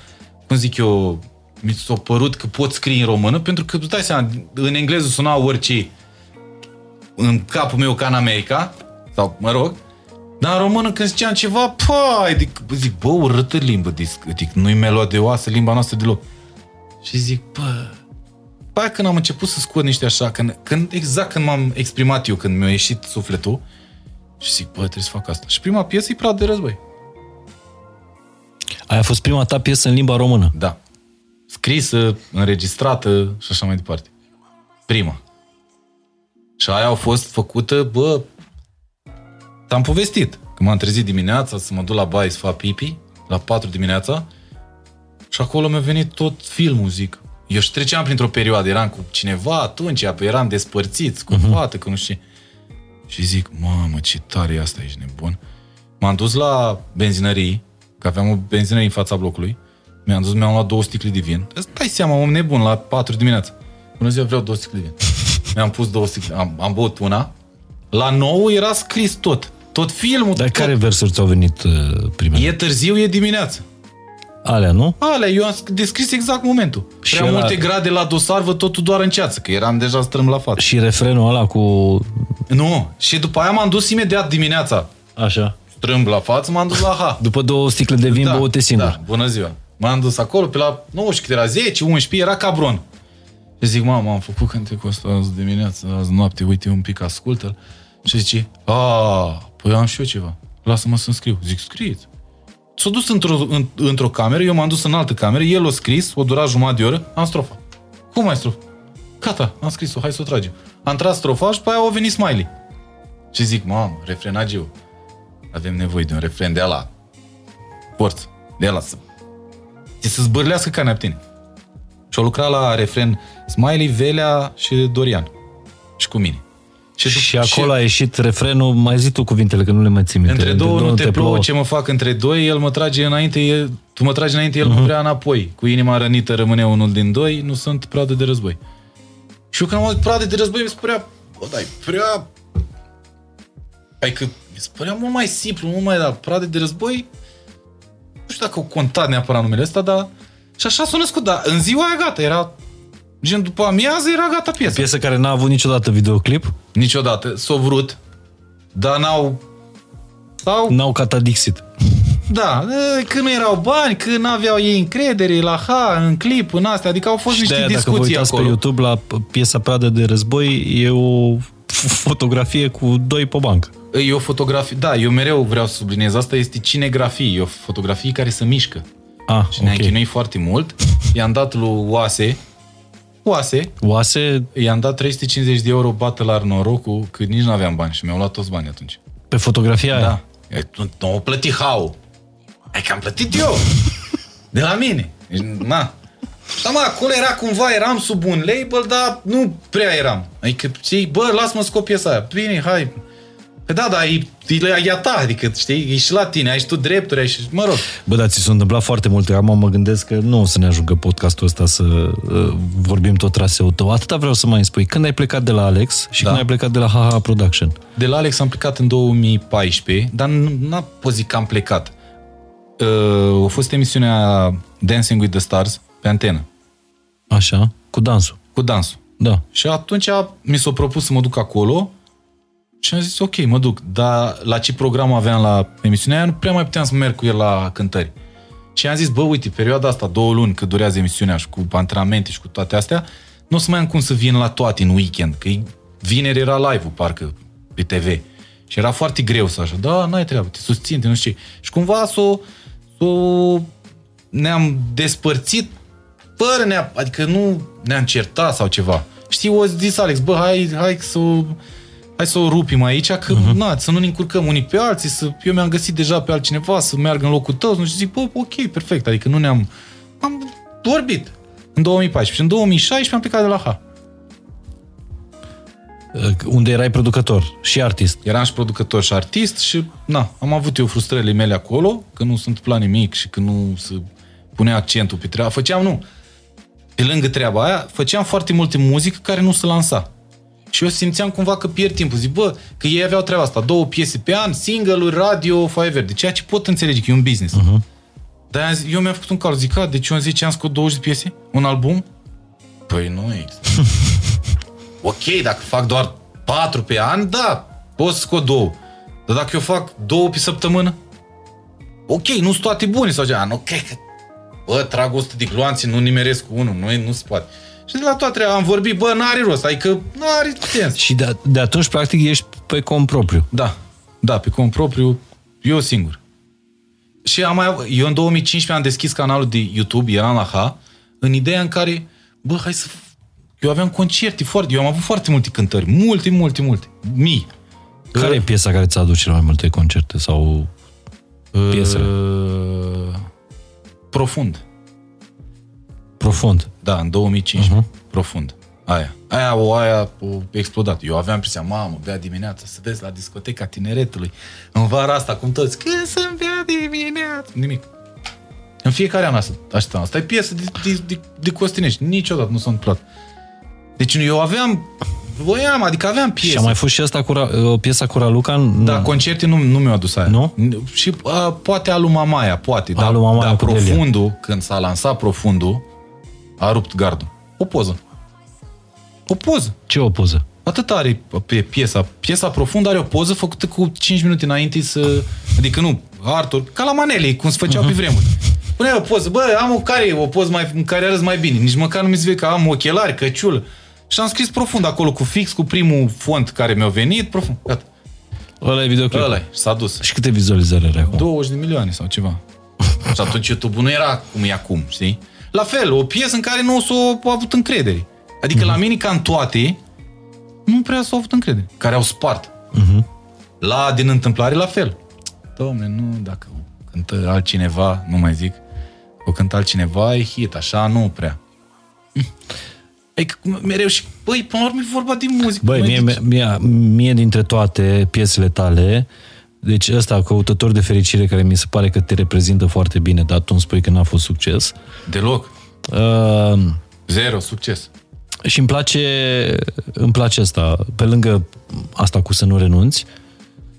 cum zic eu, mi s-a părut că pot scrie în română, pentru că, îți dai seama, în engleză suna orice în capul meu ca în America, sau, mă rog, dar în română când ziceam ceva, pai, zic, zic bă, urâtă limbă, zic, nu-i melodioasă limba noastră deloc. Și zic, bă, Păi când am început să scot niște așa, când, când, exact când m-am exprimat eu, când mi-a ieșit sufletul, și zic, bă, trebuie să fac asta. Și prima piesă e Prat de război. Aia a fost prima ta piesă în limba română? Da. Scrisă, înregistrată și așa mai departe. Prima. Și aia a fost făcută, bă, T-am povestit. Că m-am trezit dimineața să mă duc la baie să fac pipi, la 4 dimineața, și acolo mi-a venit tot filmul, zic. Eu și treceam printr-o perioadă, eram cu cineva atunci, apoi eram despărțiți cu uh-huh. fată, că nu știu Și zic, mamă, ce tare e asta, ești nebun. M-am dus la benzinării, că aveam o benzinărie în fața blocului, mi-am dus, mi-am luat două sticle de vin. Îți dai seama, om nebun, la 4 dimineața. Bună ziua, vreau două sticle de vin. mi-am pus două sticle, am, am băut una, la nou era scris tot. Tot filmul. Dar tot. care versuri ți-au venit uh, primele? E târziu, e dimineață. Alea, nu? Alea, eu am descris exact momentul. Și Prea multe grade la dosar, vă totul doar în ceață, că eram deja strâm la față. Și refrenul ăla cu... Nu, și după aia m-am dus imediat dimineața. Așa. Strâmb la față, m-am dus la ha. După două sticle de vin, da, băute singur. Da, bună ziua. M-am dus acolo, pe la, nu știu cât era, 10, 11, era cabron. Și zic, mamă, am făcut cântecul ăsta azi dimineață, azi noapte, uite un pic, ascultă-l. Și zice, a, păi am și eu ceva. Lasă-mă să-mi scriu. Zic, scrieți. S-a dus într-o, în, într-o cameră, eu m-am dus în altă cameră, el o scris, o dura jumătate de oră, am strofa. Cum ai strofa? Gata, am scris-o, hai să o tragem. Am tras strofaș și pe aia a venit Smiley. Și zic, mamă, refrenagiu, avem nevoie de un refren de ala. Forță, de ala să... Ți să zbârlească ca neaptine. Și o lucra la refren Smiley, Velea și Dorian. Și cu mine. Și, și acolo și... a ieșit refrenul, mai zi tu cuvintele, că nu le mai țin minte. Între două nu te plouă, ce mă fac între doi, el mă trage înainte, el, tu mă tragi înainte, el uh-huh. mă vrea înapoi. Cu inima rănită rămâne unul din doi, nu sunt pradă de război. Și eu când am auzit pradă de război, mi se părea, bă, dai, prea... Adică mi se părea mult mai simplu, mult mai, dar pradă de război, nu știu dacă au contat neapărat numele ăsta, dar... Și așa s-a născut, dar în ziua aia gata, era Gen după amiază era gata piesa. Piesă care n-a avut niciodată videoclip? Niciodată. S-au vrut, dar n-au... Sau... N-au catadixit. Da, când nu erau bani, când n-aveau ei încredere la ha, în clip, în astea, adică au fost și niște de discuții dacă vă acolo. pe YouTube la piesa Pradă de război, e o fotografie cu doi pe bancă. E o fotografie, da, eu mereu vreau să subliniez asta, este cinegrafie, e o fotografie care se mișcă. Ah, și ne-a okay. foarte mult. I-am dat lui Oase, Oase. Oase? I-am dat 350 de euro bată la norocul, că nici nu aveam bani și mi-au luat toți banii atunci. Pe fotografia Da. Nu, nu o plăti hau. Ai că am plătit eu. De la mine. Deci, na. Da, mă, acolo era cumva, eram sub un label, dar nu prea eram. Adică, știi, bă, lasă-mă scop piesa aia. Bine, hai, Păi da, da, e, e a ta, adică, știi, e și la tine, ai și tu drepturi, ai și, mă rog. Bă, dar ți s-a întâmplat foarte multe. Acum mă gândesc că nu o să ne ajungă podcastul ăsta să uh, vorbim tot traseul tău. Atâta vreau să mai spui. Când ai plecat de la Alex și da. când ai plecat de la HH Production? De la Alex am plecat în 2014, dar n-a pot zic că am plecat. Uh, a fost emisiunea Dancing with the Stars pe antenă. Așa, cu dansul. Cu dansul. Da. Și atunci mi s-a propus să mă duc acolo și am zis, ok, mă duc. Dar la ce program aveam la emisiunea aia, nu prea mai puteam să merg cu el la cântări. Și am zis, bă, uite, perioada asta, două luni, cât durează emisiunea și cu antrenamente și cu toate astea, nu o să mai am cum să vin la toate în weekend, că vineri era live-ul, parcă, pe TV. Și era foarte greu să așa, da, n-ai treabă, te susțin, te nu știu ce. Și cumva s-o, s-o ne-am despărțit fără ne adică nu ne-am certat sau ceva. Știi, o zis Alex, bă, hai, hai să hai să o rupim aici, că uh-huh. na, să nu ne încurcăm unii pe alții, să, eu mi-am găsit deja pe altcineva să meargă în locul tău, nu știu, zic, bă, ok, perfect, adică nu ne-am, am vorbit în 2014 și în 2016 am plecat de la H. Unde erai producător și artist. Eram și producător și artist și, na, am avut eu frustrările mele acolo, că nu sunt plan nimic și că nu se punea accentul pe treaba. Făceam, nu, pe lângă treaba aia, făceam foarte multe muzică care nu se lansa. Și eu simțeam cumva că pierd timpul. Zic, bă, că ei aveau treaba asta, două piese pe an, single-uri, radio, foaie verde. Ceea ce pot înțelege, că e un business. Uh-huh. Dar eu mi-am făcut un cal, zic, a, deci eu în 10 ani scot 20 de piese? Un album? Păi nu există. ok, dacă fac doar 4 pe an, da, pot să scot două. Dar dacă eu fac două pe săptămână? Ok, nu sunt toate bune sau ceva. Nu, cred că bă, trag 100 de gloanțe, nu nimeresc cu unul, nu, nu se poate. Și de la toate am vorbit, bă, n-are rost, adică n-are sens. Și de, de atunci, practic, ești pe cont propriu. Da, da, pe cont propriu, eu singur. Și am mai, eu în 2015 am deschis canalul de YouTube, eram la H, în ideea în care, bă, hai să... Eu aveam concerte foarte, eu am avut foarte multe cântări, multe, multe, multe, mii. Care e piesa care ți a adus cel mai multe concerte sau piesele? Uh, profund. Profund? Da, în 2015. Uh-huh. Profund. Aia. Aia, o, aia o explodat. Eu aveam impresia, mamă, bea dimineața, să vezi la discoteca tineretului. În vara asta, cum toți, când să bea dimineața? Nimic. În fiecare an asta, așa, asta e piesă de, de, de, de Costinești. Niciodată nu s-a întâmplat. Deci eu aveam voiam, adică aveam piese. Și a mai fost și asta cu o piesă cu Raluca? Da, concerte nu, nu mi-au adus aia. Nu? Și a, poate Alu Mamaia, poate. Alu Mamaia dar Profundul, când s-a lansat Profundul, a rupt gardul. O poză. O poză. Ce o poză? Atât are pe piesa. Piesa profundă are o poză făcută cu 5 minute înainte să... Adică nu, Arthur, ca la Manele, cum se făceau uh-huh. pe vremuri. Pune o poză, bă, am o care o poză mai, în care arăți mai bine. Nici măcar nu mi se că am ochelari, căciulă. Și am scris profund acolo cu fix, cu primul font care mi-a venit, profund. Gata. Ăla e videoclip. Ăla e, s-a dus. Și câte vizualizări are acum? 20 de milioane sau ceva. și atunci YouTube nu era cum e acum, știi? La fel, o piesă în care nu s-a avut încredere. Adică mm-hmm. la mine, ca în toate, nu prea s-au avut încredere. Care au spart. Mm-hmm. La din întâmplare, la fel. Domne, nu, dacă cântă altcineva, nu mai zic, o cântă altcineva, e hit, așa nu prea. Adică mereu și, băi, până la urmă e vorba de muzică. Băi, mie, mie, mie dintre toate piesele tale, deci ăsta, căutător de fericire, care mi se pare că te reprezintă foarte bine, dar tu îmi spui că n-a fost succes. Deloc. Uh, Zero succes. Și îmi place, îmi place asta, pe lângă asta cu să nu renunți,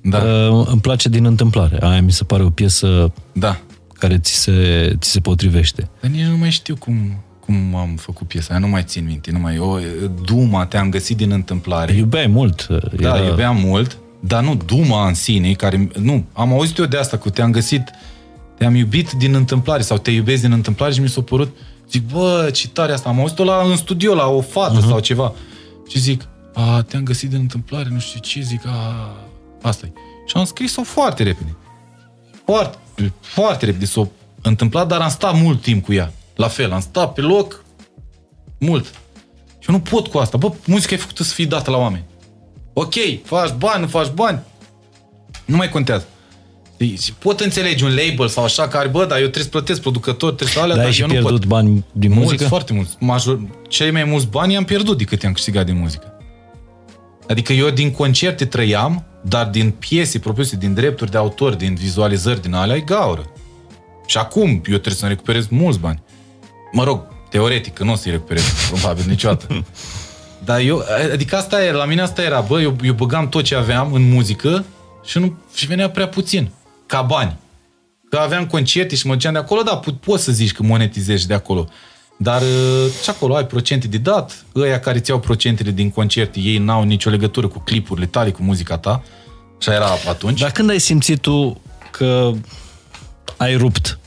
da. uh, îmi place din întâmplare. Aia mi se pare o piesă da. care ți se, ți se potrivește. Dar nici nu mai știu cum, cum am făcut piesa aia, nu mai țin minte, nu mai... O, Duma, te-am găsit din întâmplare. Iubeai mult. Da, era... iubeam mult, dar nu Duma în sine, care... Nu, am auzit eu de asta, cu te-am găsit, te-am iubit din întâmplare sau te iubesc din întâmplare și mi s-a părut... Zic, bă, ce tare asta, am auzit-o la, în studio, la o fată uh-huh. sau ceva. Și zic, a, te-am găsit din întâmplare, nu știu ce, zic, a, asta e. Și am scris-o foarte repede. Foarte, foarte repede s-a întâmplat, dar am stat mult timp cu ea. La fel, am stat pe loc mult. Și eu nu pot cu asta. Bă, muzica e făcută să fie dată la oameni. Ok, faci bani, nu faci bani. Nu mai contează. Și pot înțelege un label sau așa care, bă, dar eu trebuie să plătesc producători, trebuie să alea, dar, dar și eu pierdut nu pot. bani din mulți, muzică? foarte mulți. Major, cei mai mulți bani am pierdut decât i-am câștigat din muzică. Adică eu din concerte trăiam, dar din piese propuse, din drepturi de autor, din vizualizări, din alea, e gaură. Și acum eu trebuie să recuperez mulți bani. Mă rog, teoretic, că nu o să-i recuperez, probabil, niciodată. Dar eu, adică asta era, la mine asta era, bă, eu, eu băgam tot ce aveam în muzică și, nu, și venea prea puțin, ca bani. Că aveam concerte și mă duceam de acolo, da, po- poți să zici că monetizezi de acolo. Dar și acolo ai procente de dat, ăia care ți-au procentele din concerte, ei n-au nicio legătură cu clipurile tale, cu muzica ta. Așa era atunci. Dar când ai simțit tu că ai rupt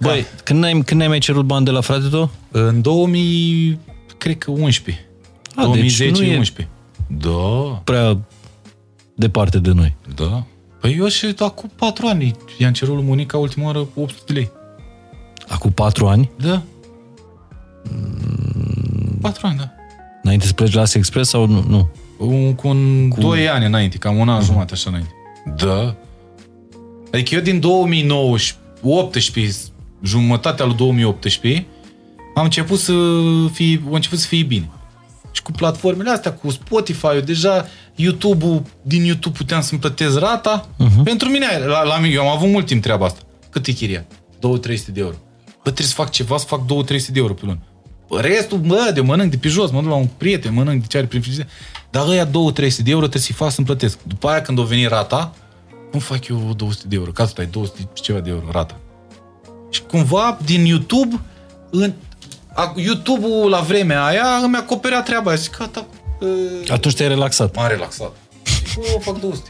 Băi, da. când, ai, când ai mai cerut bani de la frate tău? În 2000, cred că 11. A, 2010 deci nu e 11. Da. Prea departe de noi. Da. Păi eu și acum 4 ani i-am cerut lui Monica ultima oară 800 de lei. Acum 4 ani? Da. 4 ani, da. Înainte să pleci la Express sau nu? nu? Un, cu un cu... 2 ani înainte, cam un an uh-huh. jumătate așa înainte. Da. Adică eu din 2018, jumătatea lui 2018, am început să fie, am început să fie bine. Și cu platformele astea, cu Spotify, deja YouTube-ul, din YouTube puteam să-mi plătesc rata. Uh-huh. Pentru mine, la, la, eu am avut mult timp treaba asta. Cât e chiria? 2-300 de euro. Bă, trebuie să fac ceva, să fac 2-300 de euro pe lună. Restul, mă, de mănânc de pe jos, mă duc la un prieten, mănânc de ce are prin frigider. Dar ăia 2-300 de euro trebuie să-i fac să-mi plătesc. După aia, când o veni rata, cum fac eu 200 de euro? Ca să ai 200 ceva de euro rata. Și cumva, din YouTube, în, YouTube-ul la vremea aia îmi acoperea treaba aia. Zic, gata. Uh, Atunci te-ai relaxat. M-am relaxat. Zic, o, fac 200.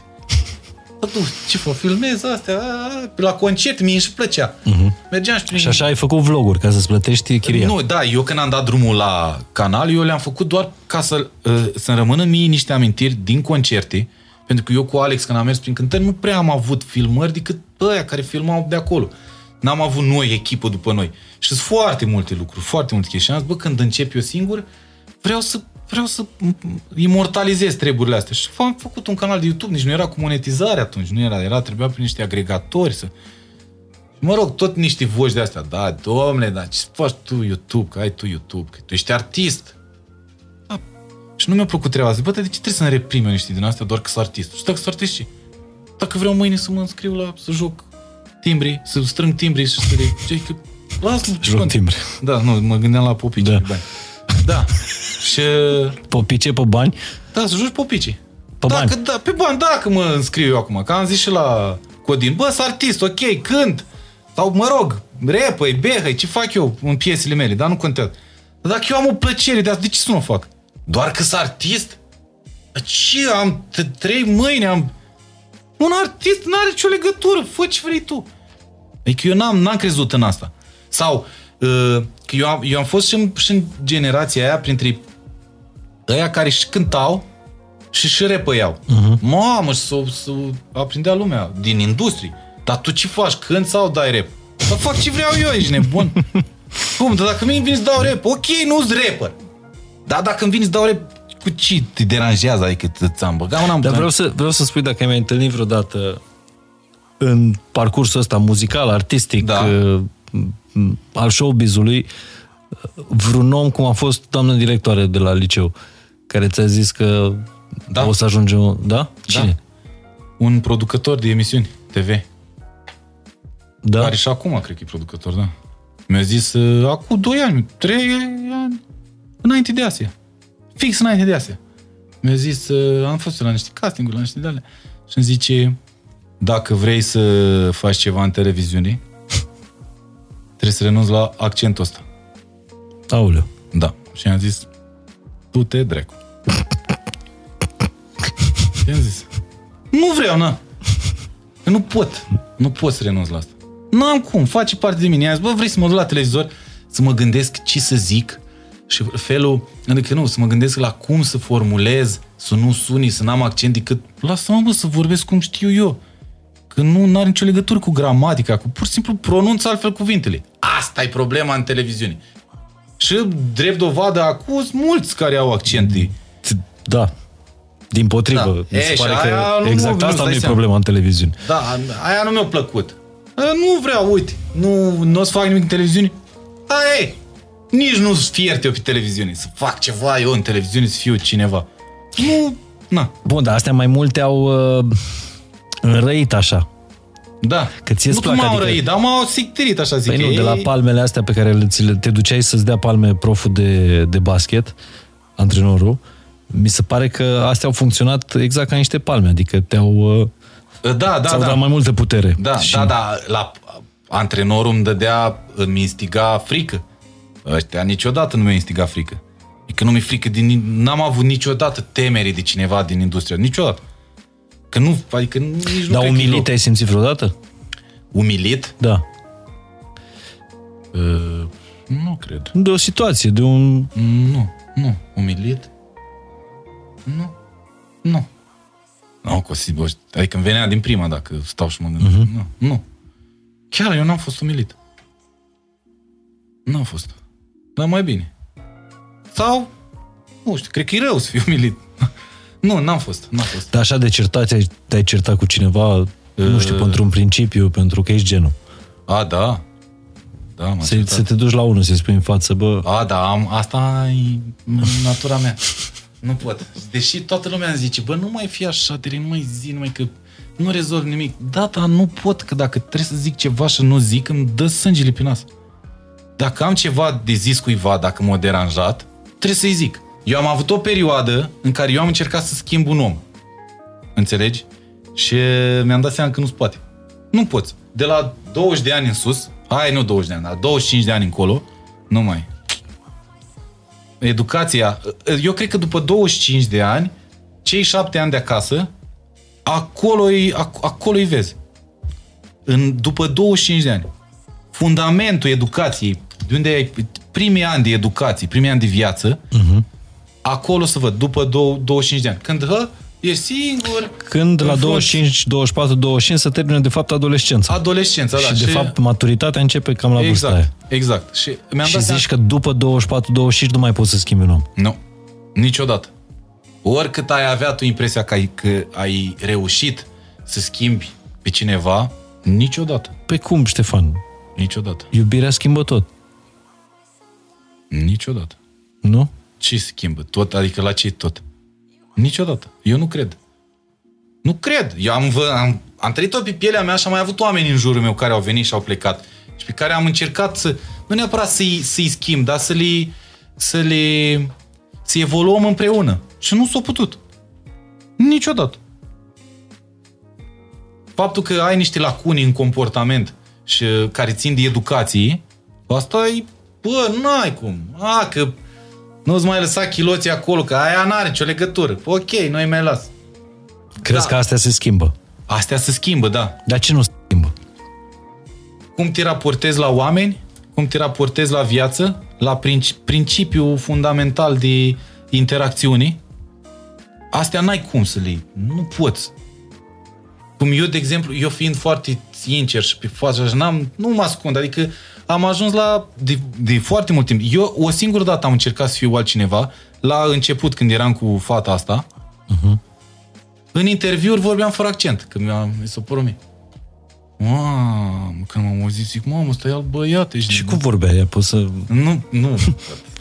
tu, ce fă, filmez astea, la concert, mie și plăcea. Uh-huh. Mergeam și prin... Și așa ai făcut vloguri, ca să-ți plătești chiria. Nu, da, eu când am dat drumul la canal, eu le-am făcut doar ca să, uh, să rămână mie niște amintiri din concerte, pentru că eu cu Alex, când am mers prin cântări, nu prea am avut filmări decât ăia care filmau de acolo. N-am avut noi echipă după noi. Și sunt foarte multe lucruri, foarte multe chestii. Și am zis, bă, când încep eu singur, vreau să vreau să imortalizez treburile astea. Și am făcut un canal de YouTube, nici nu era cu monetizare atunci, nu era, era trebuia prin niște agregatori să... Mă rog, tot niște voci de astea, da, domnule, dar ce faci tu YouTube, că ai tu YouTube, că tu ești artist. Da. Și nu mi-a plăcut treaba asta. Bă, de ce trebuie să ne reprime niște din astea doar că sunt artist? Și dacă sunt artist și dacă vreau mâine să mă înscriu la, să joc timbri, să strâng timbri și să le... Ce, că, lasă-mă, Joc timbri. Da, nu, mă gândeam la popici. Da. Bani. Da. Și... Popice pe bani? Da, să joci popici. Pe dacă, bani? Da, pe bani, dacă mă înscriu eu acum, că am zis și la Codin, bă, sunt artist, ok, cânt, sau mă rog, repăi, behăi, ce fac eu în piesele mele, dar nu contează. Dar dacă eu am o plăcere de asta, de ce să nu o fac? Doar că sunt artist? Ce am trei mâini, am... Un artist nu are nicio legătură, fă ce vrei tu. Adică eu n-am, n-am crezut în asta. Sau, uh, că eu am, eu am fost și în, și în generația aia, printre ăia care și cântau și și repăiau. Uh-huh. Mamă, să, să aprindea lumea din industrie. Dar tu ce faci? Când sau dai rap? Dar fac ce vreau eu, ești nebun. Cum? Dar dacă mi vin să dau rap, ok, nu-s rapper. Dar dacă îmi vin să dau rap, cu ce te deranjează? Adică ți-am băgat un Dar vreau să, vreau să spui dacă ai mai întâlnit vreodată în parcursul ăsta muzical, artistic, da. uh, al showbizului, vreun om cum a fost doamna directoare de la liceu, care ți-a zis că da. o să ajungem... Da? Cine? Da. Un producător de emisiuni TV. Da? Care și acum, cred că e producător, da. Mi-a zis, uh, acum 2 ani, 3 ani, înainte de Asia. Fix înainte de Asia. Mi-a zis, uh, am fost la niște castinguri, la niște de Și îmi zice, dacă vrei să faci ceva în televiziune, trebuie să renunți la accentul ăsta. Aoleu. Da. Și am zis, tu te dracu. I-am zis, nu vreau, na. nu pot. Nu pot să renunț la asta. Nu am cum, face parte de mine. I-am zis, bă, vrei să mă duc la televizor să mă gândesc ce să zic și felul, adică nu, să mă gândesc la cum să formulez, să nu suni, să n-am accent decât, lasă-mă, bă, să vorbesc cum știu eu. Că nu are nicio legătură cu gramatica, cu pur și simplu pronunț altfel cuvintele. Asta e problema în televiziune. Și drept dovadă acuz mulți care au accente. Da. Din potrivă. Da. Mi se e, pare că exact nu, asta nu e problema în televiziune. Da, aia nu mi-a plăcut. Nu vreau, uite, nu, nu o să fac nimic în televiziune. Da, ei, nici nu fiert eu pe televiziune. Să fac ceva eu în televiziune, să fiu cineva. Nu, na. Bun, dar astea mai multe au uh, înrăit așa. Da. Că ți nu plac, m-au adică... răit, dar m-au sictirit, așa zic. Păi nu, de la palmele astea pe care le, te duceai să-ți dea palme proful de, de basket, antrenorul, mi se pare că astea au funcționat exact ca niște palme, adică te-au... Uh, da, da, da. dat mai multă putere. Da, și... da, da. La antrenorul îmi dădea, îmi instiga frică. Ăștia niciodată nu mi-a instigat frică. E că nu mi-e frică din... N-am avut niciodată temere de cineva din industrie. Niciodată. Că nu, adică nici nu Dar umilit ai simțit vreodată? Umilit? Da. Uh, nu cred. De o situație, de un... Nu, nu. Umilit? Nu. Nu. Nu, Cosi, adică îmi venea din prima dacă stau și mă gândesc. Uh-huh. Nu, nu. Chiar eu n-am fost umilit. N-am fost. Dar mai bine. Sau, nu știu, cred că e rău să fiu umilit. nu, n-am fost, n-am fost. Dar așa de certat, te-ai, te certat cu cineva, uh... nu știu, pentru un principiu, pentru că ești genul. A, da. Da, să, să te duci la unul, să-i spui în față, bă... A, da, am, asta e natura mea. nu pot. Deși toată lumea îmi zice, bă, nu mai fi așa, te nu mai zi, nu mai că nu rezolv nimic. Da, dar nu pot, că dacă trebuie să zic ceva și nu zic, îmi dă sângele pe nas. Dacă am ceva de zis cuiva, dacă m-a deranjat, trebuie să-i zic. Eu am avut o perioadă în care eu am încercat să schimb un om. Înțelegi? Și mi-am dat seama că nu-ți poate. Nu poți. De la 20 de ani în sus, hai nu 20 de ani, dar 25 de ani încolo, nu mai. Educația, eu cred că după 25 de ani, cei 7 ani de acasă, acolo-i, acolo-i vezi. În, după 25 de ani. Fundamentul educației, de unde ai primii ani de educație, primii ani de viață, uh-huh. Acolo să văd, după 25 de ani. Când, hă, e singur. Când la 25, 24, 25 se termină de fapt adolescența. Adolescența, și da. Și de fapt maturitatea începe cam la exact, vârsta aia. Exact. Și, mi-am și dat zici seama... că după 24, 25 nu mai poți să schimbi un om. Nu. Niciodată. Oricât ai avea tu impresia că ai, că ai reușit să schimbi pe cineva, niciodată. Pe cum, Ștefan? Niciodată. Iubirea schimbă tot. Niciodată. Nu? Ce schimbă? Tot? Adică la ce tot? Niciodată. Eu nu cred. Nu cred. Eu am, am, am trăit-o pe pielea mea și am mai avut oameni în jurul meu care au venit și au plecat și pe care am încercat să, nu neapărat să-i, să-i schimb, dar să le, să le, să evoluăm împreună. Și nu s-a putut. Niciodată. Faptul că ai niște lacuni în comportament și care țin de educație, asta e, bă, n-ai cum. A, că nu-ți mai lăsa chiloții acolo, că aia n-are nicio legătură. Ok, noi mai las. Crezi da. că astea se schimbă? Astea se schimbă, da. Dar ce nu se schimbă? Cum te raportezi la oameni, cum te raportezi la viață, la principiul fundamental de interacțiune, astea n-ai cum să le Nu poți. Cum eu, de exemplu, eu fiind foarte sincer și pe față, n-am, nu mă ascund, adică am ajuns la, de, de foarte mult timp. Eu o singură dată am încercat să fiu altcineva, la început când eram cu fata asta, uh-huh. în interviuri vorbeam fără accent, că mi-a, mi s-a părut mie. Mamă, când m-am auzit, zic, mamă, stai al băiat, ești... Și cum vorbea ea? Poți să... Nu, nu.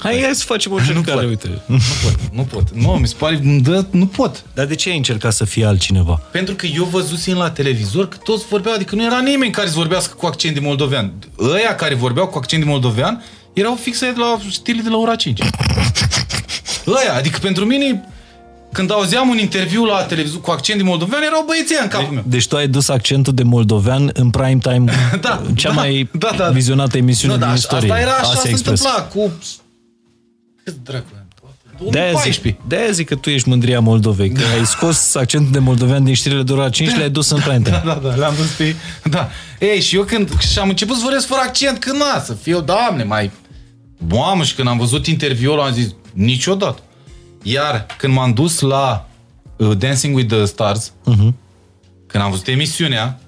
hai, hai să facem o încercare, uite. Nu pot, nu pot. Nu, mi se pare, dă, nu pot. Dar de ce ai încercat să fii altcineva? Pentru că eu văzusem la televizor că toți vorbeau, adică nu era nimeni care să vorbească cu accent de moldovean. Ăia care vorbeau cu accent de moldovean erau fixe de la stile de la ora 5. Ăia, adică pentru mine când auzeam un interviu la televizor cu accent de moldovean, erau băieții în capul meu. Deci tu ai dus accentul de moldovean în prime time, da, cea da, mai da, da, vizionată emisiune da, da, din istorie. Asta era așa, Asia se Express. întâmpla cu... Cât dracu de-aia zic, de zic că tu ești mândria Moldovei, că ai scos accentul de moldovean din știrile de ora 5 și le-ai dus în prime Da, da, da, le-am dus pe... Da. Ei, și eu când și am început să vorbesc fără accent, când na, să fiu, doamne, mai... Mamă, și când am văzut interviul am zis, niciodată. Iar când m-am dus la uh, Dancing with the Stars, uh-huh. când am văzut emisiunea,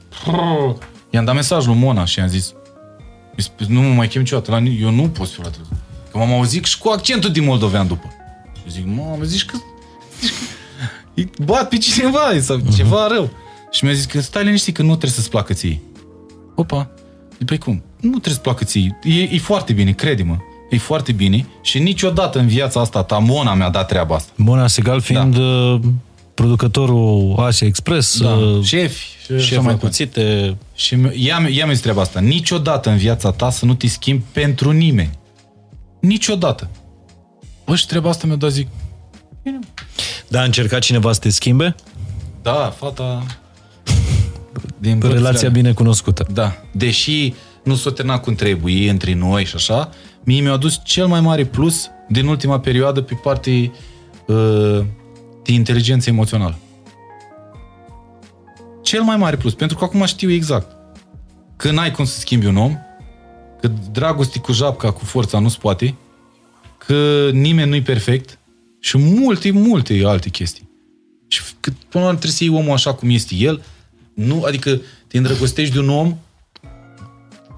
i-am dat mesaj lui Mona și i-am zis nu mă mai chem niciodată la eu nu pot fi la televizor. Că m-am auzit și cu accentul din moldovean după. Eu zic, mamă, zici că, zici că bat pe cineva sau uh-huh. ceva rău. Și mi-a zis că stai liniștit că nu trebuie să-ți placă ție. Opa, păi cum? Nu trebuie să-ți placă ție. E, e foarte bine, crede-mă e foarte bine și niciodată în viața asta ta Mona mi-a dat treaba asta. Mona Segal fiind da. producătorul Asia Express, da. uh, șef, șef mai cuțite. Și ea, ea mi-a zis treaba asta. Niciodată în viața ta să nu te schimbi pentru nimeni. Niciodată. Bă, și treaba asta mi-a dat zic. Bine. Da, a încercat cineva să te schimbe? Da, fata... Din Relația bine cunoscută. Da. Deși nu s-o terminat cum trebuie între noi și așa, mie mi-a adus cel mai mare plus din ultima perioadă pe partea uh, de inteligență emoțională. Cel mai mare plus, pentru că acum știu exact că n-ai cum să schimbi un om, că că dragostea cu japca, cu forța nu-ți poate, că nimeni nu-i perfect și multe, multe alte chestii. Și că până la urmă trebuie să iei omul așa cum este el, nu, adică te îndrăgostești de un om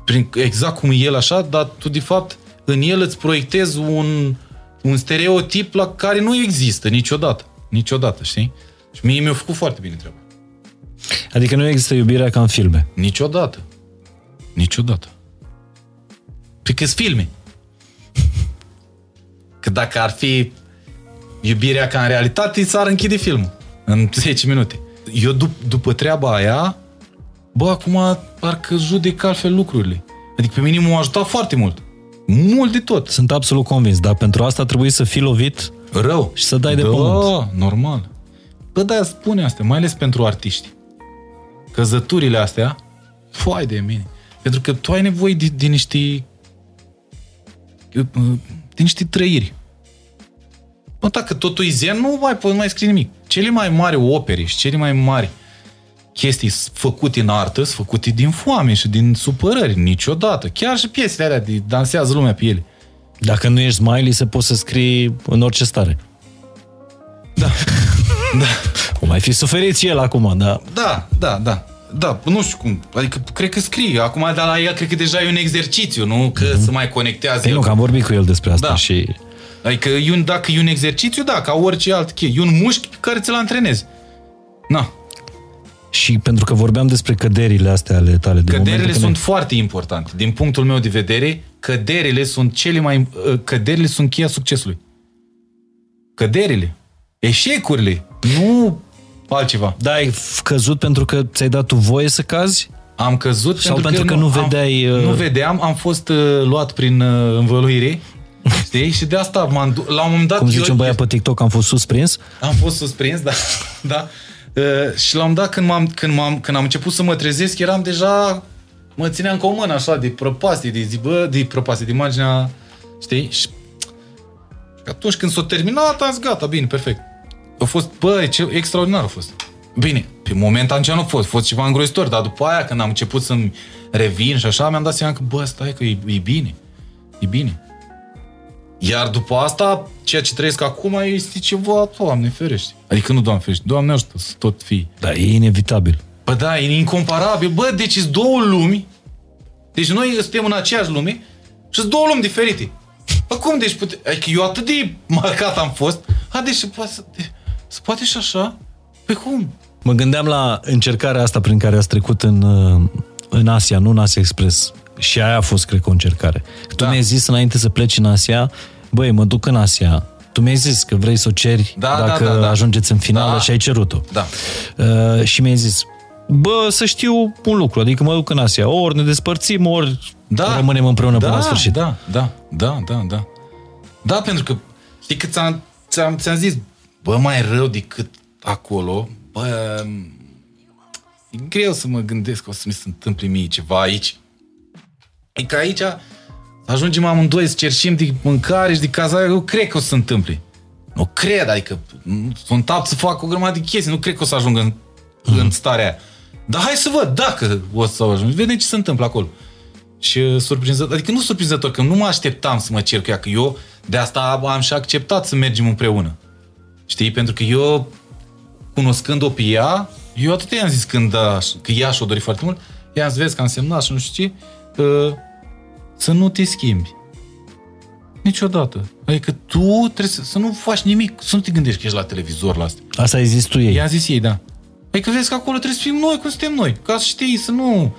prin, exact cum e el așa, dar tu de fapt în el îți proiectezi un, un stereotip la care nu există niciodată. Niciodată, știi? Și mie mi-a făcut foarte bine treaba. Adică nu există iubirea ca în filme. Niciodată. Niciodată. Păi că filme. Că dacă ar fi iubirea ca în realitate, s-ar închide filmul în 10 minute. Eu dup- după treaba aia, bă, acum parcă judec altfel lucrurile. Adică pe mine m-a ajutat foarte mult. Mult de tot. Sunt absolut convins, dar pentru asta trebuie să fii lovit Rău. și să dai de da, pământ. normal. Bă, da, spune asta, mai ales pentru artiști. Căzăturile astea, foai de mine. Pentru că tu ai nevoie de, de niște de niște trăiri. Bă, dacă totul e zen, nu mai poți mai scrie nimic. Cele mai mari opere și cele mai mari chestii făcute în artă sunt făcute din foame și din supărări, niciodată. Chiar și piesele alea de dansează lumea pe ele. Dacă nu ești smiley, se poți să scrii în orice stare. Da. da. O mai fi suferit și el acum, da. Da, da, da. Da, nu știu cum. Adică, cred că scrie. Acum, dar la el, cred că deja e un exercițiu, nu? Că mm-hmm. să mai conectează Păi el. nu, că am vorbit cu el despre asta Da. și... Adică, e un, dacă e un exercițiu, da, ca orice alt chei. E un mușchi pe care ți-l antrenezi. Na. Și pentru că vorbeam despre căderile astea ale tale. De Căderile momente sunt când foarte importante. Din punctul meu de vedere, căderile sunt cele mai... uh, Căderile sunt cheia succesului. Căderile. Eșecurile. Nu altceva. Da, ai f- căzut pentru că ți-ai dat tu voie să cazi? Am căzut Sau pentru că nu vedeai, Am, uh, nu vedeam, am fost uh, luat prin uh, învăluire. Știi? Și de asta m-am du- la un moment dat... Cum zice eu- un băiat pe TikTok, am fost susprins? Am fost surprins, da. da. Uh, și la un moment dat, când, m-am, când, m-am, când am început să mă trezesc, eram deja... Mă țineam cu o mână așa de prăpastie, de zi, bă, de prăpastie, de imaginea... Știi? Și atunci când s-a terminat, am zis, gata, bine, perfect. A fost, bă, ce extraordinar a fost. Bine, pe moment atunci nu a fost, a fost ceva îngrozitor, dar după aia, când am început să-mi revin și așa, mi-am dat seama că, bă, stai că e, e bine. E bine. Iar după asta, ceea ce trăiesc acum este ceva, Doamne ferește. Adică nu Doamne ferește, Doamne ajută să tot fii. Da, e inevitabil. Bă, da, e incomparabil. Bă, deci sunt două lumi. Deci noi suntem în aceeași lume și sunt două lumi diferite. Bă, cum deci pute... Adică eu atât de marcat am fost. A, deci se poate, să- de- se poate și așa? Pe cum? Mă gândeam la încercarea asta prin care ați trecut în, uh, în Asia, nu în Asia Express. Și aia a fost, cred că, o încercare. Tu Da. mi-ai zis înainte să pleci în Asia, băi, mă duc în Asia. Tu mi-ai zis că vrei să o ceri Da, da, dacă da, da. ajungeți în finală Da. și ai cerut-o. Da. Uh, și mi-ai zis, bă, să știu un lucru, adică mă duc în Asia, ori ne despărțim, ori Da. rămânem împreună da, până la sfârșit. Da, da, da, da, da. Da, pentru că, știi că ți-am, ți-am, ți-am zis, bă, mai rău decât acolo, bă, e greu să mă gândesc că o să mi se întâmple mie ceva aici. E că aici ajungem amândoi să cerșim de mâncare și de cazare, eu cred că o să se întâmple. Nu cred, adică nu- sunt apt să fac o grămadă de chestii, nu cred că o să ajung în, Mhm. în starea aia. Dar hai să văd dacă o să ajung. Vedem ce se întâmplă acolo. Și uh, surprinzător, adică nu surprinzător, că nu mă așteptam să mă cer cu ea, că eu de asta am și acceptat să mergem împreună. Știi? Pentru că eu, cunoscând-o pe ea, eu atât i-am zis când, a, că ea și-o dori foarte mult, i-am zis, vezi că am semnat și nu știu ce, uh, să nu te schimbi. Niciodată. Adică tu trebuie să, să nu faci nimic, să nu te gândești că ești la televizor la asta. Asta ai zis tu ei. I-a zis ei, da. Adică vezi că acolo trebuie să fim noi cum suntem noi. Ca să știi, să nu...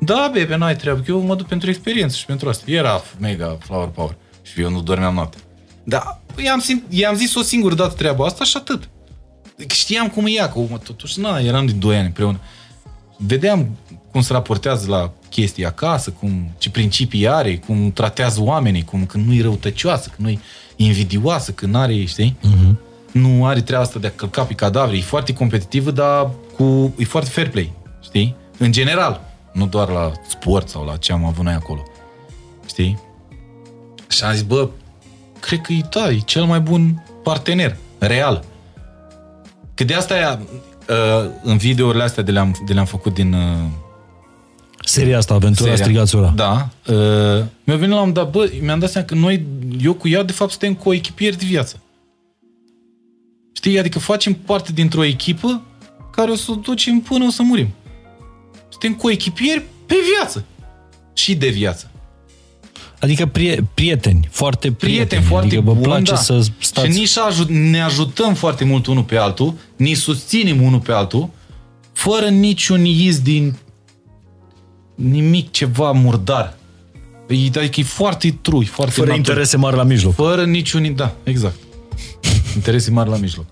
Da, bebe, n-ai treabă, că eu mă duc pentru experiență și pentru asta. Era mega flower power. Și eu nu dormeam noapte. Da, i-am, simt, i-am zis o singură dată treaba asta și atât. Că Știam cum e ea, că mă, totuși, na, eram de 2 ani împreună. Vedeam cum se raportează la chestii acasă, cum, ce principii are, cum tratează oamenii, cum că nu-i răutăcioasă, că nu-i invidioasă, că n-are, știi? Mhm. nu are treaba asta de a călca pe cadavre. E foarte competitivă, dar cu, e foarte fair play, știi? În general, nu doar la sport sau la ce am avut noi acolo. Știi? Și am zis, bă, cred că e, da, e cel mai bun partener, real. Că de asta ea, uh, în videourile astea de le-am, de le-am făcut din, uh, Seria asta, Aventura Seria. Strigați Ura. Da. Uh, mi-a venit la un dat, bă, mi-am dat seama că noi, eu cu ea, de fapt, suntem coechipieri de viață. Știi? Adică facem parte dintr-o echipă care o să o ducem până o să murim. Suntem coechipieri pe viață. Și de viață. Adică prie, prieteni, foarte prieteni. Prieteni foarte adică vă buni, place da. să stați... Și nici ajut, ne ajutăm foarte mult unul pe altul, ni susținem unul pe altul, fără niciun iz din nimic ceva murdar. E- Adică e foarte trui, foarte Fără natural. interese mari la mijloc. Fără niciun... Da, exact. Interese mari la mijloc.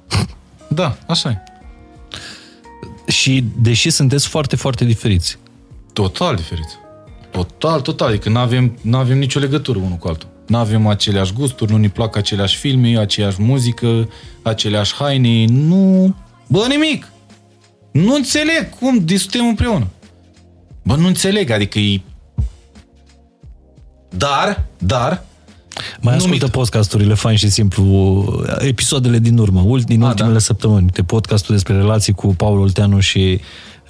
Da, așa e. Și deși sunteți foarte, foarte diferiți. Total diferiți. Total, total. Adică nu avem, n-avem nicio legătură unul cu altul. Nu avem aceleași gusturi, nu ne plac aceleași filme, aceeași muzică, aceleași haine. Nu... Bă, nimic! Nu înțeleg cum discutăm împreună. Bă, nu înțeleg, adică e... Dar, dar, Mai Nu ascultă mit. podcasturile fain și simplu, episoadele din urmă, ult- din A, ultimele da. săptămâni. Uite, podcastul despre relații cu Paul Olteanu și uh,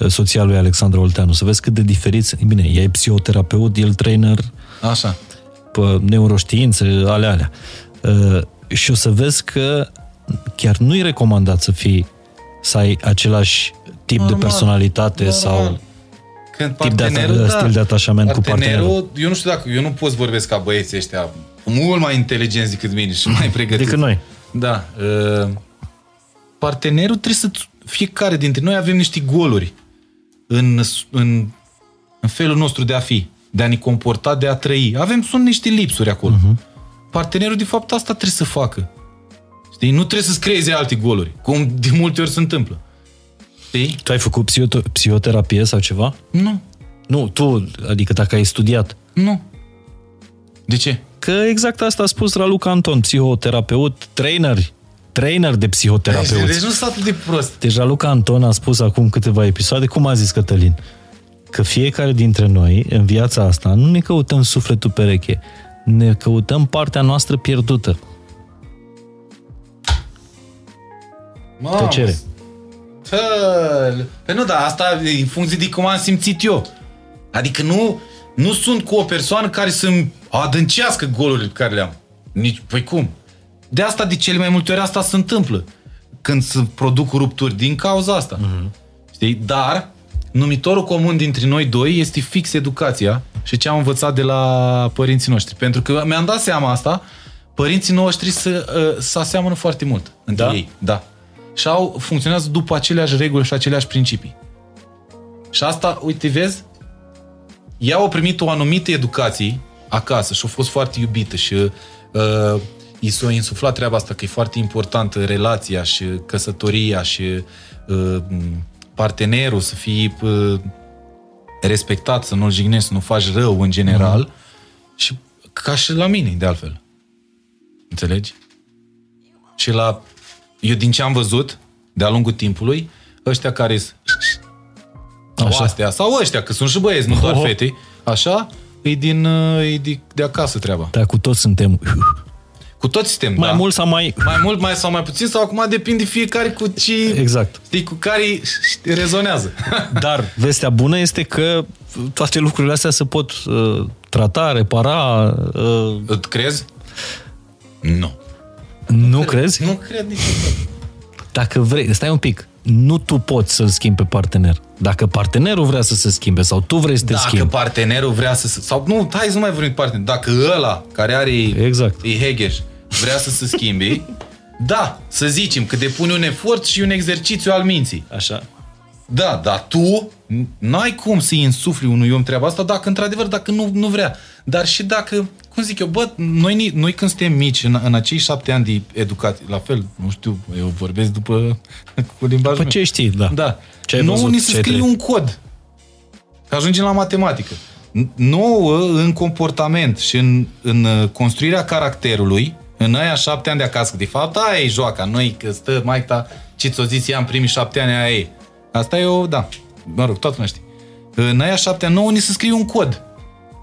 soția lui Alexandra Olteanu. Să vezi cât de diferiți. Bine, ea e psihoterapeut, el trainer așa. pe neuroștiințe, ale alea. Uh, Și o să vezi că chiar nu e recomandat să fii să ai același tip Normal, de personalitate normal. sau Când Tip de ata- partenerul, da, stil de atașament cu partenerul, eu nu știu dacă, eu nu pot să vorbesc ca băieții ăștia mult mai inteligenți decât mine și mai pregătiți. decât noi. Da. Uh, partenerul trebuie să... Fiecare dintre noi avem niște goluri în, în, în felul nostru de a fi, de a ne comporta, de a trăi. Avem, sunt niște lipsuri acolo. Uh-huh. Partenerul, de fapt, asta trebuie să facă. Știi? Nu trebuie să-ți creeze alte goluri, cum de multe ori se întâmplă. Știi? Tu ai făcut psihoto- psihoterapie sau ceva? Nu. Nu, tu, adică dacă ai studiat. Nu. De ce? Că exact asta a spus Raluca Anton, psihoterapeut, trainer, trainer de psihoterapeuți. Deci nu sunt atât de prost. Deci Raluca Anton a spus acum câteva episoade, cum a zis Cătălin, că fiecare dintre noi, în viața asta, nu ne căutăm sufletul pereche, ne căutăm partea noastră pierdută. Mamă, Tăcere. Tăl. Păi nu, dar asta e în funcție de cum am simțit eu. Adică nu, nu sunt cu o persoană care să-mi adâncească golurile pe care le-am. Nici, păi cum? De asta, de cele mai multe ori, asta se întâmplă. Când se produc rupturi din cauza asta. Mm-hmm. Știi? Dar, numitorul comun dintre noi doi este fix educația și ce am învățat de la părinții noștri. Pentru că mi-am dat seama asta, părinții noștri se, uh, se aseamănă foarte mult între Da? ei. Da. Și au, funcționează după aceleași reguli și aceleași principii. Și asta, uite, vezi, ea a primit o anumită educație acasă și a fost foarte iubită și uh, i s-a insuflat treaba asta că e foarte importantă relația și căsătoria și uh, partenerul să fie uh, respectat, să nu-l jignești, să nu faci rău în general și ca și la mine, de altfel. Înțelegi? Și la... Eu din ce am văzut, de-a lungul timpului, ăștia care sunt sau Așa. astea, sau ăștia, că sunt și băieți, nu doar Oh. fete, așa, e din, uh, e de, de acasă treaba. Dar cu toți suntem Cu toți suntem, mai da? mult sau mai... Mai mult, mai sau mai puțin, sau acum depinde fiecare cu ce... Exact. Știi, cu care rezonează. Dar vestea bună este că toate lucrurile astea se pot uh, trata, repara. Uh, Îți crezi? Nu. nu crezi? Nu cred niciodată. Dacă vrei, stai un pic, nu tu poți să-l schimbi pe partener. Dacă partenerul vrea să se schimbe sau tu vrei să te Dacă schimbi. partenerul vrea să... se- Sau nu, hai să nu mai vorbim de partener. Dacă ăla, care are... Exact. E Hegeș, vrea să se schimbe, da, să zicem că depune un efort și un exercițiu al minții. Așa. Da, dar tu n-ai cum să-i însufli unui om treaba asta dacă, într-adevăr, dacă nu, nu vrea. Dar și dacă, cum zic eu, bă, noi, ni- noi când suntem mici, în, în acei șapte ani de educație, la fel, nu știu, eu vorbesc după cu limbajul După meu. ce știi, da. Da. Ce ai nouă văzut, ni ce se ai scrie trăit. un cod. Că ajungem la matematică. N- Nouă, în comportament și în, în uh, construirea caracterului, în aia șapte ani de acasă, că de fapt aia e joaca, noi că stă mai ta, ce ți-o zis ea în primii șapte ani, aia e. Asta e o, da, mă rog, toată lumea știe. În aia șapte ani, nouă, ni se scrie un cod.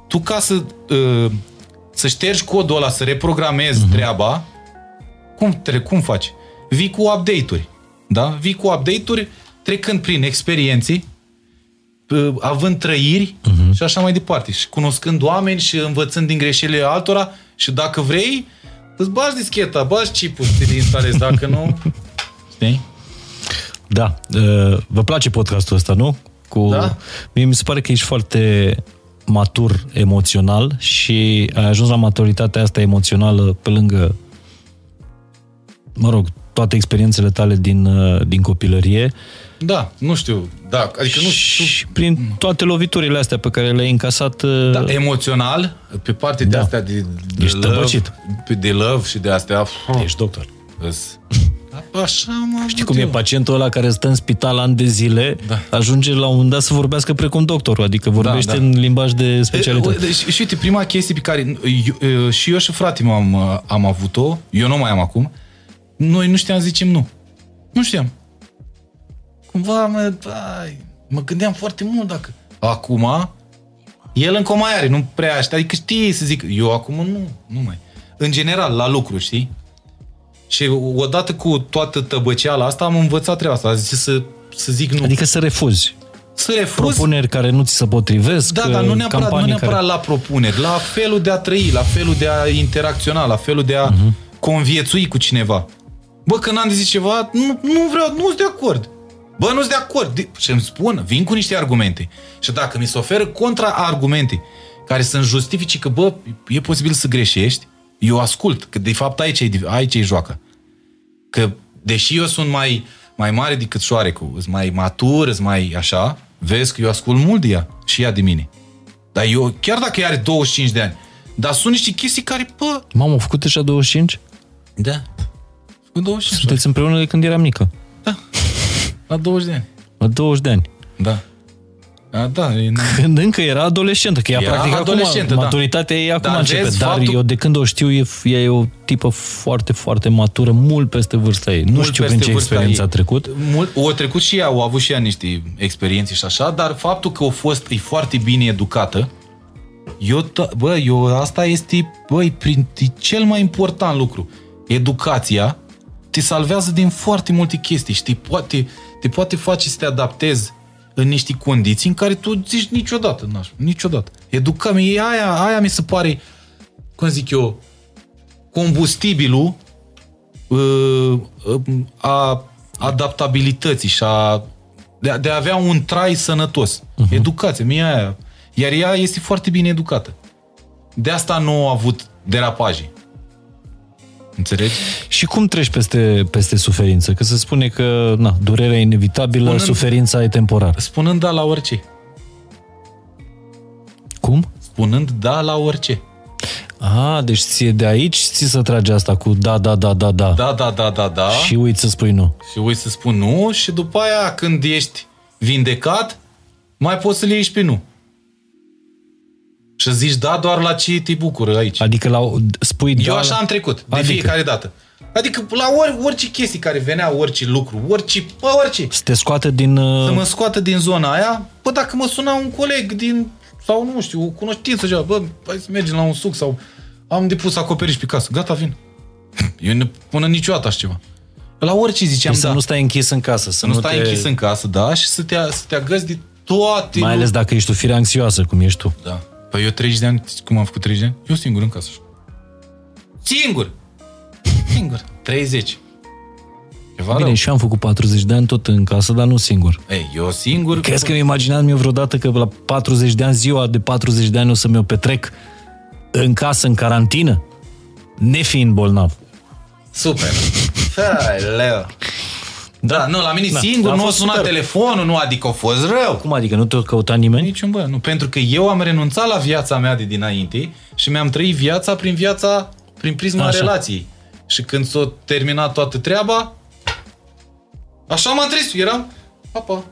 Tu ca să, uh, să ștergi codul ăla, să reprogramezi uh-huh. treaba, cum, tre- cum faci? Vii cu update-uri. Da? Vii cu update-uri trecând prin experienții, uh, având trăiri uh-huh. și așa mai departe. Și cunoscând oameni și învățând din greșelile altora și dacă vrei, îți bagi discheta, bagi chipul să te instalezi, dacă nu... Știi? Da. Uh, vă place podcastul ăsta, nu? Cu... Da. Mie mi se pare că ești foarte matur emoțional și ai ajuns la maturitatea asta emoțională pe lângă, mă rog, toate experiențele tale din, uh, din copilărie. Da, nu știu. Da, adică nu știu. Și prin toate loviturile astea pe care le-ai încasat... uh, Da, emoțional, pe partea de Da. astea de, de Ești love, tăbăcit. pe- de love și de astea. Ești doctor. Îs- Așa mă Știi cum e pacientul ăla care stă în spital ani de zile, Da. ajunge la un moment dat să vorbească precum doctorul, adică vorbește da. în limbaj de specialitate. E, și, și uite, prima chestie pe care eu, eu, și eu și fratele meu am, am avut-o, eu nu mai am acum, noi nu știam să zicem nu. Nu știam. Cumva, mă, ai, mă gândeam foarte mult dacă... Acum, el încă o mai are, nu prea aștept, adică știi să zic, eu acum nu, nu mai. În general, la lucru, știi? Și odată cu toată tăbăceala asta am învățat treaba asta, a zis să, să zic nu. Adică să refuzi. să refuz Propuneri care nu ți se potrivesc, da, dar nu neapărat, nu campanii neapărat care... la propuneri, la felul de a trăi, la felul de a interacționa, la felul de a Mhm. uh-huh. conviețui cu cineva. Bă, când am de zis ceva, nu, nu vreau, nu sunt de acord. Bă, nu sunt de acord. De- Și îmi spun, vin cu niște argumente. Și dacă mi se oferă contra-argumente care să-mi justifice că, bă, e posibil să greșești, eu ascult, că de fapt aici e, aici e joaca. Că, deși eu sunt mai, mai mare decât șoarecul, sunt mai matur, sunt mai așa, vezi că eu ascult mult de ea și ea de mine. Dar eu, chiar dacă ea are 25 de ani, dar sunt niște chestii care, bă... Mamă, au făcut deja 25? Da. Cu 25. Sunteți împreună de când era mică. Da. La 20 de ani. La 20 de ani. Da. A, da, e... Când încă era adolescentă, că ea Era practic adolescentă, acum, da. maturitatea ei acum Dar începe. vezi, dar faptul- eu de când o știu, e, ea e o tipă foarte, foarte matură, mult peste vârsta ei. nu Mult știu peste prin ce vârsta experiență ei. a trecut. Mult, o trecut și ea, au avut și ea niște experiențe și așa, dar faptul că a fost, e foarte bine educată, eu, t- bă, eu, asta este, băi, prin, e cel mai important lucru. Educația te salvează din foarte multe chestii și te poate, te poate face să te adaptezi în niște condiții în care tu zici niciodată, n-aș, niciodată. Educa aia, aia mi se pare, cum zic eu, combustibilul uh, uh, a adaptabilității și a, de, a, de a avea un trai sănătos. Uh-huh. Educație, mie aia. Iar ea este foarte bine educată. De asta nu a avut derapaje. Înțelegi? Și cum treci peste, peste suferință? Că se spune că na, durerea e inevitabilă, Spunând- suferința e temporară. Spunând da la orice. Cum? Spunând da la orice. A, deci ție de aici ți să trage asta cu da, da, da, da, da. Da, da, da, da, da. Și uiți să spui nu. și uiți să spun nu și după aia când ești vindecat, mai poți să le ieși pe nu. Și zici da doar la ce te bucură aici. Adică la, spui Eu da, așa am trecut, de Adică? adică. fiecare dată. Adică la ori, orice chestii care venea, orice lucru, orice, bă, orice, Să te scoate din... uh, să mă scoată din zona aia, bă, dacă mă suna un coleg din, sau nu știu, o cunoștință, ceva, bă, hai să mergem la un suc sau am depus acoperiș pe casă, gata, vin. Eu nu până niciodată așa ceva. La orice ziceam, Deci să da. nu stai închis în casă. Să nu, nu stai te... închis în casă, da, și să te, să te agăzi de toate... Mai ales dacă ești o fire anxioasă, cum ești tu. Da. Păi eu 30 de ani, cum am făcut 30 de ani? Eu singur în casă. Singur! Singur. 30. Ceva Bine, rău. și eu am făcut 40 de ani tot în casă, dar nu singur. Ei, eu singur... Crezi că mi imaginam eu vreodată că la 40 de ani, ziua de 40 de ani o să mi-o petrec în casă, în carantină? Nefiind bolnav. Super. Hai, leu. Da, nu, la mine Da, singur, a nu a fost sunat super. telefonul, nu, adică a fost rău. Cum adică? Nu te-a căutat nimeni? Niciun bă, nu, pentru că eu am renunțat la viața mea de dinainte și mi-am trăit viața prin viața, prin prisma Așa. relației. Și când s-a terminat toată treaba, așa m-am trezit, eram, papa,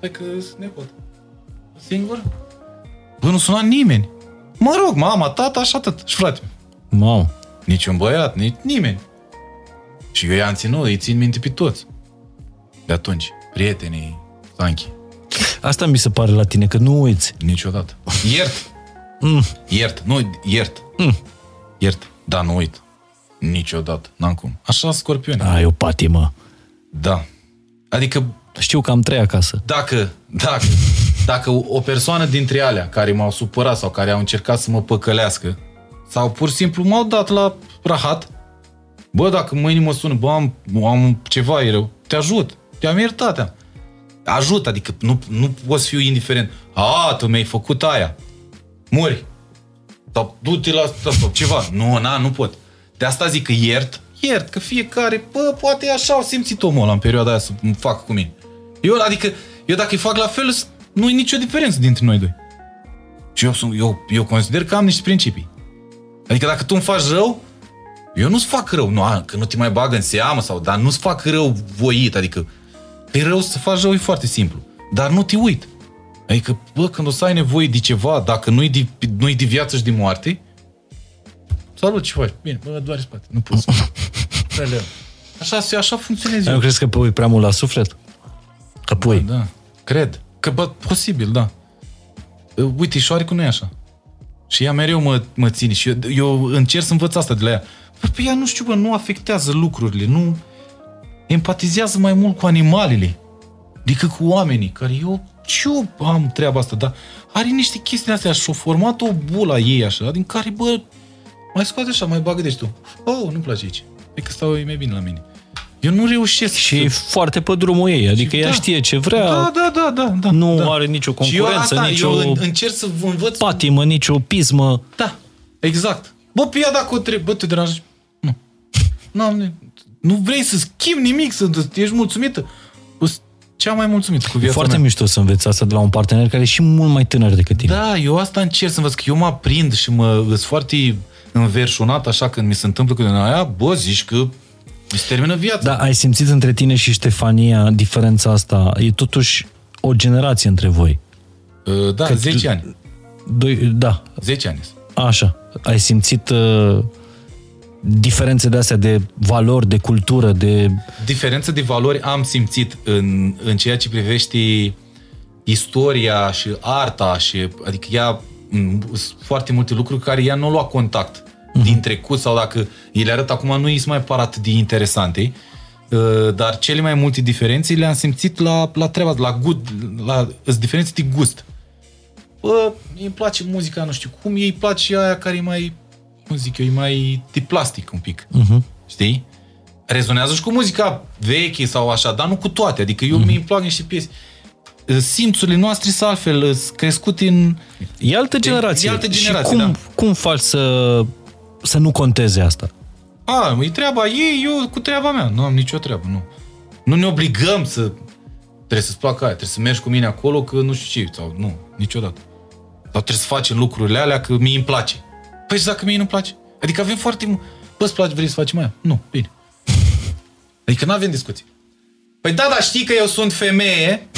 hai că sunt nepot. Singur? Bă, nu suna nimeni. Mă rog, mama, tata și atât. Și frate. Mamă. Niciun băiat, nici nimeni. Și eu i-am ținut, îi țin minte pe toți. De atunci, prietenii, Sanchi, Asta mi se pare la tine, că nu uiți. niciodată. Iert, Mm. iert, nu, iert. Mm. Iert, da, nu uit. Niciodată, n-am cum. Așa scorpioni. Ai o patimă. Da. Adică, Știu că am trei acasă. dacă, dacă, dacă o persoană dintre alea care m-au supărat sau care au încercat să mă păcălească sau pur și simplu m-au dat la rahat, bă, dacă mâine mă sună, bă, am, am ceva e rău, te ajut, te-am iertat. Ajut, adică nu, nu poți fi indiferent. A, tu mi-ai făcut aia. Muri. Sau du-te la asta sau ceva. Nu, na, nu pot. De asta zic că iert, iert, că fiecare, bă, poate așa au simțit omul ăla în perioada aia să fac cu mine. Eu, adică, eu dacă îi fac la fel, nu e nicio diferență dintre noi doi. Și eu, sunt, eu, eu consider că am niște principii. Adică dacă tu îmi faci rău, eu nu-ți fac rău, nu, că nu te mai bag în seamă, sau, dar nu-ți fac rău voit, adică e rău să faci rău, e foarte simplu. Dar nu te uit. Adică, bă, când o să ai nevoie de ceva, dacă nu-i de, nu-i de viață și de moarte, salut, ce faci? Bine, bă, doare spate, nu pot să Așa, așa funcționează. Nu crezi că pui prea mult la suflet? Că pui. Da, da. cred. Că, bă, posibil, da. Uite, șoaricul nu e așa. Și ea mereu mă, mă ține și eu, eu încerc să învăț asta de la ea. Bă, pe ea, nu știu, bă, nu afectează lucrurile, nu empatizează mai mult cu animalele decât cu oamenii, care eu, și eu am treaba asta, dar are niște chestii astea și-a format o bulă ei așa, din care, bă, mai scoate așa, mai bagă de tu. Oh, nu-mi place aici. E că stau mai bine la mine. Eu nu reușesc Și să... e foarte pe drumul ei, adică și ea da. știe ce vrea. Da, da, da, da. da nu da. are nicio concurență, și eu asta, nicio eu încerc să vă învăț... patimă, nicio pismă. Da, exact. Bă, pe ea dacă o trebuie, bă, te deranjezi? Nu. Nu, nu vrei să schimbi nimic, să ești mulțumită. Cea mai mulțumit cu viața E foarte mea. mișto să înveți asta de la un partener care e și mult mai tânăr decât tine. Da, eu asta încerc să învăț, că eu mă aprind și mă sunt foarte înverșunat așa când mi se întâmplă cu aia, bă, zici că îți termină viața. Da, ai simțit între tine și Ștefania diferența asta? E totuși o generație între voi. Uh, da, că 10 ani. Doi, da. 10 ani. Așa. Ai simțit uh, diferențe de astea de valori, de cultură, de... Diferență de valori am simțit în, în ceea ce privește istoria și arta și adică ea foarte multe lucruri care ea nu lua contact uh-huh. din trecut sau dacă îi le arăt acum nu îi mai parat de interesante uh, dar cele mai multe diferențe le-am simțit la, la treaba, la gust, la, la diferențe de gust. Bă, îi place muzica, nu știu cum, ei place aia care e mai cum zic eu, e mai de plastic un pic. Uh-huh. Știi? Rezonează și cu muzica veche sau așa, dar nu cu toate. Adică eu uh-huh. mi-mi plac niște piese. Simțurile noastre sunt altfel, sunt crescute în... E altă generație. E altă generație, și cum, da. cum faci să, să nu conteze asta? A, e treaba ei, eu cu treaba mea. Nu am nicio treabă, nu. Nu ne obligăm să... Trebuie să-ți placă aia, trebuie să mergi cu mine acolo, că nu știu ce, sau nu, niciodată. Sau trebuie să facem lucrurile alea, că mie îmi place. Păi și dacă mie nu-mi place? Adică avem foarte mult... Bă, îți place, vrei să facem aia? Nu, bine. Adică nu avem discuții. Păi da, dar știi că eu sunt femeie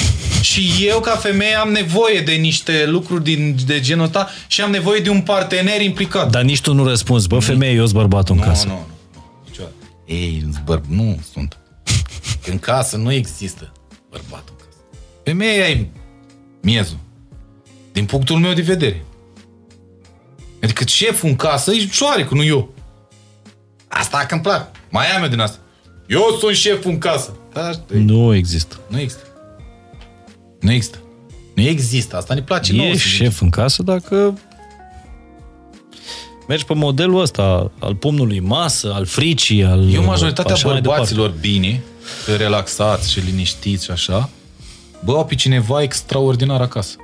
și eu ca femeie am nevoie de niște lucruri din, de genul ăsta și am nevoie de un partener implicat. Dar nici tu nu răspunzi, bă, femeie, eu sunt bărbatul în nu, casă. Nu, nu, nu, niciodată. Ei, bărb, nu sunt. În casă nu există bărbatul în casă. Femeia e miezul. Din punctul meu de vedere. Adică șeful în casă e șoarecul, nu eu. Asta că îmi plac. Mai am eu din asta. Eu sunt șeful în casă. Asta nu există. Nu există. Nu există. Nu există. Asta ne place nouă. Ești șef în casă dacă mergi pe modelul ăsta al pumnului masă, al fricii, al... Eu majoritatea bărbaților bine, relaxați și liniștiți și așa, bă, au pe cineva extraordinar acasă.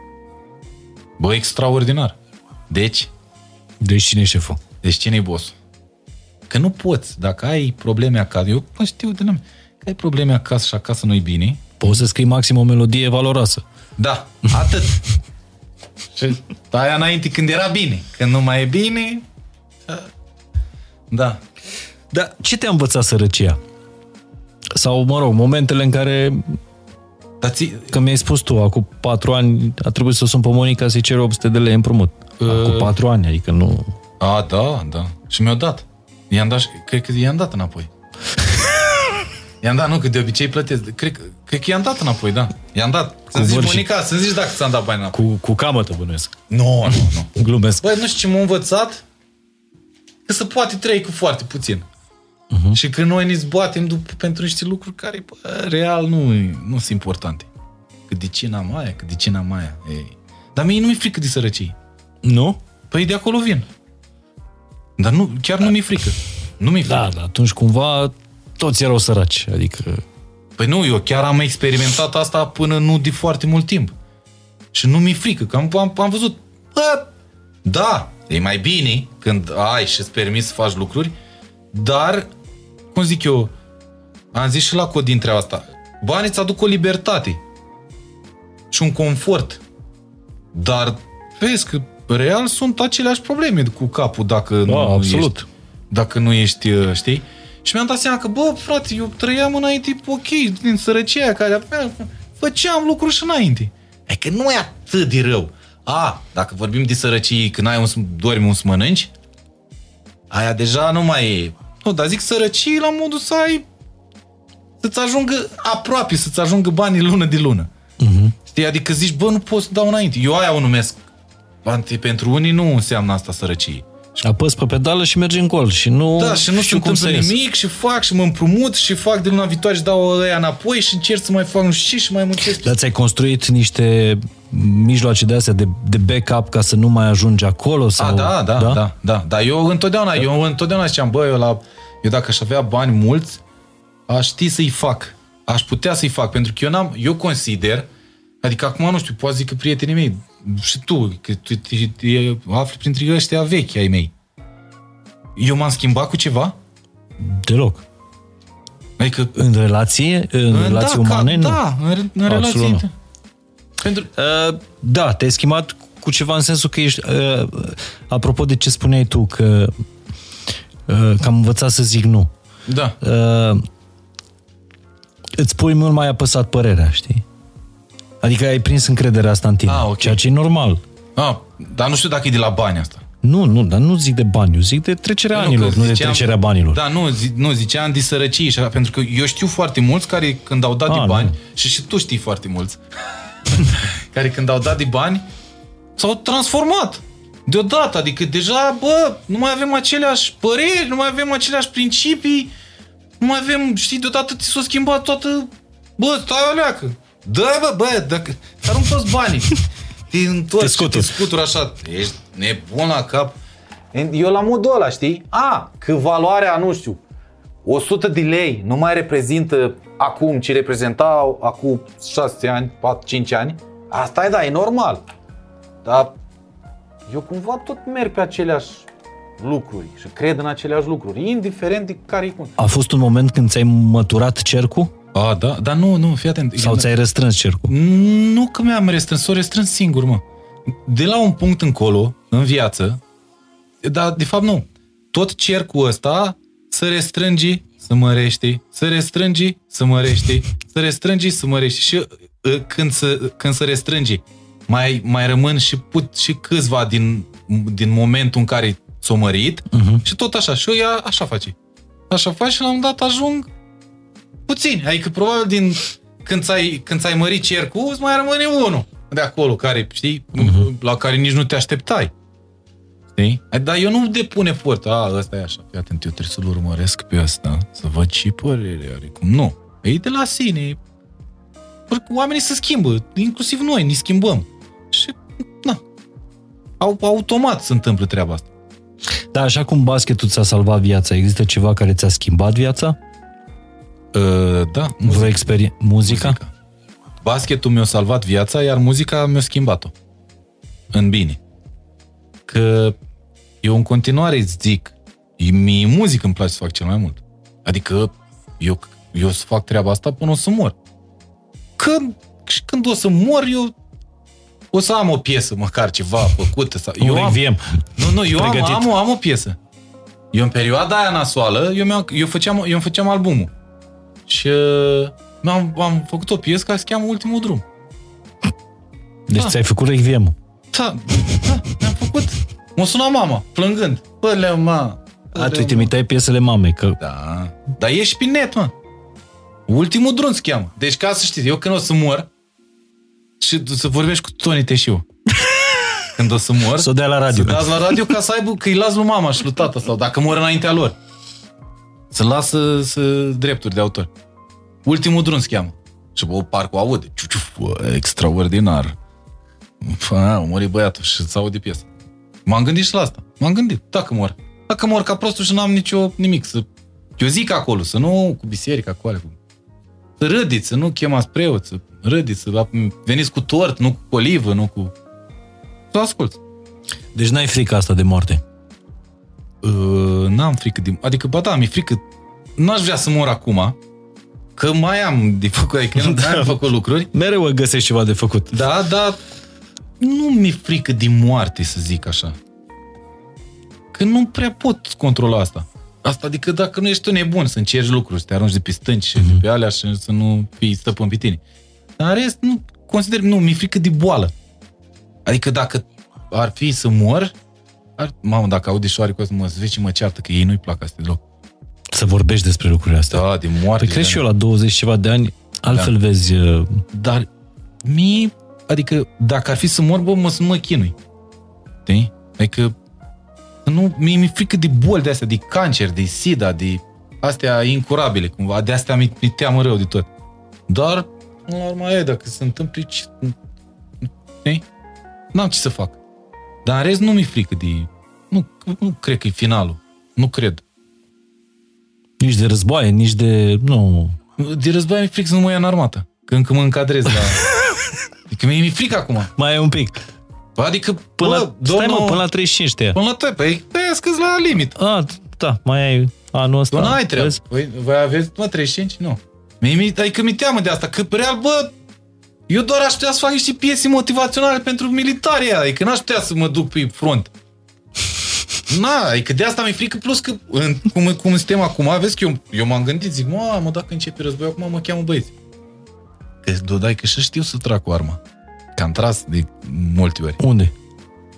Bă, extraordinar. Deci, deci cine e șeful? Deci cine e boss? Că nu poți. Dacă ai probleme acasă, eu mă știu de nume, că ai probleme acasă și acasă nu-i bine. Poți să scrii maxim o melodie valoroasă. Da, atât. și aia înainte când era bine. Când nu mai e bine, da. Dar ce te-a învățat sărăcia? Sau, mă rog, momentele în care dar ți... Că mi-ai spus tu, acum patru ani a trebuit să sun pe Monica să-i cer 800 de lei împrumut. Uh... Cu patru ani, adică nu... A, da, da. Și mi-au dat. I-am dat, cred că i-am dat înapoi. I-am dat, nu, că de obicei plătesc. Cred, cred că i-am dat înapoi, da. I-am dat. Să zici, Monica, să zici dacă ți-am dat bani înapoi. Cu, cu camătă bănuiesc. Nu, nu, nu. Glumesc. Băi, nu știu ce m-a învățat, că se poate trăi cu foarte puțin. Uh-huh. Și că noi ne zbatem după, pentru niște lucruri care, bă, real, nu, nu sunt importante. Cât decina Maia, că decina Maia. Ei. Dar mie nu mi-e frică de sărăcie. Nu? Păi de acolo vin. Dar nu, chiar nu mi-e frică. Nu mi-e frică. Da, dar atunci cumva toți erau săraci. Adică Păi nu, eu chiar am experimentat asta până nu de foarte mult timp. Și nu mi-e frică, că am, am, am văzut, bă, da, e mai bine când ai și îți permis să faci lucruri, dar, cum zic eu, am zis și la cod dintre asta, banii îți aduc o libertate și un confort, dar vezi că real sunt aceleași probleme cu capul dacă Da, nu absolut. ești, dacă nu ești, uh, știi? Și mi-am dat seama că, bă, frate, eu trăiam înainte, ok, din sărăcia care făceam lucruri și înainte. E că nu e atât de rău. A, dacă vorbim de sărăcie, când ai un, să dormi, un să mănânci, aia deja nu mai e. Nu, dar zic sărăcie la modul să ai să-ți ajungă aproape, să-ți ajungă banii lună de lună. Mhm. Știi? Adică zici, bă, nu pot să dau înainte. Eu aia o numesc. Ante- Pentru unii nu înseamnă asta sărăcie. apăs pe pedală și mergi în gol și nu Da, și nu se știu cum să întâmplă ies. nimic și fac și mă împrumut și fac de luna viitoare și dau ăia înapoi și încerc să mai fac nu știu ce și mai muncesc. Dar ți-ai construit niște mijloace de astea de, de backup ca să nu mai ajungi acolo? Sau, A, da, da, da, da, da. Dar eu întotdeauna, eu întotdeauna ziceam, bă, eu, la, eu dacă aș avea bani mulți, aș ști să-i fac. Aș putea să-i fac, pentru că eu n-am, eu consider, adică acum, nu știu, poate zic că prietenii mei, și tu, că tu te, te afli printre ăștia vechi ai mei. Eu m-am schimbat cu ceva? Deloc. Adică, În relație, în, în- relații da, umane, ca, nu. Da, în, re- în Absolut relații. nu. Pentru, Uh, da, te-ai schimbat cu ceva în sensul că ești... Uh, apropo de ce spuneai tu, că, uh, că am învățat să zic nu. da. Uh, îți pui mult mai apăsat părerea, știi? Adică ai prins încrederea asta în tine, Ah, ok. ceea ce e normal. Ah, dar nu știu dacă e de la bani asta. Nu, nu, dar nu zic de bani, eu zic de trecerea anilor, că nu de ziceam- trecerea banilor. Da, nu, zi, nu ziceam de sărăcie și așa, pentru că eu știu foarte mulți care când au dat Ah, de nu. bani, și și tu știi foarte mulți, care când au dat de bani, s-au transformat. Deodată, adică deja, bă, nu mai avem aceleași păreri, nu mai avem aceleași principii, nu mai avem, știi, deodată ți s-a schimbat toată, bă, stai o leacă. Dă, bă, bă, dacă te arunc toți banii. Te întorci, Te scuturi. te scuturi așa, ești nebun la cap. Eu la modul ăla, știi? A, că valoarea, nu știu, 100 de lei nu mai reprezintă acum ce reprezenta acum 6 ani, 4, 5 ani. Asta e, da, e normal. Dar eu cumva tot merg pe aceleași lucruri și cred în aceleași lucruri, indiferent de care e cum. A fost un moment când ți-ai măturat cercul? A, da, dar nu, nu, fii atent. Sau ți-ai restrâns cercul? Nu că mi-am restrâns, s-o restrâns singur, mă. De la un punct încolo, în viață, dar de fapt nu. Tot cercul ăsta să restrângi, să mărești, să restrângi, să mărești, să restrângi, să mărești. Și uh, când să, când să restrângi, mai, mai rămân și, put, și câțiva din, din momentul în care s-o mărit uh-huh. și tot așa. Și eu ea așa face. Așa faci și la un moment dat ajung puțini. Adică probabil din când ți-ai, când ți-ai mărit cercul, îți mai rămâne unul de acolo care, știi, uh-huh. la care nici nu te așteptai. Știi? Dar eu nu depun efort. A, ăsta e așa. Fii atent, eu trebuie să-l urmăresc pe ăsta, să văd ce părere are. Cum nu. E de la sine. Oamenii se schimbă, inclusiv noi, ne schimbăm. Și, na, au, automat se întâmplă treaba asta. Da, așa cum basketul ți-a salvat viața, există ceva care ți-a schimbat viața? Uh, da, Vreo experiență? Muzica? muzica. Basketul mi-a salvat viața, iar muzica mi-a schimbat-o. În bine. Că eu în continuare îți zic, mie muzică îmi place să fac cel mai mult. Adică eu, eu să fac treaba asta până o să mor. Când, și când o să mor, eu o să am o piesă, măcar ceva făcută. Sau, Un eu am, reviem. nu, nu, eu am, Pregătit. am, o- am o piesă. Eu în perioada aia nasoală, eu, mi-am, eu, făceam, eu îmi făceam albumul. Și uh, am, am făcut o piesă care se cheamă Ultimul Drum. Deci Da. ți-ai făcut reviem Da, da, mi-am făcut. M-a sunat mama, plângând. Bă, leu, ma. Bă, A, tu leu, îi trimitai piesele mamei, că Da. Dar ești pe net, mă. Ultimul drum se cheamă. Deci ca să știți, eu când o să mor și să vorbești cu Tony Teșiu. Când o să mor, Să o dea la radio. Să dați la radio ca să aibă, că îi las lui mama și lui tata sau dacă mor înaintea lor. Să lasă să, drepturi de autor. Ultimul drum se cheamă. Și bă, parcă o aude. Ciuciuf, bă, extraordinar. A, mori băiatul și să aude piesa. M-am gândit și la asta. M-am gândit, dacă mor. Dacă mor ca prostul și n-am nicio nimic. Să... Eu zic acolo, să nu cu biserica, cu alea. Să râdiți, să nu chemați preoți, să râdiți, să veniți cu tort, nu cu olivă, nu cu... Să ascult. Deci n-ai frică asta de moarte? Uh, n-am frică de... Adică, ba da, mi-e frică... N-aș vrea să mor acum, că mai am de făcut, adică nu da. am făcut lucruri. Mereu găsești ceva de făcut. Da, dar nu mi-e frică de moarte, să zic așa. Că nu prea pot controla asta. Asta adică dacă nu ești tu nebun să încerci lucruri, să te arunci de pe stânci și mm-hmm. de pe alea și să nu fii stăpân pe tine. Dar în rest, nu consider, nu, mi-e frică de boală. Adică dacă ar fi să mor, ar, mamă, dacă aud șoare cu asta, mă zveci mă ceartă, că ei nu-i plac astea deloc. Să vorbești despre lucrurile astea. Da, de moarte. Păi crezi și eu la 20 ceva de ani, altfel da. vezi... Uh... Dar mie, adică dacă ar fi să mor, bă, mă, să nu mă chinui. Știi? Adică nu, mie mi-e frică de boli de astea, de cancer, de sida, de astea incurabile, cumva, de astea mi, mi teamă rău de tot. Dar, la urmă e, dacă se întâmplă, ce... Ei? N-am ce să fac. Dar în rest nu mi-e frică de... Nu, nu cred că e finalul. Nu cred. Nici de războaie, nici de... Nu... De războaie mi-e frică să nu mă ia în armată. Că încă mă încadrez la... Adică mi-e frică acum. Mai e un pic. Adică, până, bă, la, domnul, stai mă, până la 35 te Până la 3, păi, păi scăs la limit. A, da, mai ai anul ăsta. Nu ai treabă. Păi, voi aveți, mă, 35? Nu. Mi, mi, adică mi teamă de asta, că real, bă, eu doar aș putea să fac niște piese motivaționale pentru militari, adică n-aș putea să mă duc pe front. Na, adică de asta mi-e frică, plus că în, cum, cum suntem acum, vezi că eu, eu m-am gândit, zic, mă, dacă începe războiul acum, mă cheamă băieți. Că dodai că și știu să trag cu arma. Că am tras de multe ori. Unde?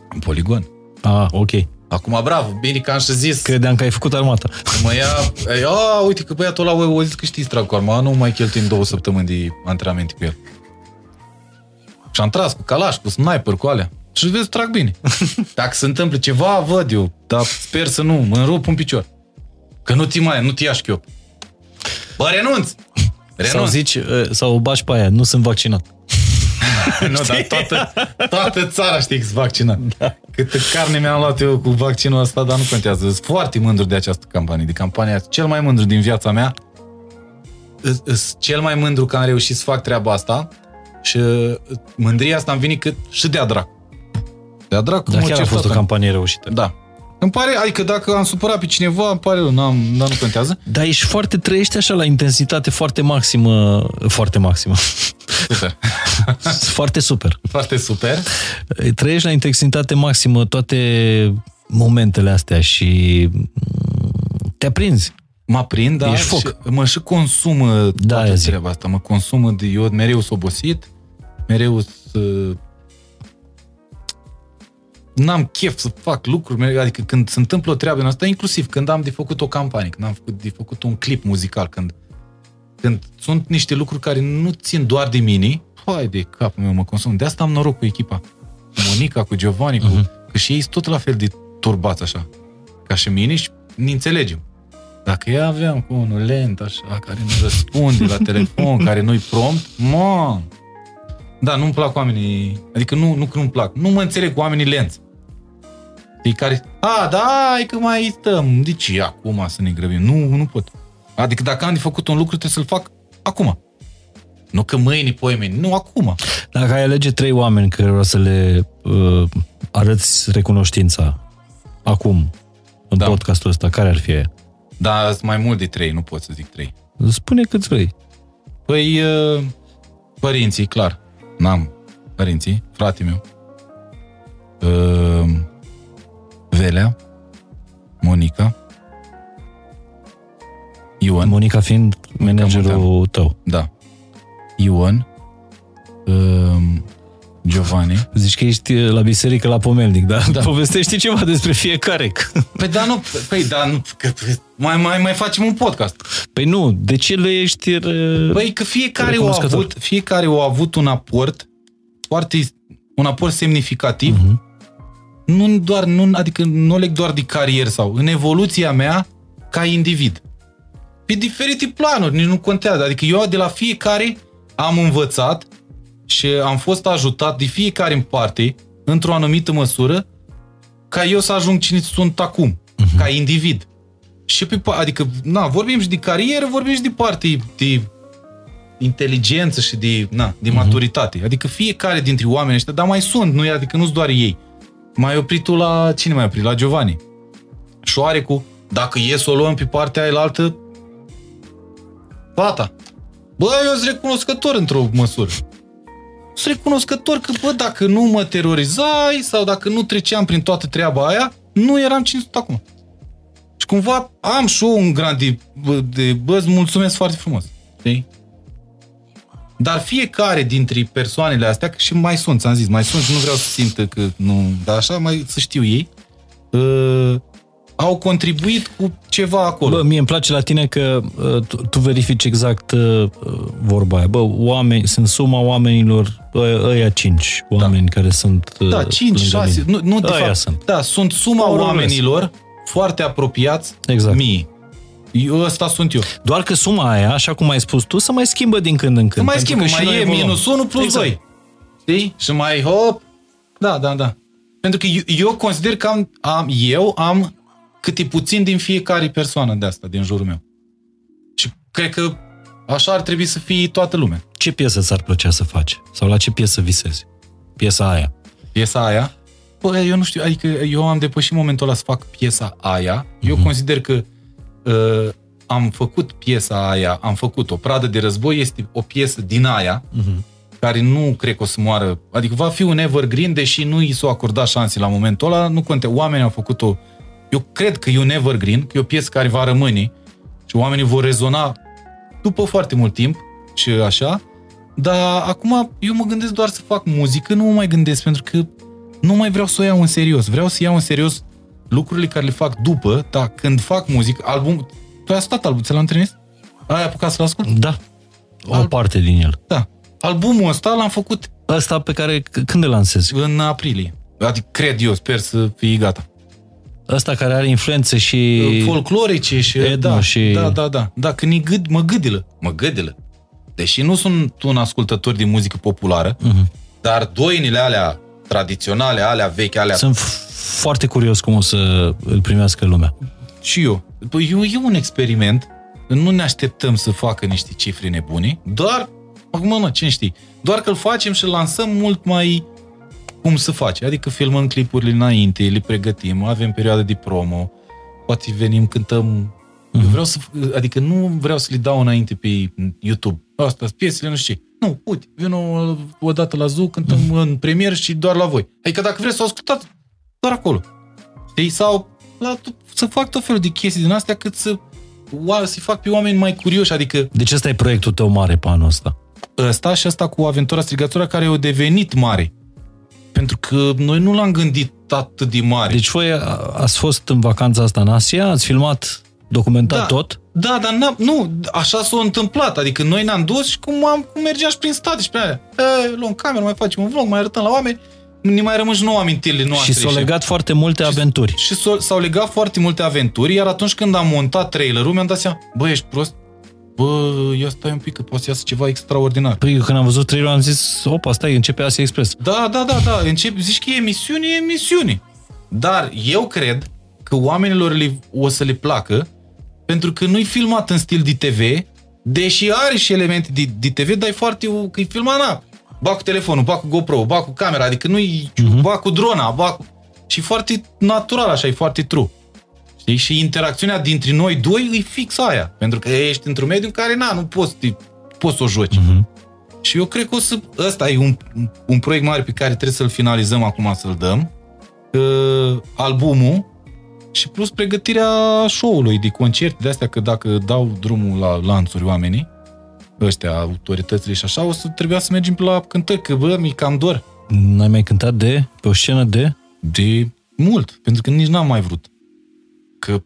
În poligon. Ah, ok. Acum, bravo, bine că am și zis. Credeam că ai făcut armata. Mă ia, a, uite că băiatul ăla o zis că știi trag cu arma, nu mai cheltuim două săptămâni de antrenamente cu el. Și am tras cu calaș, cu sniper, cu alea. Și vezi, trag bine. Dacă se întâmplă ceva, văd eu, dar sper să nu, mă înrup un picior. Că nu ți mai, nu ți ia șchiop. Bă, renunț! renunț! Sau zici, sau bași pe aia, nu sunt vaccinat. nu, dar toată, toată țara știi că vaccinat. Da. Câtă carne mi-am luat eu cu vaccinul ăsta, dar nu contează. Sunt foarte mândru de această campanie. De campania cel mai mândru din viața mea. Sunt cel mai mândru că am reușit să fac treaba asta și mândria asta am venit cât și de-a dracu. De-a dracu. Dar chiar a fost o campanie reușită. Da. Îmi pare, adică dacă am supărat pe cineva, îmi pare rău, n-am, dar nu contează. Dar ești foarte, trăiești așa la intensitate foarte maximă, foarte maximă. Super. foarte super. Foarte super. Trăiești la intensitate maximă toate momentele astea și te aprinzi. Mă prind, da, Ești foc. Și mă și consumă da, toată treaba asta. Mă consumă de eu mereu sunt obosit, mereu să n-am chef să fac lucruri, adică când se întâmplă o treabă din asta, inclusiv când am de făcut o campanie, când am făcut, de făcut un clip muzical, când, când sunt niște lucruri care nu țin doar de mine, hai de capul meu, mă consum. De asta am noroc cu echipa. Cu Monica, cu Giovanni, uh-huh. cu, mhm. că și ei sunt tot la fel de turbați așa, ca și mine și ne înțelegem. Dacă ea aveam cu unul lent așa, care nu răspunde la telefon, care nu-i prompt, mă, da, nu-mi plac oamenii, adică nu, nu că nu-mi plac, nu mă înțeleg cu oamenii lenți. Știi, care, a, da, e că mai stăm, de ce acum să ne grăbim? Nu, nu pot. Adică dacă am de făcut un lucru, trebuie să-l fac acum. Nu că mâine, mâine, nu acum. Dacă ai alege trei oameni care vreau să le uh, arăți recunoștința acum, în da. podcastul ăsta, care ar fi aia? Da, sunt mai mult de trei, nu pot să zic trei. Spune câți vrei. Păi, uh, părinții, clar. N-am părinții, fratele meu. Uh, Velea, Monica, Ion. Monica fiind managerul tău. Da. Ion, uh, Giovanni. Zici că ești la biserică la Pomelnic, da? da. Povestește ceva despre fiecare. Păi da, nu, păi da, nu, că mai, mai, mai facem un podcast. Păi nu, de ce le ești Păi că fiecare a avut, fiecare a avut un aport foarte, un aport semnificativ uh-huh nu doar, nu, adică nu leg doar de carieră sau în evoluția mea ca individ. Pe diferite planuri, nici nu contează. Adică eu de la fiecare am învățat și am fost ajutat de fiecare în parte, într-o anumită măsură, ca eu să ajung cine sunt acum, uh-huh. ca individ. Și pe, adică, na, vorbim și de carieră, vorbim și de parte de inteligență și de, na, de uh-huh. maturitate. Adică fiecare dintre oameni ăștia, dar mai sunt, nu adică nu-s doar ei. Mai oprit tu la, cine mai oprit? La Giovanni. Șoarecu, dacă e să o luăm pe partea aia altă, Gata. Bă, eu sunt recunoscător într-o măsură. Sunt recunoscător că, bă, dacă nu mă terorizai sau dacă nu treceam prin toată treaba aia, nu eram cine sunt acum. Și cumva am și un grad de, de bă, îți mulțumesc foarte frumos. Știi? Dar fiecare dintre persoanele astea, că și mai sunt, ți-am zis, mai sunt și nu vreau să simtă că nu, dar așa mai să știu ei, uh, au contribuit cu ceva acolo. Bă, mie îmi place la tine că uh, tu, tu verifici exact uh, vorba aia. Bă, oameni, sunt suma oamenilor, ăia cinci oameni da. care sunt uh, Da, cinci, șase, nu, nu de fapt, sunt. Da, sunt suma Or oamenilor foarte apropiați exact. mie. Eu, ăsta sunt eu. Doar că suma aia, așa cum ai spus tu, să mai schimbă din când în când. Să mai schimbă, mai e minus 1 plus exact. 2. Știi? Și mai hop. Da, da, da. Pentru că eu, eu consider că am, am, eu am cât e puțin din fiecare persoană de asta, din jurul meu. Și cred că așa ar trebui să fie toată lumea. Ce piesă ți-ar plăcea să faci? Sau la ce piesă visezi? Piesa aia. Piesa aia? Bă, eu nu știu, adică eu am depășit momentul ăla să fac piesa aia. Eu uh-huh. consider că uh, am făcut piesa aia, am făcut o pradă de război, este o piesă din aia, uh-huh. care nu cred că o să moară. Adică va fi un evergreen, deși nu i s-o acordat șanse la momentul ăla, nu conte. Oamenii au făcut-o eu cred că e un evergreen, că e o piesă care va rămâne și oamenii vor rezona după foarte mult timp și așa, dar acum eu mă gândesc doar să fac muzică, nu mă mai gândesc pentru că nu mai vreau să o iau în serios. Vreau să iau în serios lucrurile care le fac după, dar când fac muzică, album... Tu ai ascultat albumul, ți l-am trimis? Ai apucat să-l ascult? Da. O Al... parte din el. Da. Albumul ăsta l-am făcut... Ăsta pe care... Când îl lansezi? În aprilie. Adică cred eu, sper să fie gata ăsta care are influențe și... Folclorice și... Etno da, și... da, da, da. Da, când gâd, mă gâdilă. Mă gâdilă. Deși nu sunt un ascultător de muzică populară, uh-huh. dar doinile alea tradiționale, alea vechi, alea... Sunt foarte curios cum o să îl primească lumea. Și eu. Păi eu, e un experiment. Nu ne așteptăm să facă niște cifre nebune, doar, acum nu, cine știi, doar că îl facem și îl lansăm mult mai cum să faci. Adică filmăm clipurile înainte, le pregătim, avem perioadă de promo, poate venim, cântăm. Mm-hmm. Eu vreau să, adică nu vreau să le dau înainte pe YouTube. Asta, piesele, nu știu ce. Nu, uite, vin o, o dată la Zoo, cântăm mm-hmm. în premier și doar la voi. Adică dacă vreți să o ascultați, doar acolo. Știi? Sau la, să fac tot felul de chestii din astea cât să să fac pe oameni mai curioși, adică... Deci ăsta e proiectul tău mare pe anul ăsta? Ăsta și ăsta cu Aventura Strigătura, care au devenit mare. Pentru că noi nu l-am gândit atât de mare. Deci voi ați fost în vacanța asta în Asia, ați filmat, documentat da, tot? Da, dar nu, așa s-a întâmplat. Adică noi ne-am dus și cum, am, cum mergeam și prin state și pe aia. E, luăm cameră, mai facem un vlog, mai arătăm la oameni ne mai rămân și nouă amintirile noastre. Și s-au legat foarte multe aventuri. Și, și s-au legat foarte multe aventuri, iar atunci când am montat trailerul, mi-am dat seama, bă, ești prost? Bă, ia stai un pic că poate să iasă ceva extraordinar. Păi când am văzut trailerul am zis, opa, stai, începe Asia Express. Da, da, da, da, încep, zici că e emisiune, e emisiune. Dar eu cred că oamenilor le, o să le placă pentru că nu-i filmat în stil de TV, deși are și elemente de, de TV, dar e foarte, că e filmat, na, ba cu telefonul, ba cu GoPro, ba cu camera, adică nu-i, uh-huh. ba cu drona, ba cu... Și foarte natural așa, e foarte true. Știi? Și interacțiunea dintre noi doi e fix aia. Pentru că ești într-un mediu în care, na, nu poți, poți să o joci. Uh-huh. Și eu cred că o să... Ăsta e un, un proiect mare pe care trebuie să-l finalizăm acum, să-l dăm. Uh, albumul și plus pregătirea show-ului, de concerte, de astea că dacă dau drumul la lanțuri oamenii, ăștia, autoritățile și așa, o să trebuia să mergem la cântări, că bă, mi cam dor. N-ai mai cântat de, pe o scenă de? De mult, pentru că nici n-am mai vrut că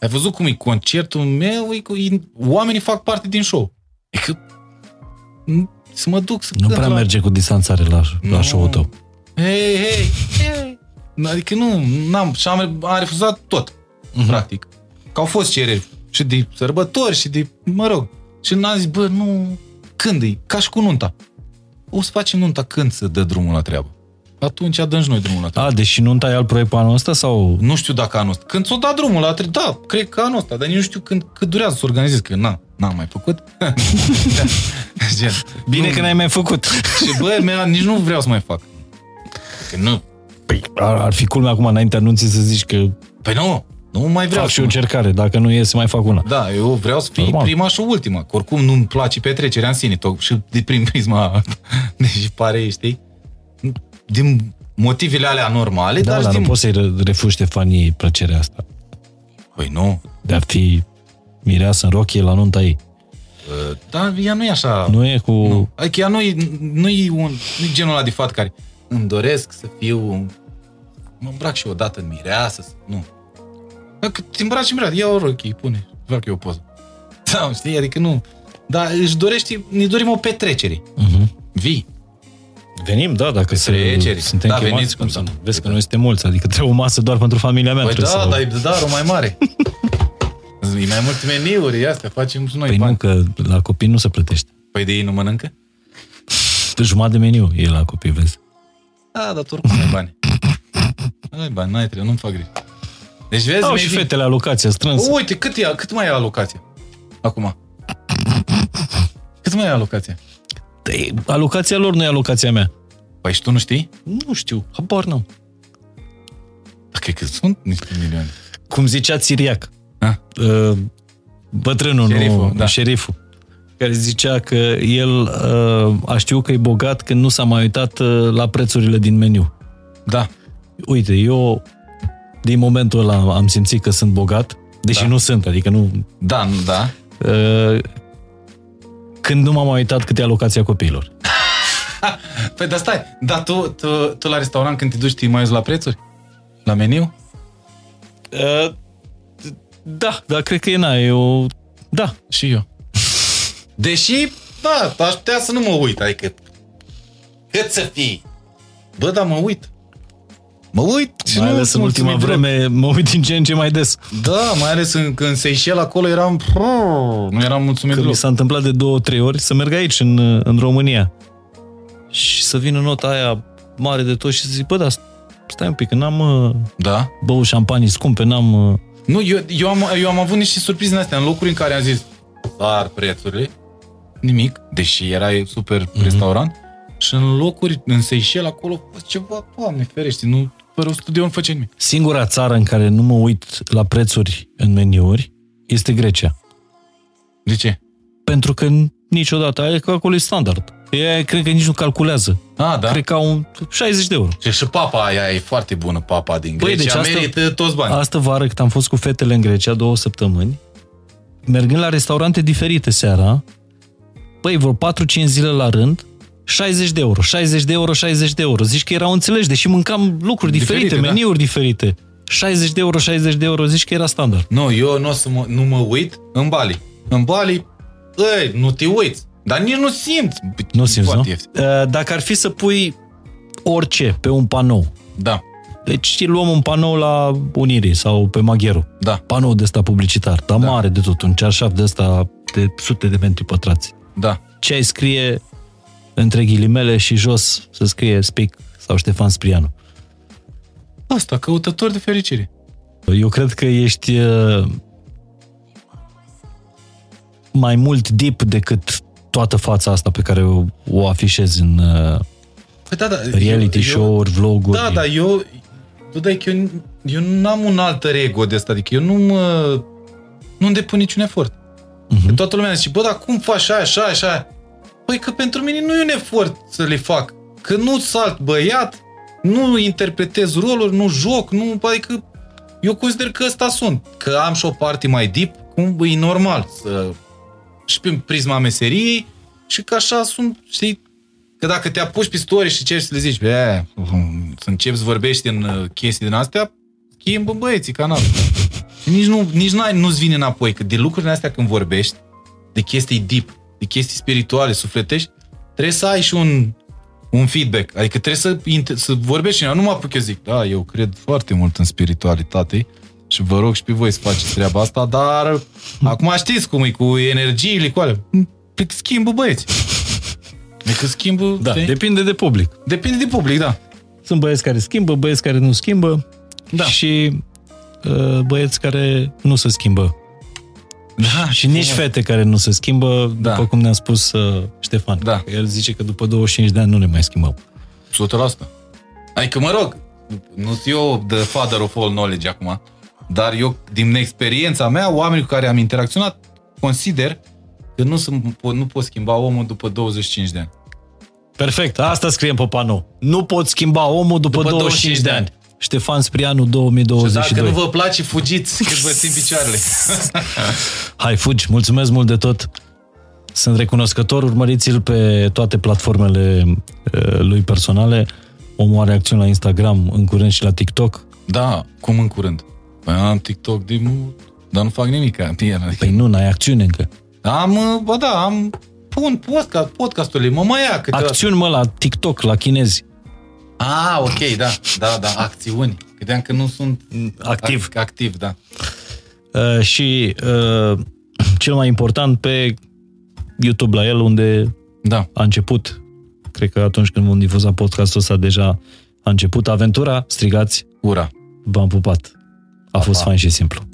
ai văzut cum e concertul meu, e, e, oamenii fac parte din show. E că să mă duc să Nu prea la... merge cu distanțare la, no. la show-ul tău. Hei, hei, hei. Adică nu, n-am, și am, am refuzat tot, uh-huh. practic. Că au fost cereri și de sărbători și de, mă rog. Și n-am zis, bă, nu, Când e? Ca și cu nunta. O să facem nunta când să dă drumul la treabă. Atunci dăm și noi drumul la treabă. A, deși nunta e alt proiect pe anul ăsta sau... Nu știu dacă anul ăsta. Când s-o dat drumul la treabă, da, cred că anul ăsta, dar nici nu știu când, cât durează să organizez, că na, n-am mai făcut. Gen, Bine nu, că n-ai mai făcut. Și bă, mea, nici nu vreau să mai fac. Că nu. Păi, ar, ar fi culmea acum înainte anunții să zici că... Păi nu, nu mai vreau. Fac și o încercare, dacă nu iese, mai fac una. Da, eu vreau să fii Normal. prima și ultima. Că oricum nu-mi place petrecerea în sine, tot și de prin prisma, deși pare, știi, din motivele alea normale, da, dar, dar din... nu poți să-i refugi Stefanii plăcerea asta. Păi nu. De a fi mireasă în rochie la nunta ei. Dar ea nu e așa... Nu e cu... Nu. Adică ea nu e, nu e, un, nu e genul ăla de fat care îmi doresc să fiu... Mă îmbrac și odată în mireasă. Nu. Dacă te îmbraci în mireasă, ia o rochie, pune. Fac eu o poză. Da, știi? Adică nu... Dar își dorește, ne dorim o petrecere. Uh-huh. Vii. Venim, da, dacă se, suntem da, chemați. Veniți, cum să nu. Vezi că noi suntem mulți, adică trebuie o masă doar pentru familia mea. Păi da, să... dar e darul mai mare. E mai mult meniuri, astea, facem și noi Păi bani. nu, că la copii nu se plătește. Păi de ei nu mănâncă? De jumătate de meniu e la copii, vezi. Da, dar tu oricum ai bani. Ai bani, n-ai trebuie, nu-mi fac griji. Deci vezi, Au și fetele alocația strânsă. Uite, cât, e, cât mai e alocația? Acum. Cât mai e alocația? Păi, alocația lor nu e alocația mea. Păi și tu nu știi? Nu știu, habar n-am. Da, cred că sunt niște milioane. Cum zicea Țiriac, Ha? uh, bătrânul, Șeriful, nu, da. șeriful, care zicea că el uh, a știut că e bogat când nu s-a mai uitat uh, la prețurile din meniu. Da. Uite, eu din momentul ăla am simțit că sunt bogat, deși Da. nu sunt, adică nu... Da, nu, da. Uh, când nu m-am mai uitat cât e alocația copiilor. Păi, dar stai, dar tu, tu, tu la restaurant când te duci, te mai uiți la prețuri? La meniu? Uh, da, dar cred că e na, e o... Da, Și eu. Deși, da, aș putea să nu mă uit, adică cât să fii. Bă, dar mă uit. Mă uit și mai nu ales în sunt ultima mulțumit deloc. vreme mă uit din ce în ce mai des. Da, mai ales în, când Seychelles acolo eram... Nu eram mulțumit Că mi deloc. s-a întâmplat de două, trei ori să merg aici, în, în România. Și să vină nota aia mare de tot și să zic, bă, dar stai un pic, că n-am uh, Da? băut șampanii scumpe, n-am... Uh... Nu, eu, eu, am, eu am avut niște surprize în astea, în locuri în care am zis, sar prețurile, nimic, deși era super mm-hmm. restaurant, și în locuri, în Seychelles, acolo, bă, ceva, doamne ferește, nu, fără studio nu face nimic. Singura țară în care nu mă uit la prețuri în meniuri este Grecia. De ce? Pentru că niciodată, e că acolo e standard. Ei, cred că nici nu calculează. A, da? Cred că au un 60 de euro. Și, și papa aia e foarte bună, papa din Băi, Grecia, deci asta- merită toți banii. Astă vară, cât am fost cu fetele în Grecia, două săptămâni, mergând la restaurante diferite seara, băi, vreo 4-5 zile la rând, 60 de euro, 60 de euro, 60 de euro. Zici că erau înțelegi, deși mâncam lucruri diferite, Diferite, da. meniuri diferite. 60 de euro, 60 de euro, zici că era standard. Nu, eu nu o să mă, nu mă uit în Bali. În Bali, ei, nu te uiți. Dar nici nu simți. Nu simți, nu? Foarte ieftin. Uh, Dacă ar fi să pui orice pe un panou, Da, deci luăm un panou la Unirii sau pe Magheru, da, panou de ăsta publicitar, dar Da. mare de tot, un cearșaf de ăsta de sute de metri pătrați. da. ce ai scrie între ghilimele și jos să scrie Spic sau Ștefan Sprianu. Asta, căutător de fericire. Eu cred că ești uh, mai mult deep decât toată fața asta pe care o, o afișezi în uh, Păi da, da. reality eu, show-uri, vloguri. Da, da, eu... Tu dai că eu, eu nu am un alter ego de asta, adică eu nu mă... Nu depun niciun efort. Mhm. Uh-huh. Toată lumea zice, bă, dar cum faci aia, așa, așa? Păi că pentru mine nu e un efort să le fac. Că nu salt băiat, nu interpretez roluri, nu joc, nu... Adică eu consider că ăsta sunt. Că am și o parte mai deep, cum e normal să... Și prin prisma meseriei și că așa sunt, știi, Că dacă te apuci pe story și ceri să le zici, bă, să începi să vorbești în uh, chestii din astea, schimbă băieții canal. Și nici, nu, nici n-ai, nu-ți vine înapoi, că de lucrurile astea când vorbești, de chestii deep, de chestii spirituale, sufletești, trebuie să ai și un, un feedback. Adică trebuie să, inter- să vorbești și nu mă apuc eu zic, da, eu cred foarte mult în spiritualitate și vă rog și pe voi să faceți treaba asta, dar acum știți cum e cu energiile, cu alea. schimbă băieți. Adică schimbă... Da, de... depinde de public. Depinde de public, da. Sunt băieți care schimbă, băieți care nu schimbă da. și uh, băieți care nu se schimbă. Da, și nici fete care nu se schimbă, da. după cum ne-a spus uh, Ștefan. Da. El zice că după 25 de ani nu ne mai schimbăm. 100%. Adică, mă rog, nu sunt eu the father of all knowledge acum, dar eu, din experiența mea, oamenii cu care am interacționat, consider că nu, sunt, nu pot schimba omul după 25 de ani. Perfect, asta scriem pe panou. Nu pot schimba omul după, după 25, 25 de ani. Ștefan Sprianu 2022. Și dacă nu vă place, fugiți cât vă țin picioarele. Hai, fugi. Mulțumesc mult de tot. Sunt recunoscător. Urmăriți-l pe toate platformele uh, lui personale. Omul are acțiuni la Instagram, în curând și la TikTok. Da, cum în curând? Păi am TikTok de mult, dar nu fac nimic. Adică... Păi nu, n-ai acțiune încă. Am, uh, bă da, am pun podcast, podcastul mă mai ia câte Acțiuni, mă, la TikTok, la chinezi. Ah, ok, da, da, da, acțiuni. Credeam că nu sunt activ. activ, da. Uh, și uh, cel mai important pe YouTube la el, unde da. a început, cred că atunci când vom difuza podcastul ăsta deja a început aventura, strigați Ura! V-am pupat. A pa, fost pa. fain și simplu.